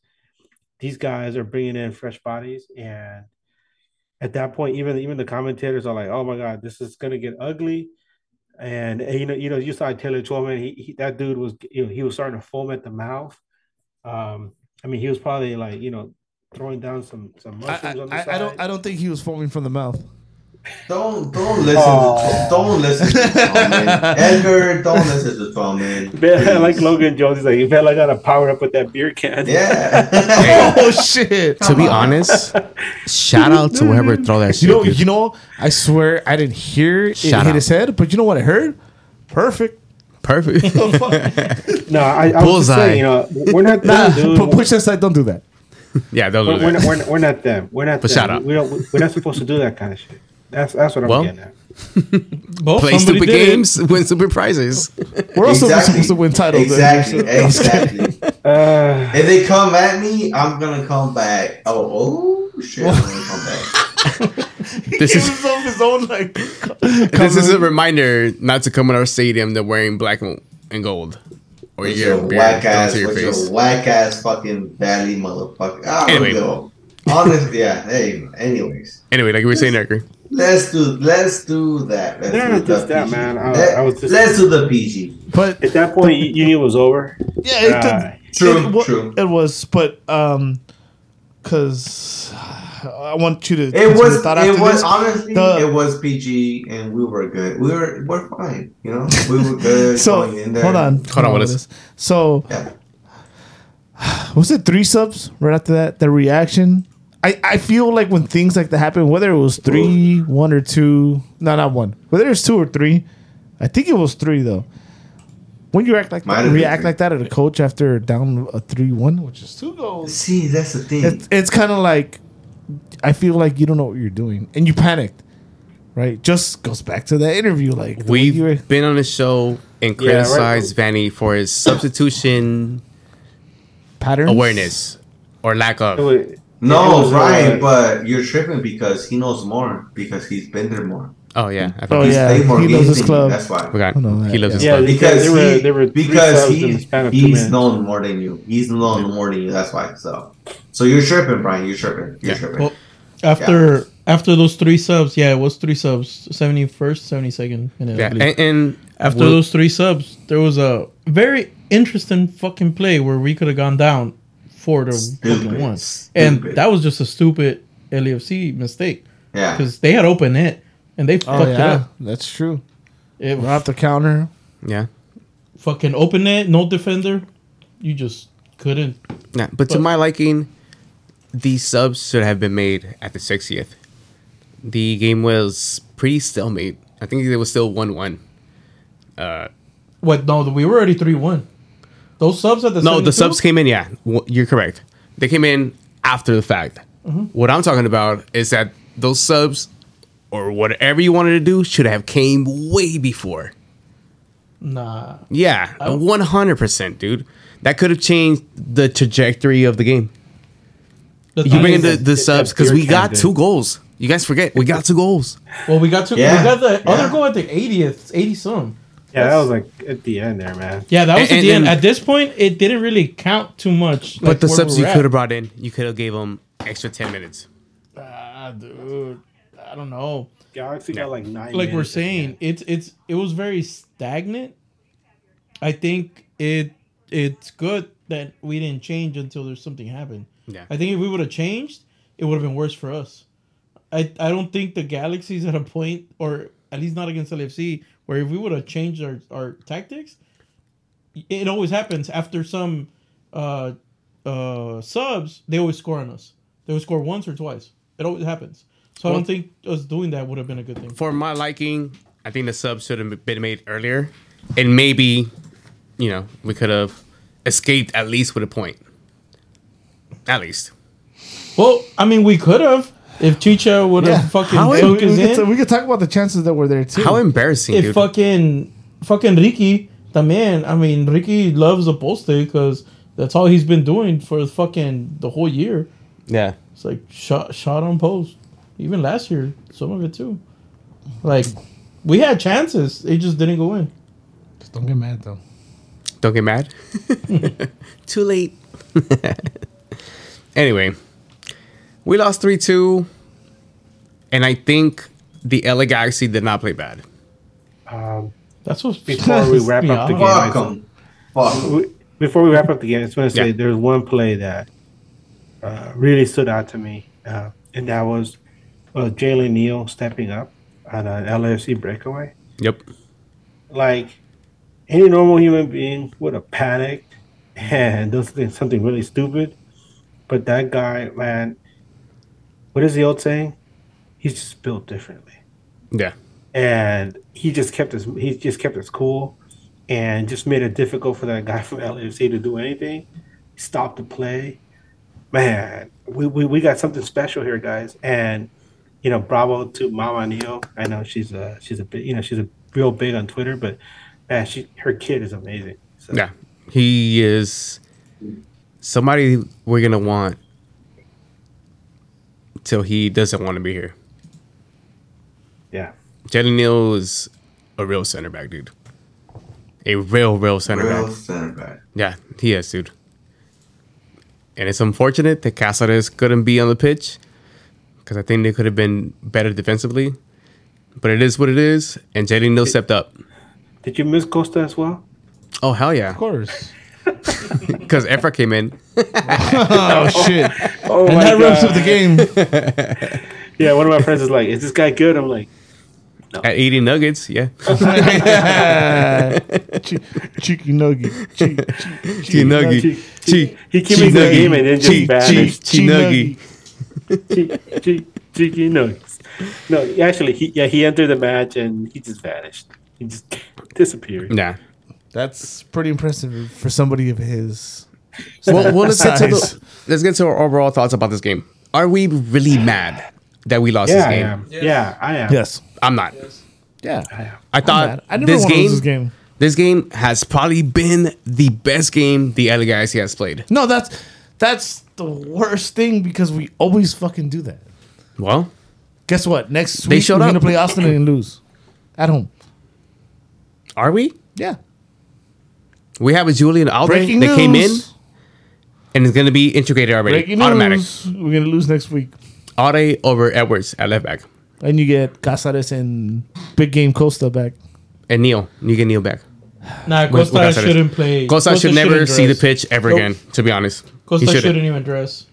S6: these guys are bringing in fresh bodies, and at that point, even even the commentators are like, "Oh my god, this is gonna get ugly." And, and you know, you know, you saw Taylor Twellman. He, he that dude was, you know, he was starting to foam at the mouth. Um, I mean, he was probably like, you know, throwing down some some
S1: I,
S6: mushrooms on the
S1: I,
S6: side.
S1: I don't. I don't think he was foaming from the mouth.
S5: Don't don't listen
S6: Aw.
S5: to don't listen to Twellman. Edgar, don't listen to Twellman.
S6: Man, like Logan Jones, he's like, you felt like I got to power up with that beer can.
S5: Yeah.
S1: oh shit!
S2: to be honest, shout out to whoever throw that shit.
S1: You know,
S2: dude.
S1: you know. I swear I didn't hear it
S2: Shout
S1: hit
S2: out.
S1: his head, but you know what I heard? Perfect.
S2: perfect.
S6: No, I, I was just saying, you know, we're not
S1: Nah,
S6: them, dude.
S1: but push that side. Don't do that.
S2: yeah, they'll
S6: we're,
S2: do
S6: we're,
S2: that.
S6: not, we're, not, we're not them. We're not
S2: But
S6: them.
S2: shout out.
S6: We don't. We're not supposed to do that kind of shit. That's that's what I'm
S2: Well,
S6: getting at.
S4: Both
S2: Play stupid
S4: did it.
S2: games, win stupid prizes.
S1: We're also supposed to win titles.
S5: Exactly.
S1: then, so-
S5: Exactly.
S6: Uh,
S5: if they come at me, I'm gonna come back. Oh, oh shit! I'm gonna come back.
S2: This
S1: Give
S2: is
S1: himself his own like.
S2: this is a reminder not to come in our stadium that wearing black and and gold, or you
S5: With
S2: get
S5: your
S2: beard
S5: whack ass,
S2: your
S5: with
S2: face.
S5: your whack ass fucking valley motherfucker. I don't
S2: Anyway.
S5: know. Honestly, yeah. Hey, anyways,
S2: Anyway, like we were saying, Edgar.
S5: Let's do let's do that. Let's
S6: No,
S5: do
S6: just that,
S5: PG.
S6: man. I-
S5: Let,
S6: I was just-
S5: let's do the PG.
S1: But
S6: at that point, you, you knew it was over.
S1: yeah, it,
S6: Ah,
S5: True,
S1: it, wa-
S5: true.
S1: It was, but um, because I want you to.
S5: It
S1: continue
S5: was.
S1: thought
S5: It was
S1: this.
S5: honestly.
S1: The-
S5: it was PG, and we were good. We were. We're fine. You know, we were good
S1: So
S5: going in there.
S1: hold on,
S2: Hold on, what
S1: with
S2: is-
S1: this. So
S5: Yeah.
S1: was it three subs right after that? The reaction. I, I feel like when things like that happen, whether it was three, one or two, no, not one, whether it's two or three, I think it was three though. When you act like
S5: Might
S1: that, react like that at a coach after down a three-one, which is two goals,
S5: See, that's the thing.
S1: it's, it's kind of like I feel like you don't know what you're doing and you panicked, right? Just goes back to that interview, like the way you were-
S2: We've been on the show and
S6: Yeah, right.
S2: criticized Vanney for his substitution
S1: pattern
S2: awareness or lack of.
S6: was- it
S5: no,
S6: was, uh,
S5: right, but you're tripping because he knows more because he's been there more.
S2: Oh yeah, I
S1: Oh,
S2: forgot.
S5: He's
S1: yeah,
S5: more
S1: he loves
S5: games
S1: his club.
S5: That's why.
S2: Forgot.
S1: I know that,
S2: He loves his
S6: yeah.
S2: club.
S6: they-
S5: Because
S6: there were-
S5: he,
S6: there were
S5: because
S6: subs in the
S5: he,
S6: span of two
S5: he's
S6: minutes.
S5: known more than you. He's known more than you. That's why. So, so you're tripping, Brian. You're tripping. You're
S2: Yeah.
S5: tripping.
S4: Well, after after those three subs, yeah, it was three subs, seventy first, seventy second, and
S2: Yeah, and, and
S4: after
S2: we'll-
S4: those three subs, there was a very interesting fucking play where we could have gone down four to
S5: Stupid.
S4: fucking one, and that was just a stupid LAFC mistake
S5: yeah.
S4: because they had open it and they
S1: Oh
S4: fucked it up.
S1: that's true.
S4: It
S1: Right off the counter.
S2: yeah,
S4: fucking open it, no defender. You just couldn't.
S2: yeah. But to my liking, these subs should have been made at the 60th. The game was pretty stalemate. I think it was still one-one.
S4: Uh, what? No, we were already three one. Those subs at the
S2: No, the subs came in. Yeah, you're correct. They came in after the fact. Mm-hmm. What I'm talking about is that those subs or whatever you wanted to do should have came way before.
S4: Nah,
S2: Yeah, 100%, dude. That could have changed the trajectory of the game.
S4: the
S2: You
S4: thing
S2: bring in the, the subs because we got
S6: did.
S2: two goals. You guys forget we got two goals.
S4: Well, we got to
S5: Yeah,
S4: we got the
S5: yeah.
S4: other goal at the 80th, 80 some.
S6: Yeah, that was like at the end there, man.
S4: Yeah, that was
S2: And-
S4: at the
S2: and-
S4: end. At this point, it didn't really count too much.
S2: But
S4: like,
S2: the subs you could have brought in, you could have gave them extra 10 minutes.
S4: Ah, dude, I don't know.
S6: Galaxy got like nine.
S4: Like we're
S6: minutes at the
S4: saying, it's it's it was very stagnant. I think it it's good that we didn't change until there's something happened.
S2: Yeah.
S4: I think if we would have changed, it would have been worse for us. I I don't think the Galaxy's at a point, or at least not against LFC, where if we would have changed our, our tactics, it always happens after some uh, uh, subs. They always score on us. They would score once or twice. It always happens. So I don't think us doing that would have been a good thing.
S2: For my liking, I think the subs should have been made earlier. And maybe, you know, we could have escaped at least with a point. At least.
S4: Well, I mean, we could have if Chicha would have
S1: Yeah.
S4: fucking
S2: How
S1: Hey, we,
S4: focused
S1: we,
S4: in.
S1: could, t- we could talk about the chances that were there too.
S2: How embarrassing,
S4: if
S2: dude.
S4: fucking fucking Ricky, the man. I mean, Ricky loves a poste because that's all he's been doing for fucking the whole year.
S2: yeah.
S4: It's like shot shot on post. Even last year, some of it too. Like we had chances, it just didn't go in.
S1: Just don't get mad though.
S2: Don't get mad. Too late. anyway, we lost 3 2. And I think the LA Galaxy did not play bad.
S6: Um,
S4: That's what
S6: Before we wrap up the game, I
S5: Fuck 'em. Fuck 'em.
S6: before we wrap up the game, I just want to say
S2: Yeah.
S6: there's one play that uh, really stood out to me, uh, and that was uh, Jalen Neal stepping up on an LAFC breakaway.
S2: Yep.
S6: Like any normal human being would have panicked and done something, something really stupid, but that guy, man, what is the old saying? He's just built differently
S2: Yeah.
S6: and he just kept his he just kept his cool and just made it difficult for that guy from LAFC to do anything. Stopped the play. Man, we, we, we got something special here, guys. And you know, bravo to Mama Neo. I know she's a she's a bit you know she's a real big on Twitter, but man, she her kid is amazing. So,
S2: Yeah. He is somebody we're going to want till he doesn't want to be here.
S6: yeah.
S2: Jalen Neal is a real center back, dude. A real, real center
S5: Real
S2: back.
S5: center back.
S2: Yeah, he is, dude. And it's unfortunate that Cáceres couldn't be on the pitch because I think they could have been better defensively. But it is what it is, and Jalen Neal stepped up.
S6: Did you miss Costa as well?
S2: Oh hell yeah!
S1: Of course.
S2: Because Efra came in.
S1: Oh shit.
S6: Oh
S1: and
S6: my
S1: that wraps up
S6: God.
S1: the game.
S6: Yeah, one of my friends is like, "Is this guy good?" I'm like,
S2: At eating nuggets, yeah.
S1: Che- cheeky nugget. Che- che-
S2: Chi
S1: cheeky
S2: nuggy.
S6: he,
S2: Chi.
S6: he came into the game and then just vanished.
S2: Nuggy.
S6: Cheeky, cheeky, cheeky nuggets. No, actually, he yeah he entered the match and he just vanished. He just disappeared.
S2: Nah.
S1: That's pretty impressive for somebody of his.
S2: Well, well let's get to the, let's get to our overall thoughts about this game. Are we really mad that we lost
S6: Yeah,
S2: this
S6: I
S2: game?
S6: am. Yeah, I am.
S1: Yes.
S2: I'm not.
S1: Yeah.
S6: I am.
S2: I thought
S1: mad. I never
S2: this game,
S1: this game.
S2: this game has probably been the best game the LA Galaxy has played.
S1: No, that's that's the worst thing because we always fucking do that.
S2: Well,
S1: Guess what? Next week
S2: showed
S1: we're
S2: up.
S1: gonna play Austin and lose at home.
S2: are we?
S1: Yeah.
S2: We have a Julian Aude
S1: Breaking
S2: that
S1: news.
S2: came in and is going to be integrated already.
S1: Breaking
S2: Automatic.
S1: news. We're gonna lose next week,
S2: Aude over Edwards at left back.
S1: and you get Cáceres and Big Game Costa back.
S2: And Neal. You get Neal back.
S4: Nah,
S2: With-
S4: Costa
S2: with Cáceres.
S4: shouldn't play.
S2: Costa should never see the pitch ever
S4: Nope.
S2: again, to be honest. He
S4: Costa
S2: shouldn't.
S4: shouldn't even dress.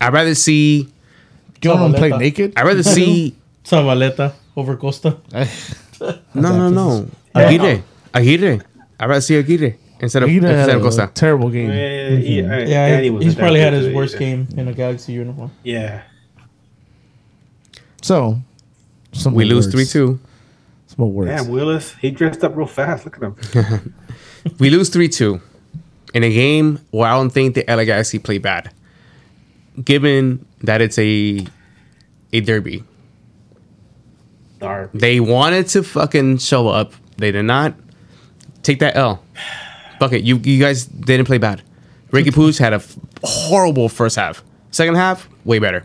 S2: I'd rather see
S1: don't want to play naked.
S2: I'd rather see
S4: Zavaleta over Costa.
S2: No no no. Aguirre. Aguirre. I'd rather see Aguirre instead of,
S1: He had
S2: instead of
S1: a
S2: Costa.
S1: terrible game.
S6: Yeah, he- uh,
S4: Yeah,
S6: Danny
S4: he-
S6: wasn't
S4: he's probably had his worst
S6: either.
S4: game in a Galaxy uniform.
S6: Yeah.
S1: So, some
S2: We lose 3 2.
S1: Some more words.
S6: Yeah, Willis, he dressed up real fast. Look at him.
S2: We lose 3 2 in a game where I don't think the LA Galaxy play bad. Given that it's a a derby.
S6: Darn.
S2: They wanted to fucking show up. They did not. Take that L. Fuck it. You you guys didn't play bad. Ricky mm-hmm. Puig had a f- horrible first half. Second half, way better.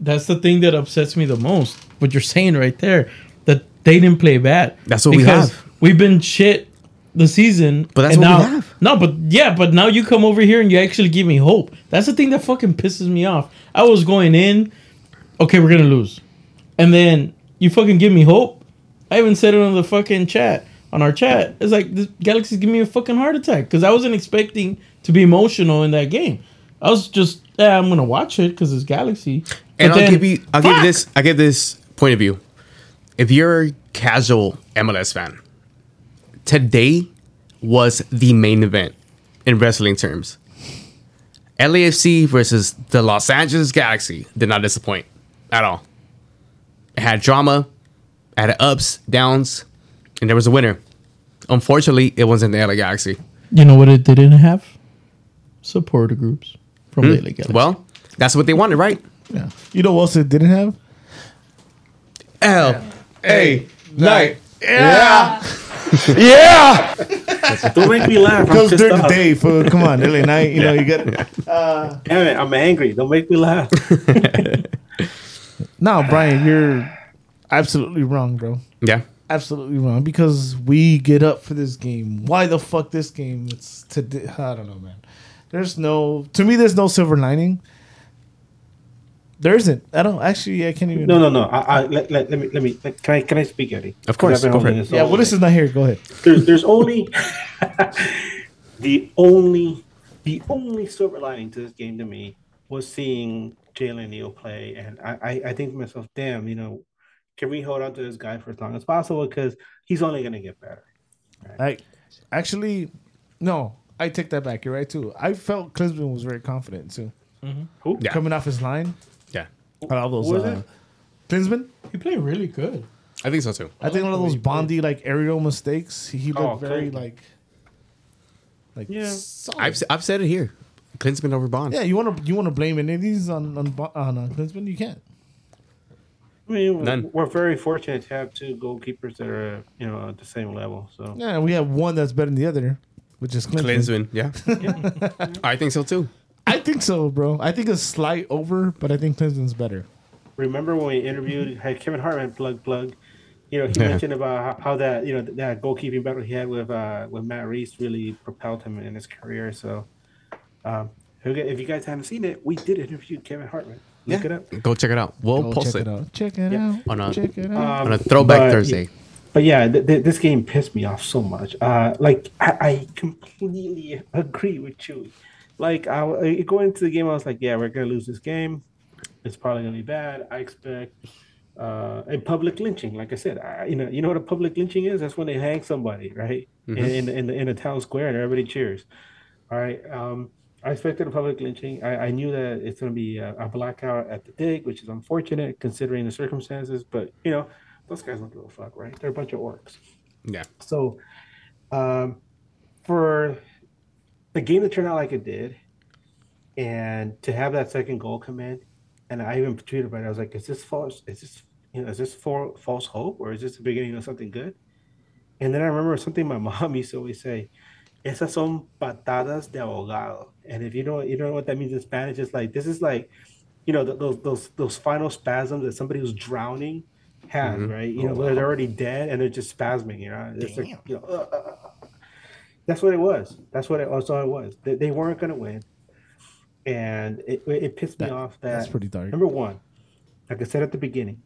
S4: That's the thing that upsets me the most. What you're saying right there, that they didn't play bad.
S2: That's what we have.
S4: We've been shit the season,
S2: But that's
S4: and
S2: what we
S4: now,
S2: have.
S4: No, but yeah, but now you come over here and you actually give me hope. That's the thing that fucking pisses me off. I was going in, okay, we're gonna lose, and then you fucking give me hope. I even said it on the fucking chat on our chat. It's like this Galaxy's giving me a fucking heart attack because I wasn't expecting to be emotional in that game. I was just, yeah, I'm gonna watch it because it's Galaxy.
S2: And I'll
S4: then-
S2: give you I'll give this I'll give this point of view. If you're a casual MLS fan, today was the main event in wrestling terms. LAFC versus the Los Angeles Galaxy did not disappoint at all. It had drama, it had ups, downs, and there was a winner. Unfortunately, it wasn't the LA Galaxy.
S4: You know what it didn't have? Supporter groups from hmm. the LA Galaxy.
S2: Well, that's what they wanted, right?
S1: Yeah. You know what else it didn't have?
S2: L A night. Yeah. Yeah.
S6: Don't make me laugh.
S1: Because
S6: pissed
S1: during the day, fool. Come on, LA night. You know, you got.
S6: Uh, Damn it, I'm angry. Don't make me laugh.
S1: No, Brian, you're absolutely wrong, bro.
S2: Yeah.
S1: Absolutely wrong because we get up for this game. Why the fuck this game? It's today. I don't know, man. There's no to me. There's no silver lining. There isn't. I don't actually. I can't even.
S6: No, no, no. I, I let, let, let me let me let, can I can I speak, Eddie?
S2: Of course,
S6: I've
S2: go for it.
S6: this
S1: Yeah,
S6: all
S1: Willis is not here. Go ahead.
S6: there's there's only the only the only silver lining to this game to me was seeing Jalen Neal play, and I, I I think to myself, damn, you know, can we hold on to this guy for as long as possible because he's only gonna get better.
S1: I actually, no, I take that back. You're right too. I felt Klinsmann was very confident too,
S6: Who?
S2: Yeah.
S1: coming off his line.
S2: Yeah,
S1: All those
S6: Who was
S1: uh,
S6: it?
S1: Klinsmann.
S4: He played really good.
S2: I think so too.
S1: I think one of those Bondy like aerial mistakes. He looked
S6: Oh,
S1: very
S6: Klinsmann.
S1: like, like
S6: Yeah.
S1: solid.
S2: I've I've said it here. Klinsmann over Bond.
S1: yeah, you want to you want to blame any of these on on Bo- on uh, Klinsmann? You can't.
S6: I mean,
S2: None.
S6: we're very fortunate to have two goalkeepers that are you know at the same level. So
S1: Yeah, we have one that's better than the other, which is Klinsmann.
S2: Klinsmann. Yeah, I think so too.
S1: I think so, bro. I think a slight over, but I think Klinsmann's better.
S6: remember when we interviewed had Kevin Hartman plug plug, you know he
S2: Yeah.
S6: mentioned about how, how that you know that goalkeeping battle he had with uh with Matt Reis really propelled him in his career. So, um, if you guys haven't seen it, we did interview Kevin Hartman. Look
S2: yeah.
S6: it up.
S2: Go check it out. We'll
S1: Go
S2: post
S1: check
S2: it,
S1: it out. Check it
S6: Yeah.
S1: out.
S2: On a-
S1: check it out.
S6: Um,
S2: on a Throwback
S6: but-
S2: Thursday.
S6: But yeah, th- th- this game pissed me off so much. Uh, like I, I completely agree with Chewy. Like I, I- going into the game, I was like, yeah, we're gonna lose this game. It's probably gonna be bad. I expect uh, a public lynching. Like I said, I, you know, you know what a public lynching is? That's when they hang somebody, right, in, in in the in a town square and everybody cheers. All right. Um, I expected a public lynching. I, I knew that it's going to be a, a blackout at the dig, which is unfortunate considering the circumstances. But you know, those guys don't give a fuck, right? They're a bunch of orcs.
S2: Yeah,
S6: So, um, for the game to turn out like it did, and to have that second goal come in, and I even tweeted about it. I was like, "Is this false? Is this you know? Is this for false hope, or is this the beginning of something good?" And then I remember something my mom used to always say: "Esas son patadas de ahogado." And if you don't, you don't know what that means in Spanish. It's like this is like, you know, th- those those those final spasms that somebody who's drowning has, right? You know, where they're already dead and they're just spasming. You know, it's like, you know, uh, uh, uh. that's what it was. That's what it. That's all it was. They, they weren't going to win, and it, it pissed me off that
S1: that's pretty dark.
S6: Number one, like I said at the beginning,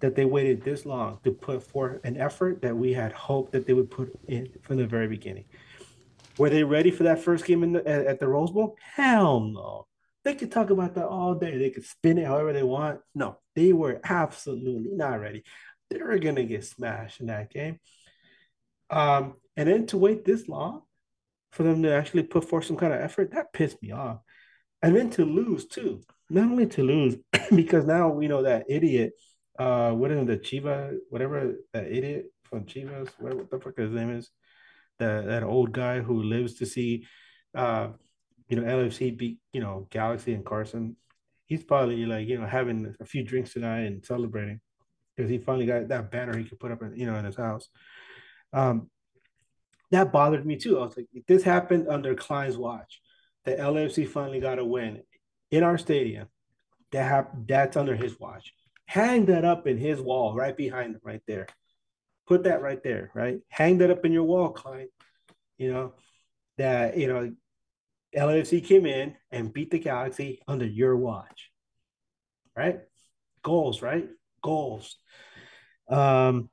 S6: that they waited this long to put forth an effort that we had hoped that they would put in from the very beginning. Were they ready for that first game in the, at, at the Rose Bowl? Hell no. They could talk about that all day. They could spin it however they want. No, they were absolutely not ready. They were gonna get smashed in that game. Um, and then to wait this long for them to actually put forth some kind of effort, that pissed me off. And then to lose too. Not only to lose, because now we know that idiot, uh, what is it, the Chiva, whatever that idiot from Chivas, whatever what the fuck his name is, that that old guy who lives to see, uh, you know, LFC beat you know Galaxy and Carson. He's probably like you know having a few drinks tonight and celebrating because he finally got that banner he could put up in you know in his house. Um, that bothered me too. I was like, this happened under Klein's watch. The LFC finally got a win in our stadium. That hap- that's under his watch. Hang that up in his wall right behind him, right there. Put that right there, right? Hang that up in your wall, Klein. You know, that, you know, LAFC came in and beat the Galaxy under your watch. Right? Goals, right? Goals. Um,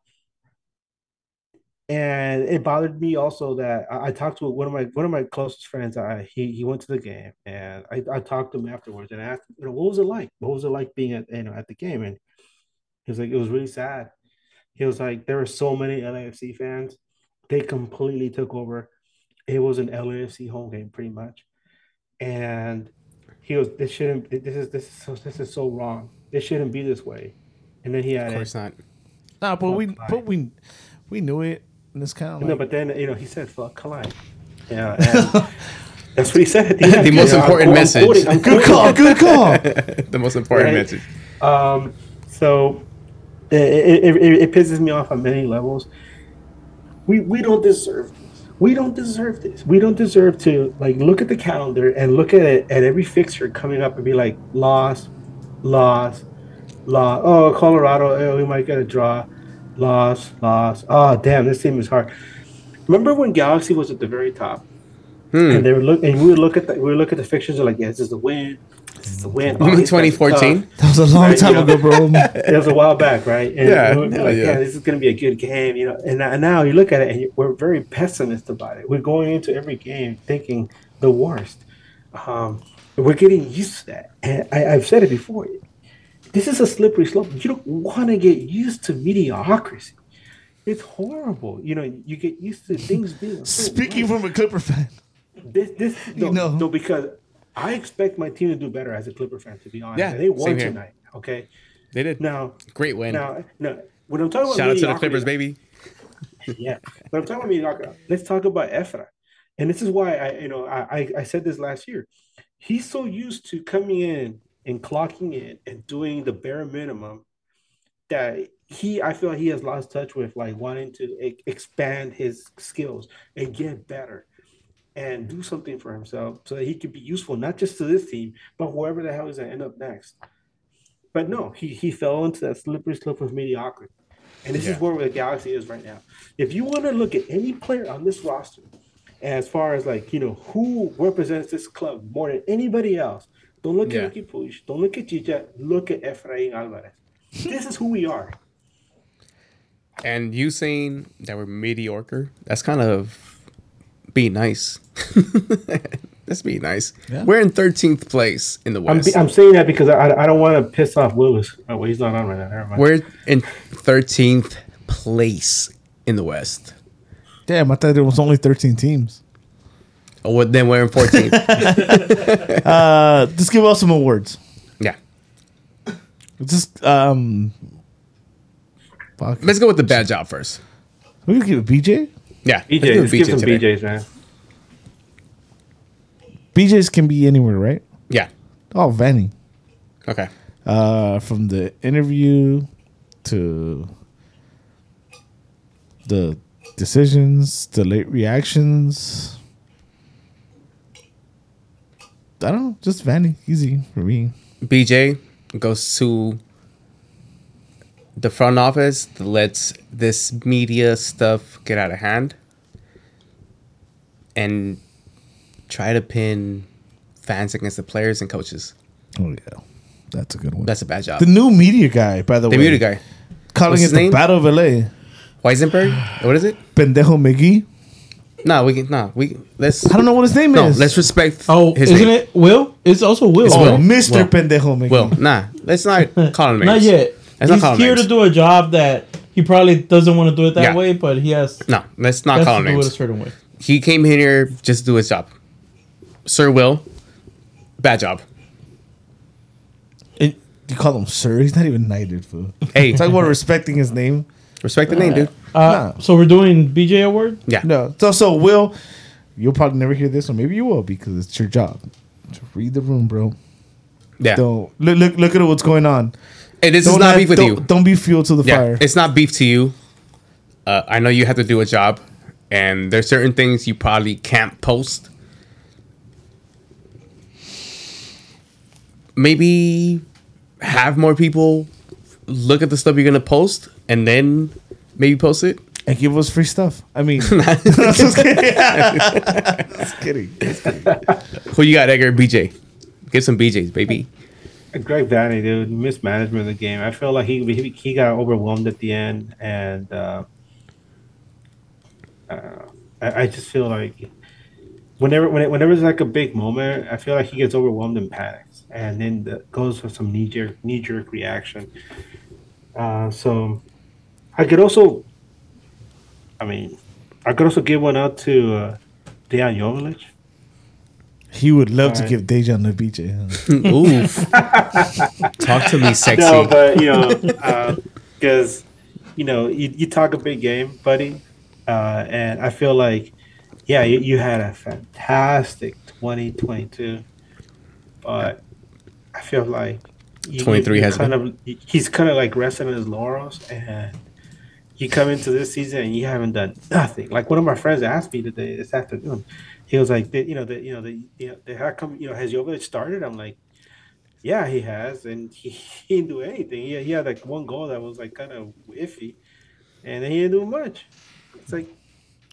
S6: and it bothered me also that I, I talked to one of my one of my closest friends. I he he went to the game, and I, I talked to him afterwards and asked, him, you know, what was it like? What was it like being at you know at the game? And he was like, it was really sad. He was like, there were so many LAFC fans, they completely took over. It was an LAFC home game, pretty much, and he was, this shouldn't. This is this is so this is so wrong. This shouldn't be this way. And then he
S2: of
S6: had
S2: course not.
S1: Nah, but we
S6: Fuck
S1: but we we knew it, and it's kind of like
S6: No, but then you know he said "fuck Klein." Yeah, and that's what he said. At the, end.
S2: The most
S6: You know, I'm-
S2: important
S6: I'm
S2: message.
S6: quoting- I'm
S1: good
S6: quoting.
S1: call, good call.
S2: the most important
S6: Right.
S2: message.
S6: Um, so it, it, it, it pisses me off on many levels. We we don't deserve this. We don't deserve this. We don't deserve to like look at the calendar and look at it at every fixture coming up and be like loss, loss, loss. Oh, Colorado, oh, we might get a draw. loss, loss. Oh damn, this team is hard. Remember when Galaxy was at the very top,
S2: Hmm.
S6: and they were look, and we would look at the we would look at the fixtures and like, yeah, this is the win, the win. Oh,
S2: You mean
S6: these guys are
S2: 2014?
S1: That was a long
S6: Right,
S1: time
S6: you know.
S1: ago, bro.
S6: It was a while back, right? And
S2: Yeah,
S6: we like,
S2: yeah.
S6: yeah, this is going to be a good game, you know. And, now- you look at it, and we're very pessimist about it. We're going into every game thinking the worst. Um, we're getting used to that, and I, I've said it before. This is a slippery slope. You don't want to get used to mediocrity. It's horrible. You know, you get used to things being.
S1: Speaking
S6: worse.
S1: from a Clipper fan,
S6: this, this, no,
S1: You know.
S6: no, because I expect my team to do better as a Clipper fan. To be honest,
S2: Yeah,
S6: they won tonight. Okay,
S2: They did.
S6: now
S2: Great win.
S6: now, no. When I'm talking about
S2: Shout out to the Clippers, baby.
S6: Yeah, when I'm talking about mediocrity, let's talk about Efra. And this is why I, you know, I, I, said this last year. He's so used to coming in and clocking in and doing the bare minimum that he, I feel he has lost touch with like wanting to expand his skills and get better and do something for himself so that he could be useful not just to this team but whoever the hell is going to end up next. But no, he he fell into that slippery slope of mediocrity. And this
S2: Yeah.
S6: is where the Galaxy is right now. If you want to look at any player on this roster, as far as like, you know, who represents this club more than anybody else, don't look
S2: Yeah.
S6: at Ricky Puig, don't look at Chicha, look at Efrain Alvarez. this is who we are.
S2: And you saying that we're mediocre, that's kind of being nice. that's being nice.
S1: Yeah.
S2: We're in 13th place in the
S6: I'm,
S2: West.
S6: I'm saying that because I, I don't want to piss off Willis. Oh, well, he's not on right now. Never mind.
S2: we're in 13th place in the West.
S1: damn, I thought there was only 13 teams.
S2: Oh, well, then we're in 14th.
S1: Uh, just give us some awards.
S2: yeah.
S1: Just um, fuck.
S2: Let's go with the bad job first.
S1: We can give it BJ.
S2: Yeah.
S6: BJ,
S2: let's
S6: let's give some
S2: today.
S6: BJs, man.
S1: BJ's can be anywhere, right?
S2: Yeah.
S1: Oh, Vanney.
S2: Okay.
S1: Uh, from the interview to the decisions, the late reactions. I don't know, just Vanney, easy for me.
S2: BJ goes to the front office that lets this media stuff get out of hand and try to pin fans against the players and coaches.
S1: Oh yeah, that's a good one.
S2: That's a bad job.
S1: the new media guy, by the, way.
S2: The
S1: way.
S2: muted guy.
S1: calling
S2: What's
S1: it
S2: his
S1: the
S2: name?
S1: Battle of LA.
S2: Weisenberg? What is it?
S1: Pendejo McGee.
S2: No, we can no, we let's
S1: I don't know what his name
S2: No,
S1: is.
S2: let's respect
S4: Oh,
S2: his
S4: isn't
S2: name.
S4: it Will? It's also Will.
S2: Oh, it's
S1: Oh,
S2: Will.
S1: Mr.
S2: Will.
S1: Pendejo McGee.
S2: Will, nah, let's not call him names.
S4: Not yet.
S2: Let's not
S4: He's here
S2: names.
S4: to do a job that he probably doesn't want to do it that
S2: Yeah.
S4: way, but he has,
S2: No, let's not
S4: has
S2: call
S4: to
S2: him
S4: do it a certain way.
S2: He came here just to do his job. Sir Will, bad job.
S1: It- you call him sir. He's not even knighted, fool.
S2: Hey,
S1: Talk about respecting his name.
S2: respect the name, dude.
S4: Uh,
S1: Nah.
S4: So we're doing BJ award.
S2: Yeah.
S1: No. So, so Will, you'll probably never hear this, or maybe you will because it's your job to read the room, bro.
S2: Yeah.
S1: Don't look look look at what's going on.
S2: Hey, this
S1: Don't
S2: is not
S1: add-
S2: beef with
S1: don't,
S2: you.
S1: Don't be fuel to the
S2: Yeah,
S1: fire.
S2: it's not beef to you. Uh, I know you have to do a job, and there's certain things you probably can't post. Maybe have more people look at the stuff you're gonna post, and then maybe post it.
S1: and give us free stuff. I mean, just kidding. just kidding. Just kidding.
S2: Who you got, Edgar? BJ. Get some BJs, baby.
S6: Greg Vanney, dude, mismanagement of the game. I feel like he he, he got overwhelmed at the end, and uh, uh, I, I just feel like whenever when it, whenever there's like a big moment, I feel like he gets overwhelmed and panics, and then the, goes for some knee jerk knee jerk reaction. Uh, so I could also, I mean, I could also give one out to uh, Dejan.
S1: He would love to
S6: Alright.
S1: give Dejan the BJ. huh?
S2: Oof. Talk to me, sexy.
S6: No, but you know, because you know, you, you talk a big game, buddy, uh, and I feel like, yeah, you, you had a fantastic 2022, but I feel like you,
S2: 23
S6: you
S2: has
S6: kind of he's kind of like resting on his laurels, and you come into this season and you haven't done nothing. Like one of my friends asked me today this afternoon, he was like, the, you know, the you know the you know, the, how come you know has Jovic started? I'm like. Yeah, he has, and he, he didn't do anything. He, he had like one goal that was like kind of iffy, and he didn't do much. It's like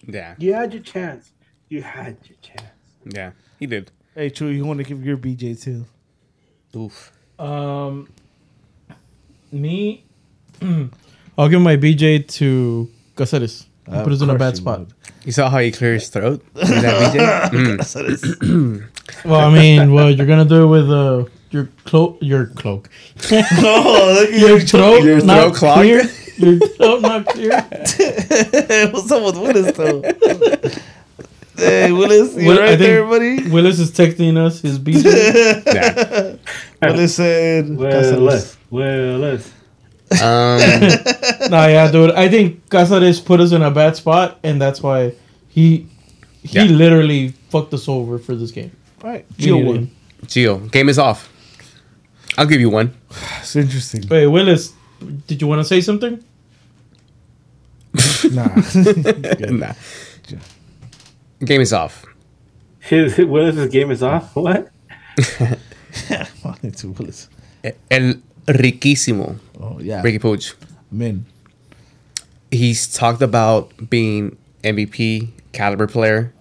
S2: Yeah,
S6: you had your chance. You had your chance.
S2: yeah, he did.
S1: Hey, True, you want to give your BJ too?
S2: Oof.
S4: Um, me, I'll give my BJ to Cáceres. He
S1: Of
S4: put us in a bad spot.
S1: would.
S2: You saw how he cleared his throat? Is that BJ?
S4: Well, I mean, well, you're gonna do it with uh, your cloak, your cloak,
S1: oh, look at
S4: your throat,
S2: Your
S4: not
S2: throat clogged?
S4: clear. Your throat not clear.
S1: What's up with Willis though? hey, Willis, you
S4: Will-
S1: right there, buddy?
S4: Willis is texting us his BJ.
S1: Willis said,
S6: Willis, Willis.
S2: Um,
S4: nah, yeah, dude. I think Cáceres put us in a bad spot, and that's why he he
S2: Yeah.
S4: literally fucked us over for this game.
S1: All right,
S4: Geo
S1: Gio
S4: needed
S1: won.
S4: him.
S2: Gio, game is off. I'll give you one.
S1: It's interesting.
S4: Wait, Willis, did you want to say something?
S1: nah.
S2: Nah. Game is off.
S6: His Willis's game is off. What?
S1: it's Willis.
S2: El riquísimo,
S1: Oh yeah,
S2: Ricky Puig.
S1: men.
S2: He's talked about being MVP caliber player.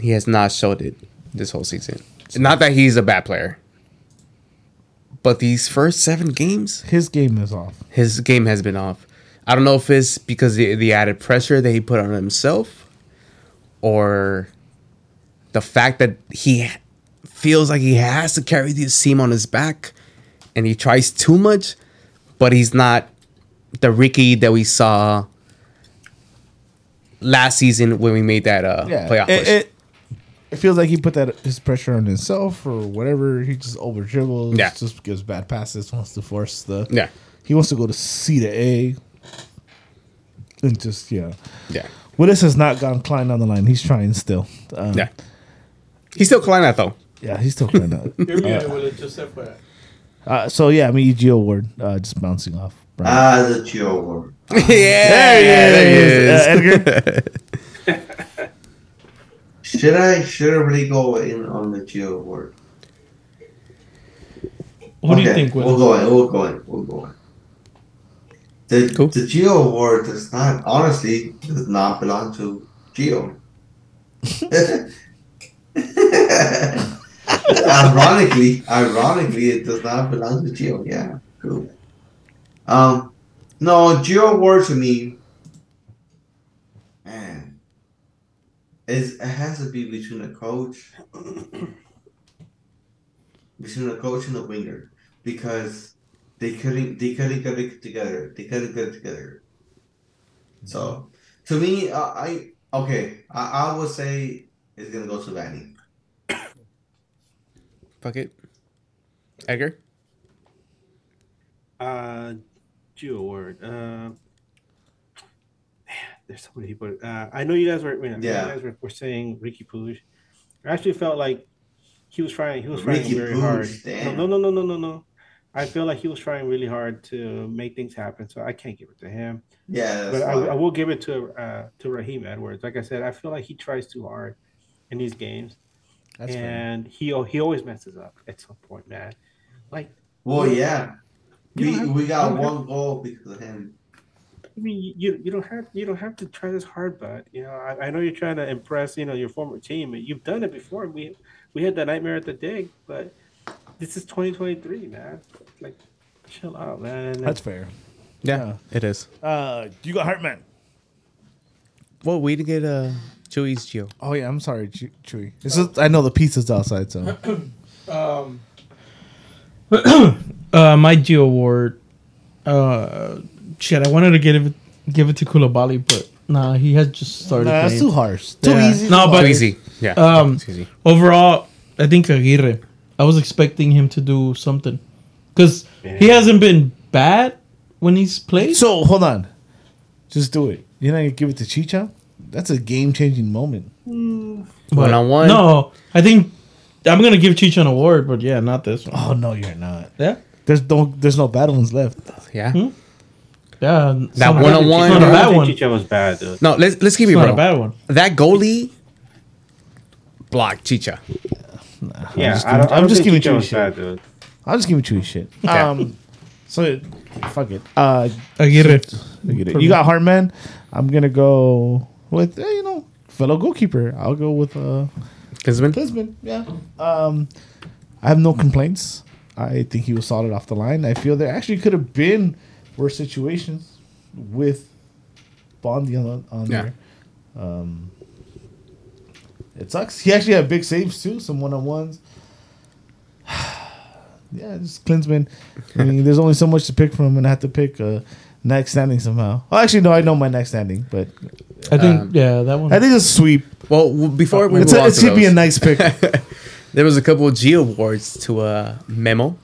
S2: He has not showed it this whole season. Not that he's a bad player, but these first seven games,
S1: His game is off.
S2: his game has been off. I don't know if it's because the, the added pressure that he put on himself or the fact that he feels like he has to carry this team on his back and he tries too much, but he's not the Ricky that we saw last season when we made that uh,
S1: Yeah,
S2: playoff
S1: it,
S2: push.
S1: it, it feels like he put that his pressure on himself or whatever. He just over dribbles.
S2: Yeah.
S1: just gives bad passes. Wants to force the.
S2: yeah,
S1: He wants to go to C to A. And just yeah,
S2: yeah,
S1: Willis has not gone Klein on the line. He's trying still. Um,
S2: yeah. He's still climbing that though.
S1: yeah, he's still trying out.
S4: You're muted, Willis. Just FYI.
S1: Uh, so yeah, I mean, Gio Ward uh, just bouncing off. Brian.
S5: Ah, the Geo Award.
S2: yeah,
S1: there he is. Uh, Edgar.
S5: Should I should I really go in on the Geo Award?
S4: What do you
S5: Okay,
S4: think,
S5: We'll
S4: Willis?
S5: go in. We'll go in. We'll go in. The
S2: Cool.
S5: the Geo Award does not honestly does not belong to Geo. ironically, ironically, it does not belong to Geo. Yeah, cool. Um, no, Geo Award to me, man, is it has to be between a coach, between a coach and a winger, because they couldn't they couldn't get it together. They couldn't get it together. So to me, uh, I okay, I, I would say it's gonna go to Vanney.
S2: Fuck it. Edgar?
S6: Uh, Geo Award. Uh, man, there's so many people. Uh, I know you guys were. You know,
S5: Yeah.
S6: You guys were, were saying Ricky Puig. I actually felt like he was trying. He was trying
S5: Ricky
S6: very
S5: Puig,
S6: hard.
S5: damn.
S6: No, no, no, no, no, no. I feel like he was trying really hard to make things happen. So I can't give it to him.
S5: Yeah,
S6: but I. I will give it to uh, to Raheem Edwards. Like I said, I feel like he tries too hard in these games,
S1: That's fair.
S6: and he he always messes up at some point, man. Like
S5: well, yeah,
S6: You
S5: we
S6: have-
S5: we got
S6: don't have-
S5: one goal because of him.
S6: I mean, you you don't have you don't have to try this hard, but you know, I, I know you're trying to impress, you know, your former team. and You've done it before. We we had that nightmare at the dig, but this is 2023, man. Like, chill out, man.
S1: That's fair.
S2: Yeah, it is.
S1: Uh, you got Hartman.
S2: Well, we didn't get uh, Chewy's Gio.
S1: Oh yeah, I'm sorry, Chew- Chewy. This is, I know the pizza's outside, so
S4: Um, uh, my Geo Award. Uh, shit, I wanted to give it give it to Koulibaly, but nah, he has just started.
S1: nah, that's
S4: playing.
S1: too harsh. Too
S4: Yeah.
S1: easy.
S4: No,
S1: too
S4: but-
S2: Too
S1: harsh.
S2: easy. Yeah.
S4: Um,
S2: it's easy.
S4: Overall, I think Aguirre. I was expecting him to do something because he hasn't been bad when he's played.
S1: So hold on, just do it. You're not gonna give it to Chicha? That's a game changing moment.
S4: But
S2: One on one.
S4: No, I think I'm gonna give Chicha an award, but yeah, not this one.
S1: Oh no, you're not.
S4: Yeah,
S1: There's no there's no bad ones left.
S2: Yeah.
S4: Hmm? yeah.
S2: That one-on-one-
S4: not a
S6: I
S4: bad one.
S6: think
S4: It's
S6: Chicha was bad, dude.
S2: No, let's let's keep it
S4: not a bad one.
S2: That goalie blocked Chicha.
S6: Yeah,
S1: just
S6: I don't,
S1: giving-
S6: I
S1: I'm
S6: don't
S1: just
S6: think
S1: giving
S6: Chicha
S1: you
S6: was
S1: shit.
S6: bad, dude.
S1: I'm just giving it you shit.
S2: Yeah.
S1: Um, So fuck it. Uh,
S4: Aguirre.
S1: I get it. You got Hartman. I'm gonna go with eh, you know fellow goalkeeper. I'll go with uh
S2: Klinsmann?
S1: Klinsman. Yeah. Um, I have no complaints. I think he was solid off the line. I feel there actually could have been worse situations with Bondi on, on
S2: Yeah.
S1: there. Um, it sucks. He actually had big saves too, some one on ones. yeah, just Klinsmann. I mean, there's only so much to pick from, and I have to pick uh, next standing somehow. Well, actually, no, I know my next standing, but
S4: I think
S2: Um,
S4: yeah, that one.
S1: I think it's a sweep.
S2: Well, w- before we
S1: It's,
S2: move
S1: a,
S2: on
S1: it's
S2: to
S1: gonna be a nice pick.
S2: there was a couple of G awards to uh, Memo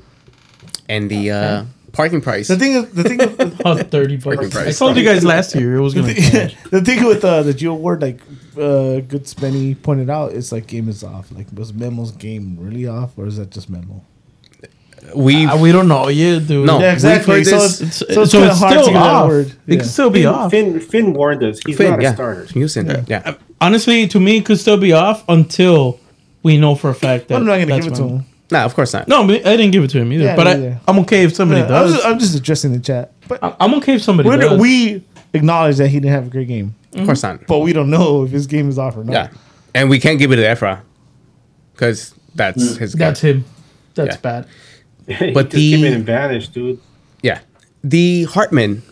S2: and the uh, parking price.
S1: the thing the thing. Is,
S4: Oh, 30 bucks.
S2: Fucking
S4: I
S2: price.
S4: told you guys last year it was gonna.
S1: the thing with uh, the Geo Award, like uh, Good Spenny pointed out, it's like game is off. Like was Memo's game really off, or is that just Memo?
S2: We
S4: Ah, we don't know yet, dude.
S2: No.
S1: Yeah, exactly.
S2: we've
S1: So
S2: heard
S1: it's,
S2: this-
S1: so it's,
S4: so
S1: kinda
S4: it's
S1: hard
S4: still
S1: to get
S4: off.
S1: word.
S4: It
S1: Yeah.
S4: could still be
S6: Finn,
S4: off.
S6: Finn, Finn warned us. He's
S2: Finn,
S6: not
S2: yeah.
S6: a starter.
S2: Houston, yeah. yeah.
S4: Honestly, to me, it could still be off until we know for a fact that.
S1: I'm not gonna give it to
S4: when-
S1: him.
S2: Nah, of course not.
S4: No, but I didn't give it to him either.
S1: Yeah,
S4: but
S1: me
S4: I,
S1: either.
S4: I'm okay if somebody
S1: Yeah, I'm,
S4: does.
S1: just, I'm just addressing the chat, but
S4: I- I'm okay if somebody
S1: we're,
S4: does.
S1: we acknowledge that he didn't have a great game,
S2: Of course not.
S1: but we don't know if his game is off or not.
S2: Yeah, and we can't give it to Efra because that's his. guy.
S4: That's him. That's
S2: Yeah.
S4: bad.
S2: But
S6: just came
S2: the-
S6: in and vanished, dude.
S2: Yeah, the Hartman.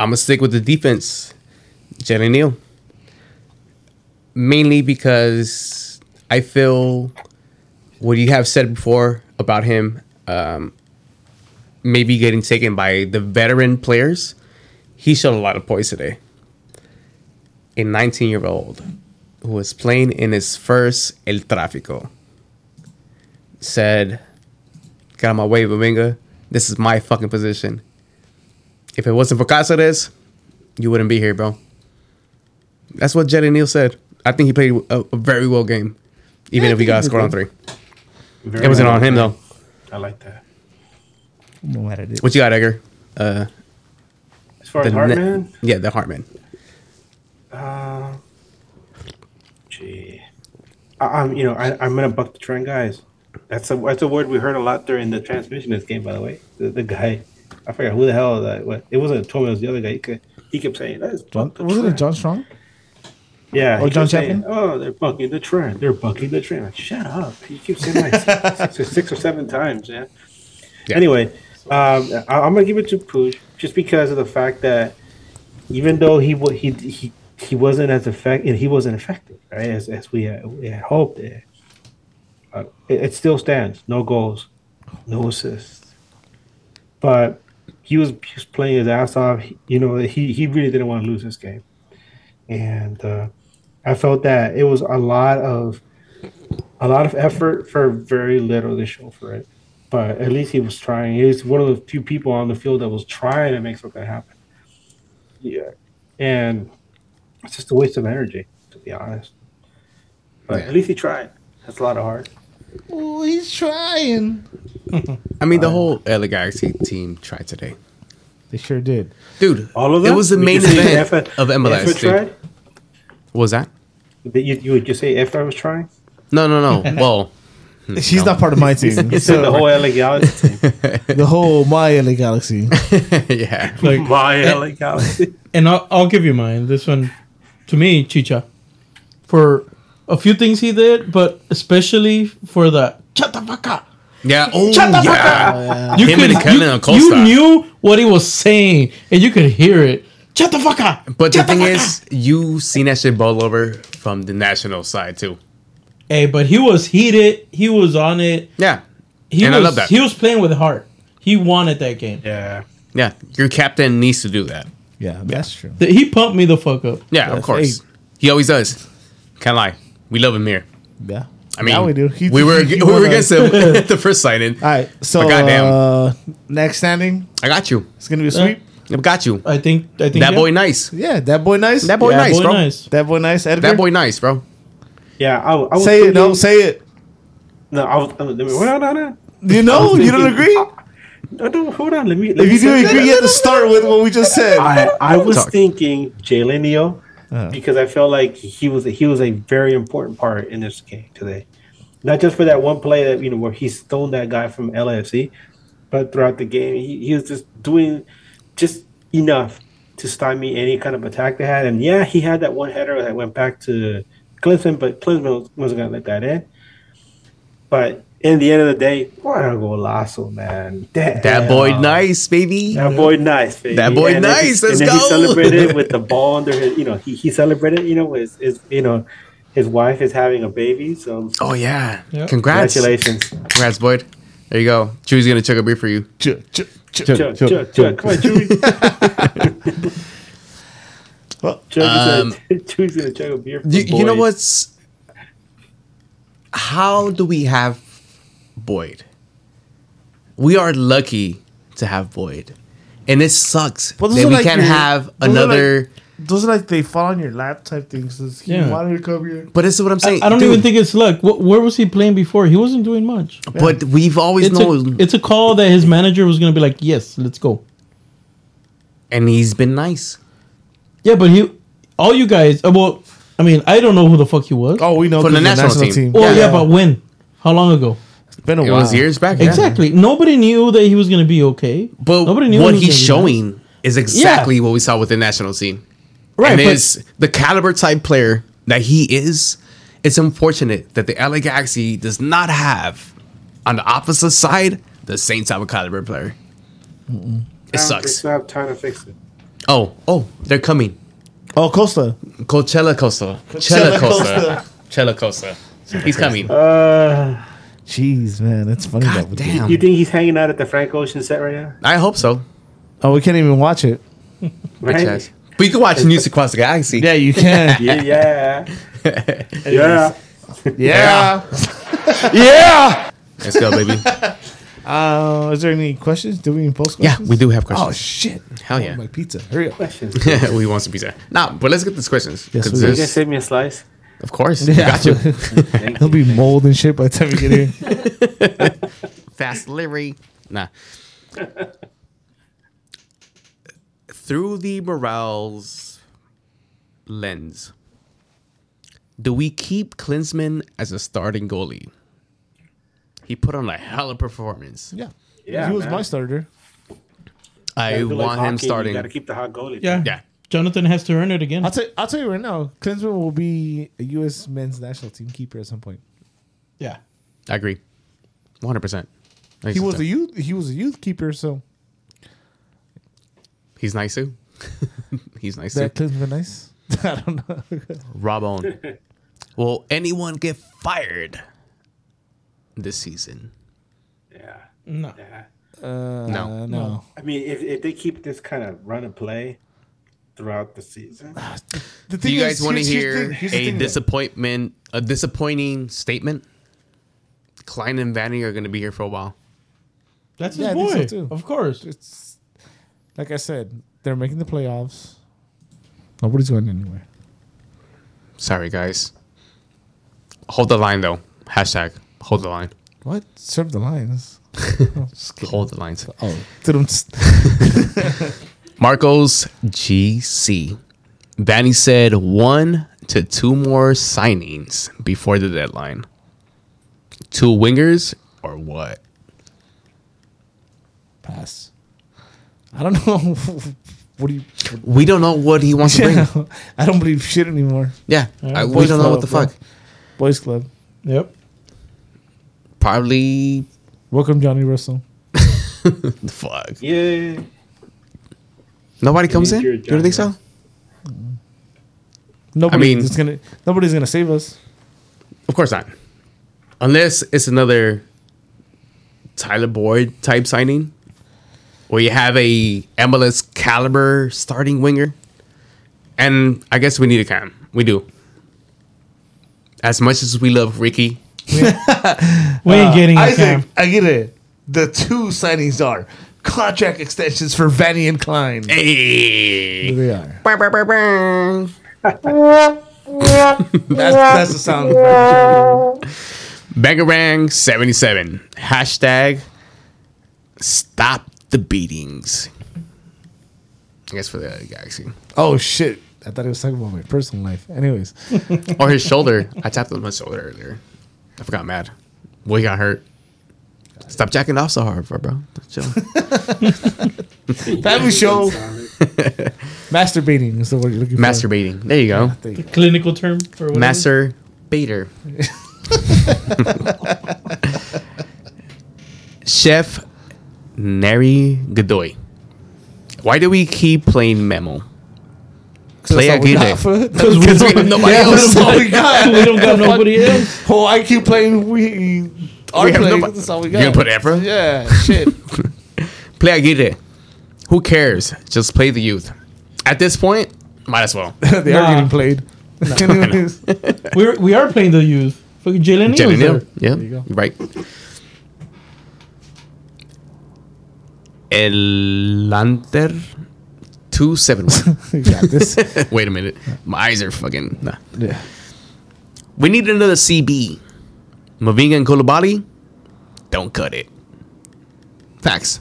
S2: I'm gonna stick with the defense, Jalen Neal. Mainly because I feel what you have said before about him, um, maybe getting taken by the veteran players. He showed a lot of poise today. A 19 year old who was playing in his first El Tráfico said, Get out of my way, Mavinga. This is my fucking position. If it wasn't for Cáceres, you wouldn't be here, bro. That's what Jalen Neal said. I think he played a, a very well game, even
S1: Yeah,
S2: if he got scored on three.
S6: Very
S2: It wasn't
S6: well
S2: on him though.
S6: I like that.
S1: I'm not mad at it.
S2: What you got, Edgar? Uh,
S6: As far as
S2: ne-
S6: Hartman,
S2: yeah, the Hartman.
S6: uh, gee, I, I'm you know I, I'm gonna buck the trend, guys. That's a that's a word we heard a lot during the transmission of this game. By the way, the, the guy, I forgot who the hell that. What it wasn't Tommy, it was the other guy. He, could, he kept saying, "Let's
S1: John,
S6: the
S1: wasn't it. John Strong?
S6: Yeah,
S1: Or John
S6: kept saying,
S1: Chapman?
S6: Oh, they're bucking the trend. They're bucking the trend. Like, shut up! You keep saying that six, or six or seven times. Yeah.
S2: Yeah.
S6: Anyway, um, I, I'm gonna give it to Puig just because of the fact that even though he he he he wasn't as effective, he wasn't effective, right? As, as we had, we had hoped. It, uh, it, it still stands. No goals, no assists, but he was he was playing his ass off. He- You know, he he really didn't want to lose this game, and uh, I felt that it was a lot of a lot of effort for very little to show for it. But at least he was trying. He was one of the few people on the field that was trying to make something happen. Yeah, and it's just a waste of energy, to be honest. But
S2: Yeah.
S6: at least he tried. That's a lot of heart.
S1: Oh, he's trying.
S2: I mean, the whole LA Galaxy team tried today,
S1: They sure did.
S2: dude.
S6: All of them.
S2: It was the
S6: Would
S2: main
S6: say
S2: event
S6: F-
S2: of MLS.
S6: F
S2: dude.
S6: tried?
S2: What was that?
S6: That You, you would just say if I was trying?
S2: No, no, no. well,
S1: She's not part of my team.
S6: It's the whole LA Galaxy team.
S1: the whole my LA Galaxy.
S2: yeah.
S4: Like,
S6: My LA Galaxy.
S4: and I'll, I'll give you mine. This one, to me, Chicha, for a few things he did, but especially for the shut the fuck up.
S2: Yeah. Oh,
S4: Shut the fuck
S2: yeah.
S4: You
S2: Him
S4: could,
S2: and Kevin
S4: you,
S2: Acosta.
S4: you knew what he was saying, and you could hear it. Shut the fuck up.
S2: But the thing
S4: fuck
S2: is, you seen that shit ball over from the national side too.
S4: Hey, but he was heated. He was on it.
S2: Yeah.
S4: He
S2: And I
S4: was,
S2: love that.
S4: He was playing with heart. He wanted that game.
S6: Yeah.
S2: Yeah. Your captain needs to do that.
S1: Yeah, that's true.
S4: He pumped me the fuck up.
S2: Yeah, of course.
S1: hey.
S2: He always does. Can't lie. We love him here.
S1: Yeah.
S2: I mean,
S1: Now we do. He-
S2: we were
S1: he- he
S2: we were
S1: wanna-
S2: against him at the first signing.
S1: All right. So
S2: But goddamn.
S1: uh, next standing,
S2: I got you.
S1: it's gonna be a sweep.
S2: I got you.
S4: I think. I think
S2: That
S4: yeah.
S2: boy nice.
S1: Yeah, that boy nice.
S2: That boy
S4: Yeah,
S2: nice,
S4: boy
S2: bro.
S4: nice.
S1: That boy nice. Edgar.
S2: That boy nice, bro.
S6: Yeah. I, I was
S1: Say it. No,
S6: thinking-
S1: say it.
S6: No, I was. Uh, let me, hold on, hold on.
S1: You know, you don't agree.
S6: I, No, no, hold on. Let me. Let
S1: If
S6: me
S1: you do agree, you have to start with what we just said.
S6: I, I was
S2: Talk.
S6: thinking Jalen Neal
S1: Uh-huh.
S6: because I felt like he was he was a very important part in this game today. Not just for that one play that you know where he stoned that guy from LAFC, but throughout the game, he, he was just doing just enough to stymie any kind of attack they had. And yeah, he had that one header that went back to Klinsmann, but Klinsmann wasn't going to let that in. But in the end of the day, what a golazo, man! Damn.
S2: That boy nice, baby.
S6: That boy nice, baby.
S2: That boy
S6: And then he-
S2: nice, let's
S6: and then
S2: go.
S6: he celebrated with the ball under his. You know, he, he celebrated. You know, with his, you know, his wife is having a baby. So
S2: Oh yeah.
S4: Yep.
S2: Congrats.
S6: congratulations,
S2: Congrats, Boyd. There you go. Chewy's gonna chug a beer for you.
S1: Ch- ch- ch-
S4: Chug,
S6: Chuck,
S4: chug,
S6: Chuck,
S4: chug.
S6: Come on, Chewy.
S1: Well,
S2: Um,
S6: is gonna, Chewy's gonna chug a beer. For
S2: You, you know
S6: boys.
S2: what's? How do we have Boyd? We are lucky to have Boyd, and it sucks
S1: Well,
S2: that we
S1: like
S2: can't
S1: your-
S2: have
S1: those are
S2: another.
S1: those are like they fall on your lap type things. Says, Can
S4: Yeah.
S1: you monitor come here?
S2: but this is what I'm saying.
S4: I don't
S2: dude,
S4: even think it's luck. Wh- where was he playing before? He wasn't doing much.
S2: But we've always
S4: It's
S2: known,
S4: a, it's a call that his manager was going to be like, yes, let's go.
S2: and he's been nice.
S4: Yeah, but he, all you guys, uh, well, I mean, I don't know who the fuck he was.
S1: Oh, we know
S2: For the
S1: 'cause
S2: national team.
S4: well,
S2: yeah.
S4: yeah, but when? How long ago?
S1: It's been a
S2: It
S1: while.
S2: was years back. yeah.
S4: Exactly. Nobody knew that he was going to be okay.
S2: But
S4: Nobody knew
S2: what
S4: he was
S2: he's
S4: gonna be
S2: showing is exactly what we saw with the national team.
S4: Right,
S2: and
S4: but-
S2: is the caliber type player that he is. It's unfortunate that the LA Galaxy does not have on the opposite side the same type of caliber player. It
S6: They
S2: sucks.
S6: have time to fix it.
S2: Oh, oh, they're coming.
S1: Oh, Costa.
S2: Coachella Costa.
S1: Coachella
S2: Coachella Costa. Coachella Costa. He's coming.
S6: Uh,
S1: Jeez, man, that's funny. that
S2: God
S1: would-
S2: damn.
S6: you think he's hanging out at the Frank Ocean set right now?
S2: I hope so.
S1: Oh, we can't even watch it.
S6: Right?
S2: Yes. But you can watch News Across the Galaxy.
S1: Yeah, you can.
S6: Yeah, yeah, yeah.
S1: yeah. yeah.
S2: Let's go, baby.
S1: Uh, is there any questions? Do we even post questions?
S2: Yeah, we do have questions.
S1: Oh shit!
S2: Hell
S1: Oh,
S2: yeah.
S1: my pizza. Hurry up.
S6: Questions.
S2: we want some pizza. Nah, but let's get these questions.
S1: Yes,
S2: 'Cause
S1: we
S6: You
S2: there's-
S6: can save me a slice.
S2: Of course. we Got you.
S1: He'll be mold and shit by the time we get here.
S2: Fast delivery. Nah. Through the Morales lens, do we keep Klinsmann as a starting goalie? He put on a hell of a performance.
S1: yeah.
S6: Yeah,
S1: he was
S6: man.
S1: my starter.
S2: I
S6: feel like
S2: want him
S6: hockey,
S2: starting.
S6: You got to keep the hot goalie.
S4: Yeah.
S2: Yeah.
S4: Jonathan has to earn it again.
S1: I'll tell. I'll tell you right now. Klinsmann will be a U.S. men's national team keeper at some point.
S4: yeah.
S2: I agree. 100%.
S1: He was a youth. He was a youth keeper. So
S2: He's nice too. He's nice too.
S1: that Klinsmann nice. I don't know.
S2: Rob on. Will anyone get fired this season?
S6: Yeah.
S4: No.
S6: Yeah.
S1: Uh,
S2: No.
S1: no.
S6: I mean, if, if they keep this kind of run and play throughout the season, uh,
S1: The
S2: Do you guys want to
S1: here's- here's
S2: hear
S1: the-
S2: a
S1: thing,
S2: disappointment, a disappointing statement? Klein and Vanney are going to be here for a while.
S4: That's
S1: Yeah,
S4: his
S1: I think so, too.
S4: Of course.
S1: It's like I said. They're making the playoffs. Nobody's going anywhere.
S2: Sorry, guys. Hold the line, though. Hashtag hold the line.
S1: What? Serve the lines. oh.
S2: Hold the lines.
S1: Oh, didn't-
S2: Marcos GC. Vanney said one to two more signings before the deadline. Two wingers or what?
S1: pass. I don't know. what do you?
S2: We don't know what he wants to bring.
S1: I don't believe shit anymore.
S2: Yeah, I- we
S1: Boys
S2: don't know
S1: club,
S2: what the
S1: bro.
S2: fuck.
S1: Boys Club.
S4: Yep.
S2: Probably
S1: Welcome, Johnny Russell.
S2: fuck.
S6: yeah.
S2: Nobody comes in.
S6: Major
S2: You don't think so?
S1: Nobody
S2: mean-
S1: is gonna. Nobody's gonna save us.
S2: Of course not. Unless it's another Tyler Boyd type signing, where you have a MLS caliber starting winger, and I guess we need a cam. We do. As much as we love Ricky,
S4: We ain't
S2: Uh,
S4: getting a
S1: I
S4: cam.
S1: I get it. The two signings are contract extensions for Vanney and Klein.
S2: hey,
S1: Here they are. That's, that's the sound.
S2: Bangarang seventy seven hashtag Stop the beatings. I guess for the Galaxy
S1: Oh shit! I thought he was talking about my personal life. Anyways,
S2: or his shoulder. I tapped on my shoulder earlier. I forgot mad. Well, he got hurt. Stop jacking off so hard, bro. bro. Chill.
S1: Family show. Masturbating is the word you're looking for.
S2: Masturbating. There you go.
S1: Thank you.
S4: Clinical term for what?
S2: Master baiter. Chef Neri Godoy. Why do we keep playing Memo? Play
S1: That's all we
S2: Aguirre.
S1: got
S4: Because we,
S2: Because we have nobody
S1: Yeah,
S2: else.
S1: that's all we
S4: we don't got nobody else.
S1: Oh, I keep playing. We are
S2: We have
S1: playing.
S2: nobody-
S1: That's all we
S2: You
S1: got.
S2: gonna put Efra?
S1: Yeah, shit.
S2: Play Aguirre. Who cares? Just play the youth. At this point, might as well.
S1: they are getting played. Anyways,
S4: We're we are playing the youth. Fucking Jalen Neal.
S2: Jenny
S4: was
S2: Neal.
S4: there.
S2: Yeah,
S1: you go.
S2: you're right. Elanter two seven one.
S1: got this.
S2: Wait a minute, my eyes are fucking. Nah.
S1: Yeah.
S2: We need another CB. Mavinga and Coulibaly, don't cut it. Facts.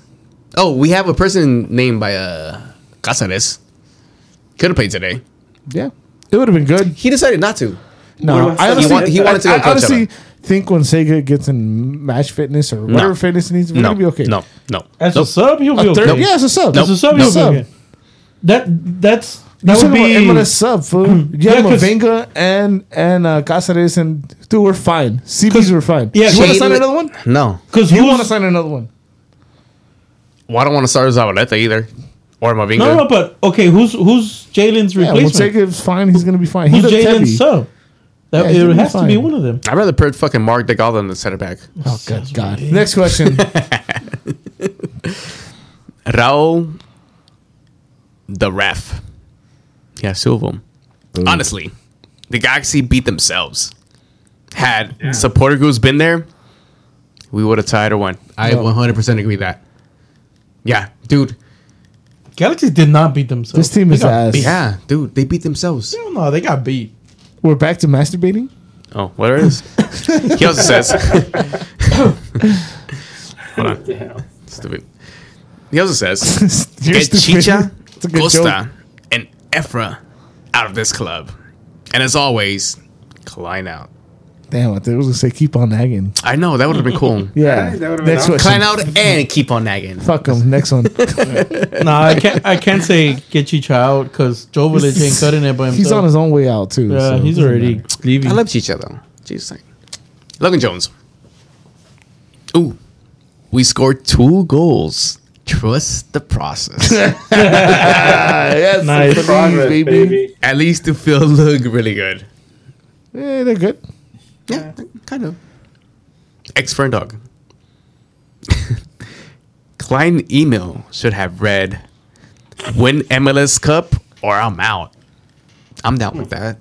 S2: Oh, we have a person named by uh Cáceres. Could have played today.
S1: Yeah, it would have been good.
S2: He decided not to.
S1: No, I honestly,
S2: He want- he wanted to go
S1: I, I honestly think when Sega gets in match fitness or whatever fitness needs, we're
S2: No,
S1: gonna be okay.
S2: no, no.
S4: As
S2: Nope.
S4: a sub, he'll be okay.
S1: third, yeah, it's a sub.
S4: As a sub,
S2: Nope.
S4: he'll
S1: Sub.
S4: be okay. That that's that
S1: That
S4: would
S1: would
S4: be
S1: MLS sub fool. You
S4: Yeah,
S1: have
S4: 'cause-
S1: Mavinga and and uh, Cáceres and dude, we're fine. CBs were fine.
S4: Yeah,
S1: you want to sign another one?
S2: No.
S4: because
S1: You want to sign another one?
S2: Well, I don't want to start Zavaleta either. Or Mavinga.
S4: no, no, but okay, who's who's Jalen's
S1: Yeah,
S4: replacement?
S1: Fonseca's fine. He's gonna be fine. He
S4: who's
S1: looked heavy.
S4: Jalen's sub? That
S1: Yeah, he's
S4: it
S1: gonna be
S4: has to be
S1: fine.
S4: one of them.
S2: I'd rather put fucking Mark DeGal than the center back.
S1: Oh good God! Next question.
S2: Raul, the ref. Yeah, two of them. Mm. Honestly, the Galaxy beat themselves. Had supporter groups been there, we would have tied or won. I
S1: No.
S2: 100% agree with that. Yeah, dude.
S4: Galaxy did not beat themselves.
S1: This team
S4: They
S1: is ass.
S4: beat.
S2: Yeah, dude, they beat themselves.
S4: Hell No, they got beat.
S1: We're back to masturbating.
S2: Oh, what it is? he also says. Hold on,
S6: Damn.
S2: stupid. He also says.
S1: You're
S2: Get
S1: stupid.
S2: Chicha,
S1: It's a good
S2: Costa,
S1: joke.
S2: and Efra out of this club. And as always, Klein out.
S1: Damn, I thought it was gonna say keep on nagging.
S2: I know that would have been cool.
S1: Yeah.
S6: That would've been
S1: Next
S6: awesome.
S1: question.
S2: Klein out and keep on nagging.
S1: Fuck him. Next one.
S4: No, I can't. I can't say get Chicha out because Jovic ain't cutting it by himself.
S1: He's on his own way out too.
S4: Yeah,
S1: so
S4: he's already
S1: matter.
S4: leaving.
S2: I love Chicha though. Jesus. Logan Jones. Ooh, we scored two goals. Trust the process.
S1: Yes,
S4: Nice.
S1: believe,
S6: Progress, baby.
S2: At least to feel look really good.
S1: Yeah, they're good.
S2: Yeah, kind of. Ex friend dog. Klein email should have read, "Win MLS Cup or I'm out." I'm down with that.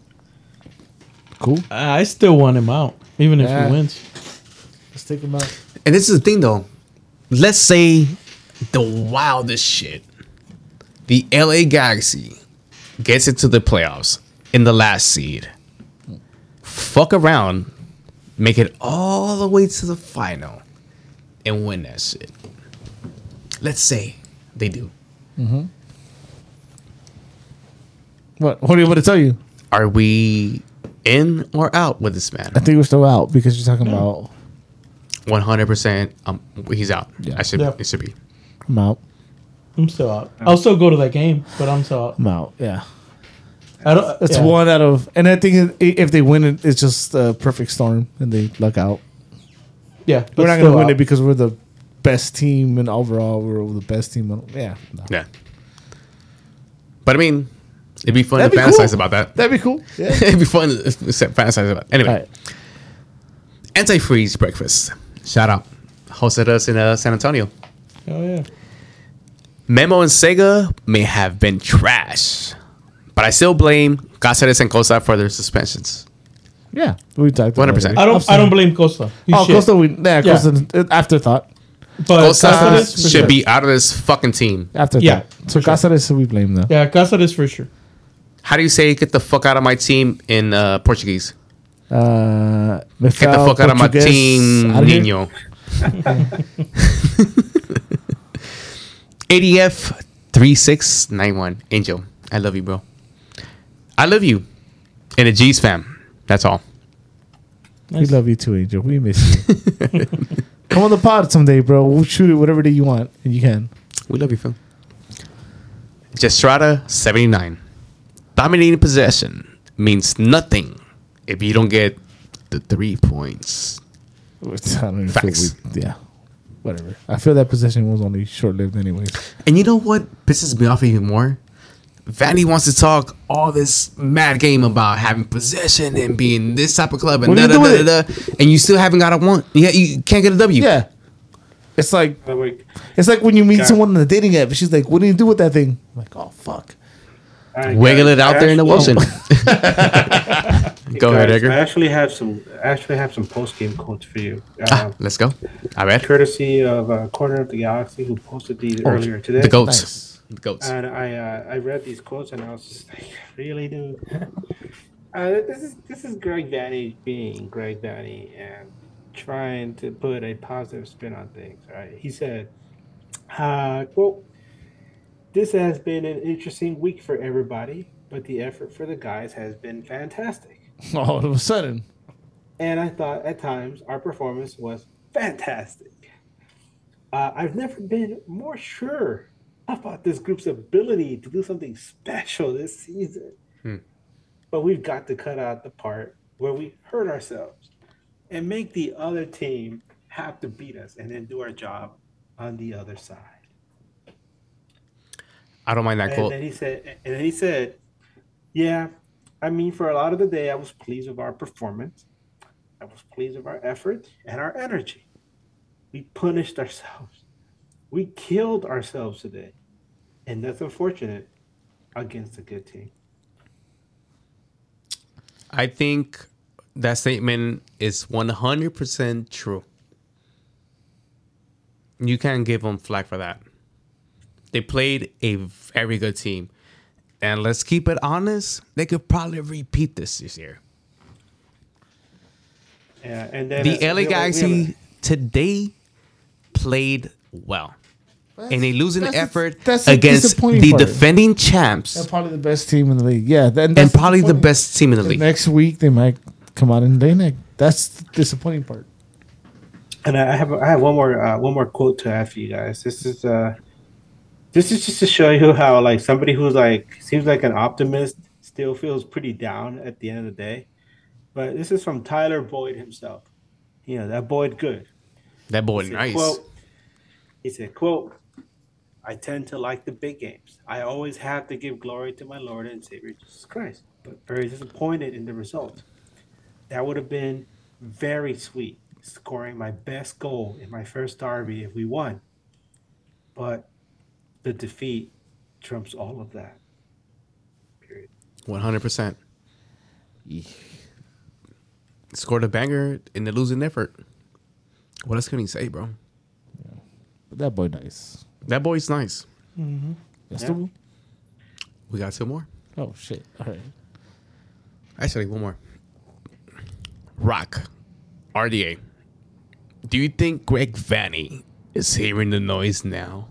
S1: Cool.
S4: Uh, I still want him out, even if
S1: Yeah.
S4: he wins.
S1: Let's take him out.
S2: And this is the thing, though. Let's say the wildest shit. The LA Galaxy gets into the playoffs in the last seed. Fuck around, make it all the way to the final, and win that shit. Let's say they do.
S1: What? What do you want to tell you?
S2: Are we in or out with this man?
S1: I think we're still out because you're talking about.
S2: One hundred percent. Um, he's out.
S1: Yeah.
S2: I should.
S4: Yeah.
S2: It should be.
S1: I'm out.
S4: I'm still out. I'll still go to that game, but I'm still out.
S1: I'm out. Yeah.
S4: I don't.
S1: It's
S4: yeah.
S1: one out of, and I think i- if they win it, it's just a perfect storm, and they luck out.
S4: Yeah, but
S1: We're not gonna win
S4: out.
S1: it because we're the best team, and overall we're the best team. on- Yeah, no.
S2: Yeah. But I mean, it'd be fun
S1: That'd
S2: to
S1: be
S2: fantasize
S1: cool.
S2: about that.
S1: that'd be cool. Yeah.
S2: It'd be fun to fantasize about. Anyway,
S1: All right.
S2: anti-freeze breakfast. Shout out. Hosted us in uh, San Antonio.
S4: Oh yeah.
S2: Memo and Sega may have been trash, but I still blame Cáceres and Costa for their suspensions.
S1: Yeah, we talked.
S2: 100%.
S4: I don't. I don't blame Costa. He's
S1: Oh,
S4: shit.
S1: Costa, we yeah,
S4: Yeah.
S1: Costa. uh, Afterthought.
S4: but
S2: Costa
S4: Cáceres
S2: should
S4: sure.
S2: be out of this fucking team.
S1: Afterthought.
S4: Yeah,
S1: So Cáceres, we blame though.
S4: Yeah, Cáceres for sure.
S2: How do you say "get the fuck out of my team" in uh, Portuguese?
S1: Uh,
S2: Get the fuck out of my team, Nino. ADF three six nine one Angel. I love you, bro. I love you. And a G's fam. That's all.
S1: We love you too, Angel. We miss you. Come on the pod someday, bro. We'll shoot it whatever day you want, and you can.
S2: We love you, Phil. Jastrada 79. Dominating possession means nothing if you don't get the three points.
S1: I don't
S2: Facts.
S1: feel we, yeah, whatever. I feel that possession was only short lived, anyways.
S2: And you know what pisses me off even more? Vanney wants to talk all this mad game about having possession and being this type of club and
S1: What do
S2: da,
S1: you
S2: da,
S1: do
S2: da,
S1: with
S2: da, da, and you still haven't got a one. Yeah, you can't get a W.
S1: Yeah, it's like it's like when you meet
S6: Got-
S1: someone on the dating app. and She's like, "What do you do with that thing?" I'm like, "Oh fuck."
S6: I-
S2: Wiggle it out
S6: I
S2: there in the
S6: actually-
S2: ocean. Go ahead,
S6: guys, I actually have some. I actually have some post game quotes for you.
S2: Ah,
S6: Um,
S2: let's go. I read
S6: courtesy of uh, Corner of the Galaxy, who posted these earlier today.
S2: the goats.
S1: Nice.
S2: The goats.
S6: And I uh, I read these quotes and I was just like, really, dude. uh, this is this is Greg Vanney being Greg Vanney and trying to put a positive spin on things. Right? He said, uh, "quote This has been an interesting week for everybody, but the effort for the guys has been fantastic."
S1: All of a sudden,
S6: and I thought at times our performance was fantastic. Uh, I've never been more sure about this group's ability to do something special this season. But we've got to cut out the part where we hurt ourselves and make the other team have to beat us and then do our job on the other side.
S2: I don't mind that
S6: And then he said, and then he said, "Yeah, I mean, for a lot of the day, I was pleased with our performance. I was pleased with our effort and our energy. We punished ourselves. We killed ourselves today, and that's unfortunate against a good team."
S2: I think that statement is 100% true. You can't give them flack for that. They played a very good team. And let's keep it honest, they could probably repeat this this year.
S6: Yeah, and then
S2: The LA
S6: have a- we have a-
S2: Galaxy today played well. In a losing
S1: that's the-
S2: effort
S1: that's
S2: against the
S1: part.
S2: defending champs
S1: they're probably the best team in the league. Yeah, that,
S2: and probably the best team in the
S1: The
S2: league.
S1: next week they might come out and they neck. That's the disappointing part.
S6: And I have I have one more uh, one more quote to add for you guys. This is uh this is just to show you how like somebody who's like seems like an optimist still feels pretty down at the end of the day. But this is from Tyler Boyd himself. You know that Boyd good.
S2: That
S6: Boyd said,
S2: nice.
S6: Quote, he said, quote, I tend to like the big games. I always have to give glory to my Lord and Savior Jesus Christ, but very disappointed in the result. That would have been very sweet, scoring my best goal in my first derby if we won. But the defeat trumps all of that. Period.
S2: One hundred percent. Scored a banger in the losing effort. What else can he say, bro?
S1: But that boy nice.
S2: That boy's nice. Mm-hmm.
S1: That's
S6: Yeah.
S1: the
S2: We got two more.
S1: Oh shit! All right.
S2: Actually, one more. Rock, RDA. Do you think Greg Vanney is hearing the noise now?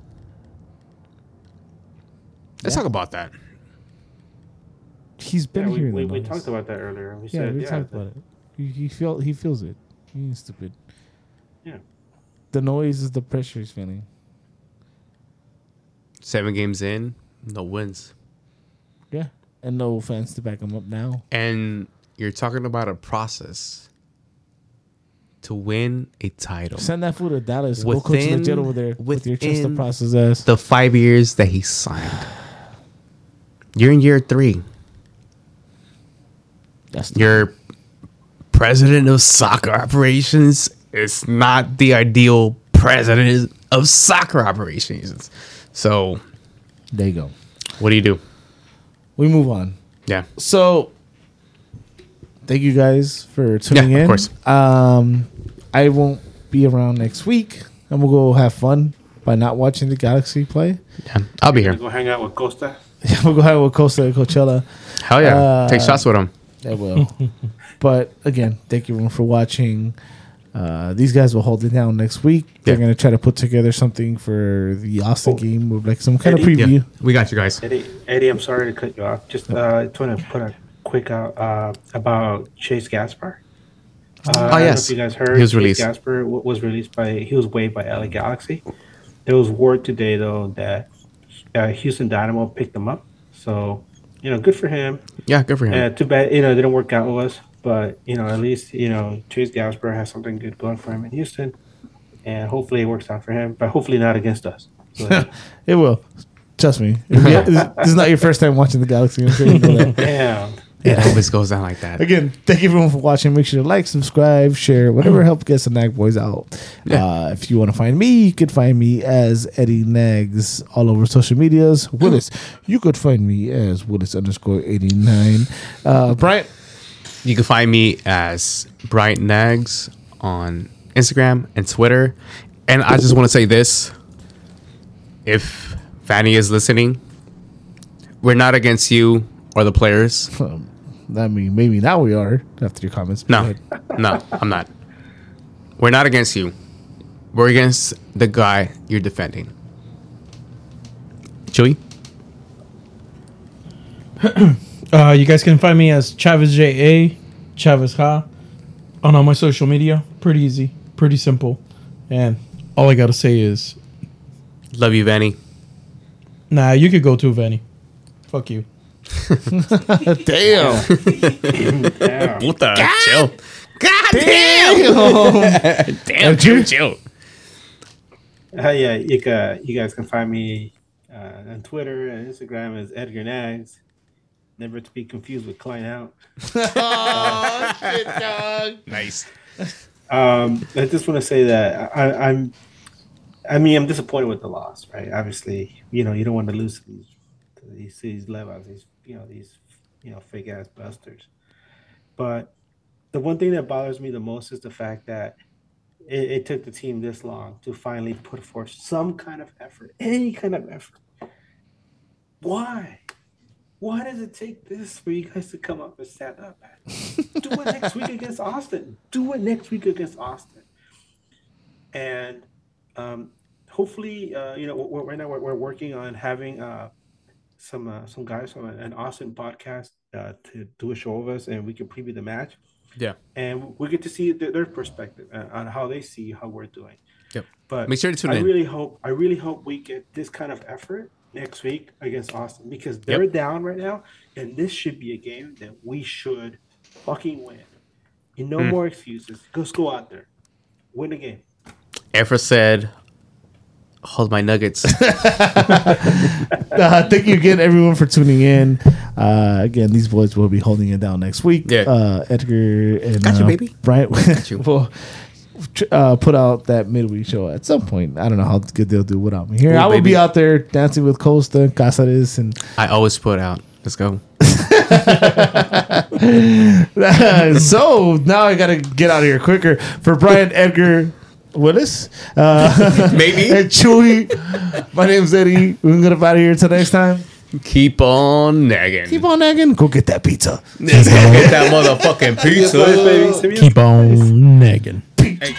S2: Let's talk about that.
S1: He's been
S6: Yeah, we,
S1: here.
S6: we, we talked about that earlier. We
S1: Yeah,
S6: said,
S1: we
S6: yeah,
S1: talked about it. He, he felt he feels it. He ain't stupid.
S6: Yeah.
S1: The noise is the pressure he's feeling.
S2: Seven games in, no wins.
S1: Yeah, and no fans to back him up now.
S2: And you're talking about a process to win a title.
S1: Send that fool to Dallas. Go coach
S2: Within-
S1: legit over there with your trust the
S2: within
S1: process ass.
S2: the five years that he signed. You're in year three.
S1: That's the,
S2: Your president of soccer operations is not the ideal president of soccer operations. So,
S1: there you go.
S2: what do you do?
S1: We move on.
S2: Yeah.
S1: So, thank you guys for tuning
S2: Yeah, of course.
S1: Um, I won't be around next week. I'm gonna go have fun by not watching the Galaxy play.
S2: Yeah. I'll be here.
S6: Go hang out with Costa.
S1: we'll go ahead with Costa and Coachella.
S2: Hell yeah.
S1: Uh,
S2: Take shots with him.
S1: I will. but again, thank you everyone for watching. Uh, these guys will hold it down next week. They're gonna try to put together something for the Austin
S6: Oh.
S1: game with like some kind of preview.
S2: Yeah. We got you guys.
S6: Eddie, Eddie, I'm sorry to cut you off. Just uh, just want to put a quick out uh, about Chase Gasper. Uh,
S2: Oh,
S6: I don't know
S2: yes.
S6: if you guys heard
S2: He was
S6: Chase
S2: released.
S6: Gasper wa- was released by he was waived by LA Galaxy. There was word today though that uh, Houston Dynamo picked him up. So you know, good for him.
S2: Yeah, good for him.
S6: Uh, too bad you know it didn't work out with us, but you know at least you know Chase Gasper has something good going for him in Houston, and hopefully it works out for him. But hopefully not against us. So,
S1: It will. Trust me. This is not your first time watching the Galaxy. I'm sure you know that.
S6: damn.
S2: It always goes down like that.
S1: Again, thank you everyone for watching. Make sure to like, subscribe, share, whatever help gets the Nag Boys out.
S2: Yeah.
S1: Uh, if you want to find me, you could find me as Eddie Nags all over social medias. Willis, you could find me as Willis underscore 89. Uh, Bryant,
S2: You can find me as Brian Nags on Instagram and Twitter. And I just want to say this. If Vanney is listening, we're not against you or the players.
S1: um, I mean, maybe now we are after your comments.
S2: No, no, I'm not. We're not against you. We're against the guy you're defending. Chewy?
S4: Uh, you guys can find me as Chavez J A, Chavez Ha, on all my social media. Pretty easy, pretty simple, and all I gotta say is,
S2: Love you, Vanney.
S4: nah, you could go too, Vanney. Fuck you.
S1: Damn.
S6: Damn.
S2: Puta, chill. God
S1: Damn.
S2: Damn, chill, chill.
S6: Uh, yeah, you, ca- you guys can find me uh, on Twitter and Instagram as Edgar Nags. Never to be confused with Klein Out.
S1: oh, shit, dog.
S2: Nice.
S6: Um, I just want to say that I, I'm, I mean, I'm disappointed with the loss, right? Obviously, you know, you don't want to lose to these, to these, these levels, these, you know, these, you know, fake ass busters. But the one thing that bothers me the most is the fact that it, it took the team this long to finally put forth some kind of effort, any kind of effort. Why? Why does it take this for you guys to come up and stand up? Do it next week against Austin. Do it next week against Austin. And um, hopefully, uh, you know, we're, right now we're, we're working on having uh, some uh, some guys from an Austin podcast uh, to do a show of us, and we can preview the match,
S2: Yeah.
S6: and we get to see their, their perspective uh, on how they see how we're doing.
S2: Yep.
S6: But
S2: Make sure to tune
S6: I
S2: in.
S6: really hope I really hope we get this kind of effort next week against Austin because they're down right now, and this should be a game that we should fucking win. And no
S2: Hmm.
S6: more excuses. Just go out there, win the game.
S2: Efra said, hold my nuggets.
S1: uh, thank you again, everyone, for tuning in. Uh, again, these boys will be holding it down next week.
S2: Yeah.
S1: Uh, Edgar and
S2: Got you,
S1: uh,
S2: baby.
S1: Bryant
S2: you.
S1: will uh, put out that midweek show at some point. I don't know how good they'll do without me here.
S2: Cool,
S1: I will
S2: baby.
S1: be out there dancing with Costa, Cáceres, and
S2: I always put out. Let's go.
S1: so now I gotta get out of here quicker. For Brian Edgar Willis, uh,
S2: Maybe.
S1: and Chewy, my name's Eddie. We're gonna get out of here until next time.
S2: Keep on nagging.
S1: Keep on nagging. Go get that pizza.
S2: Let's go get that motherfucking pizza.
S6: Baby.
S4: Keep on nagging.
S2: Hey.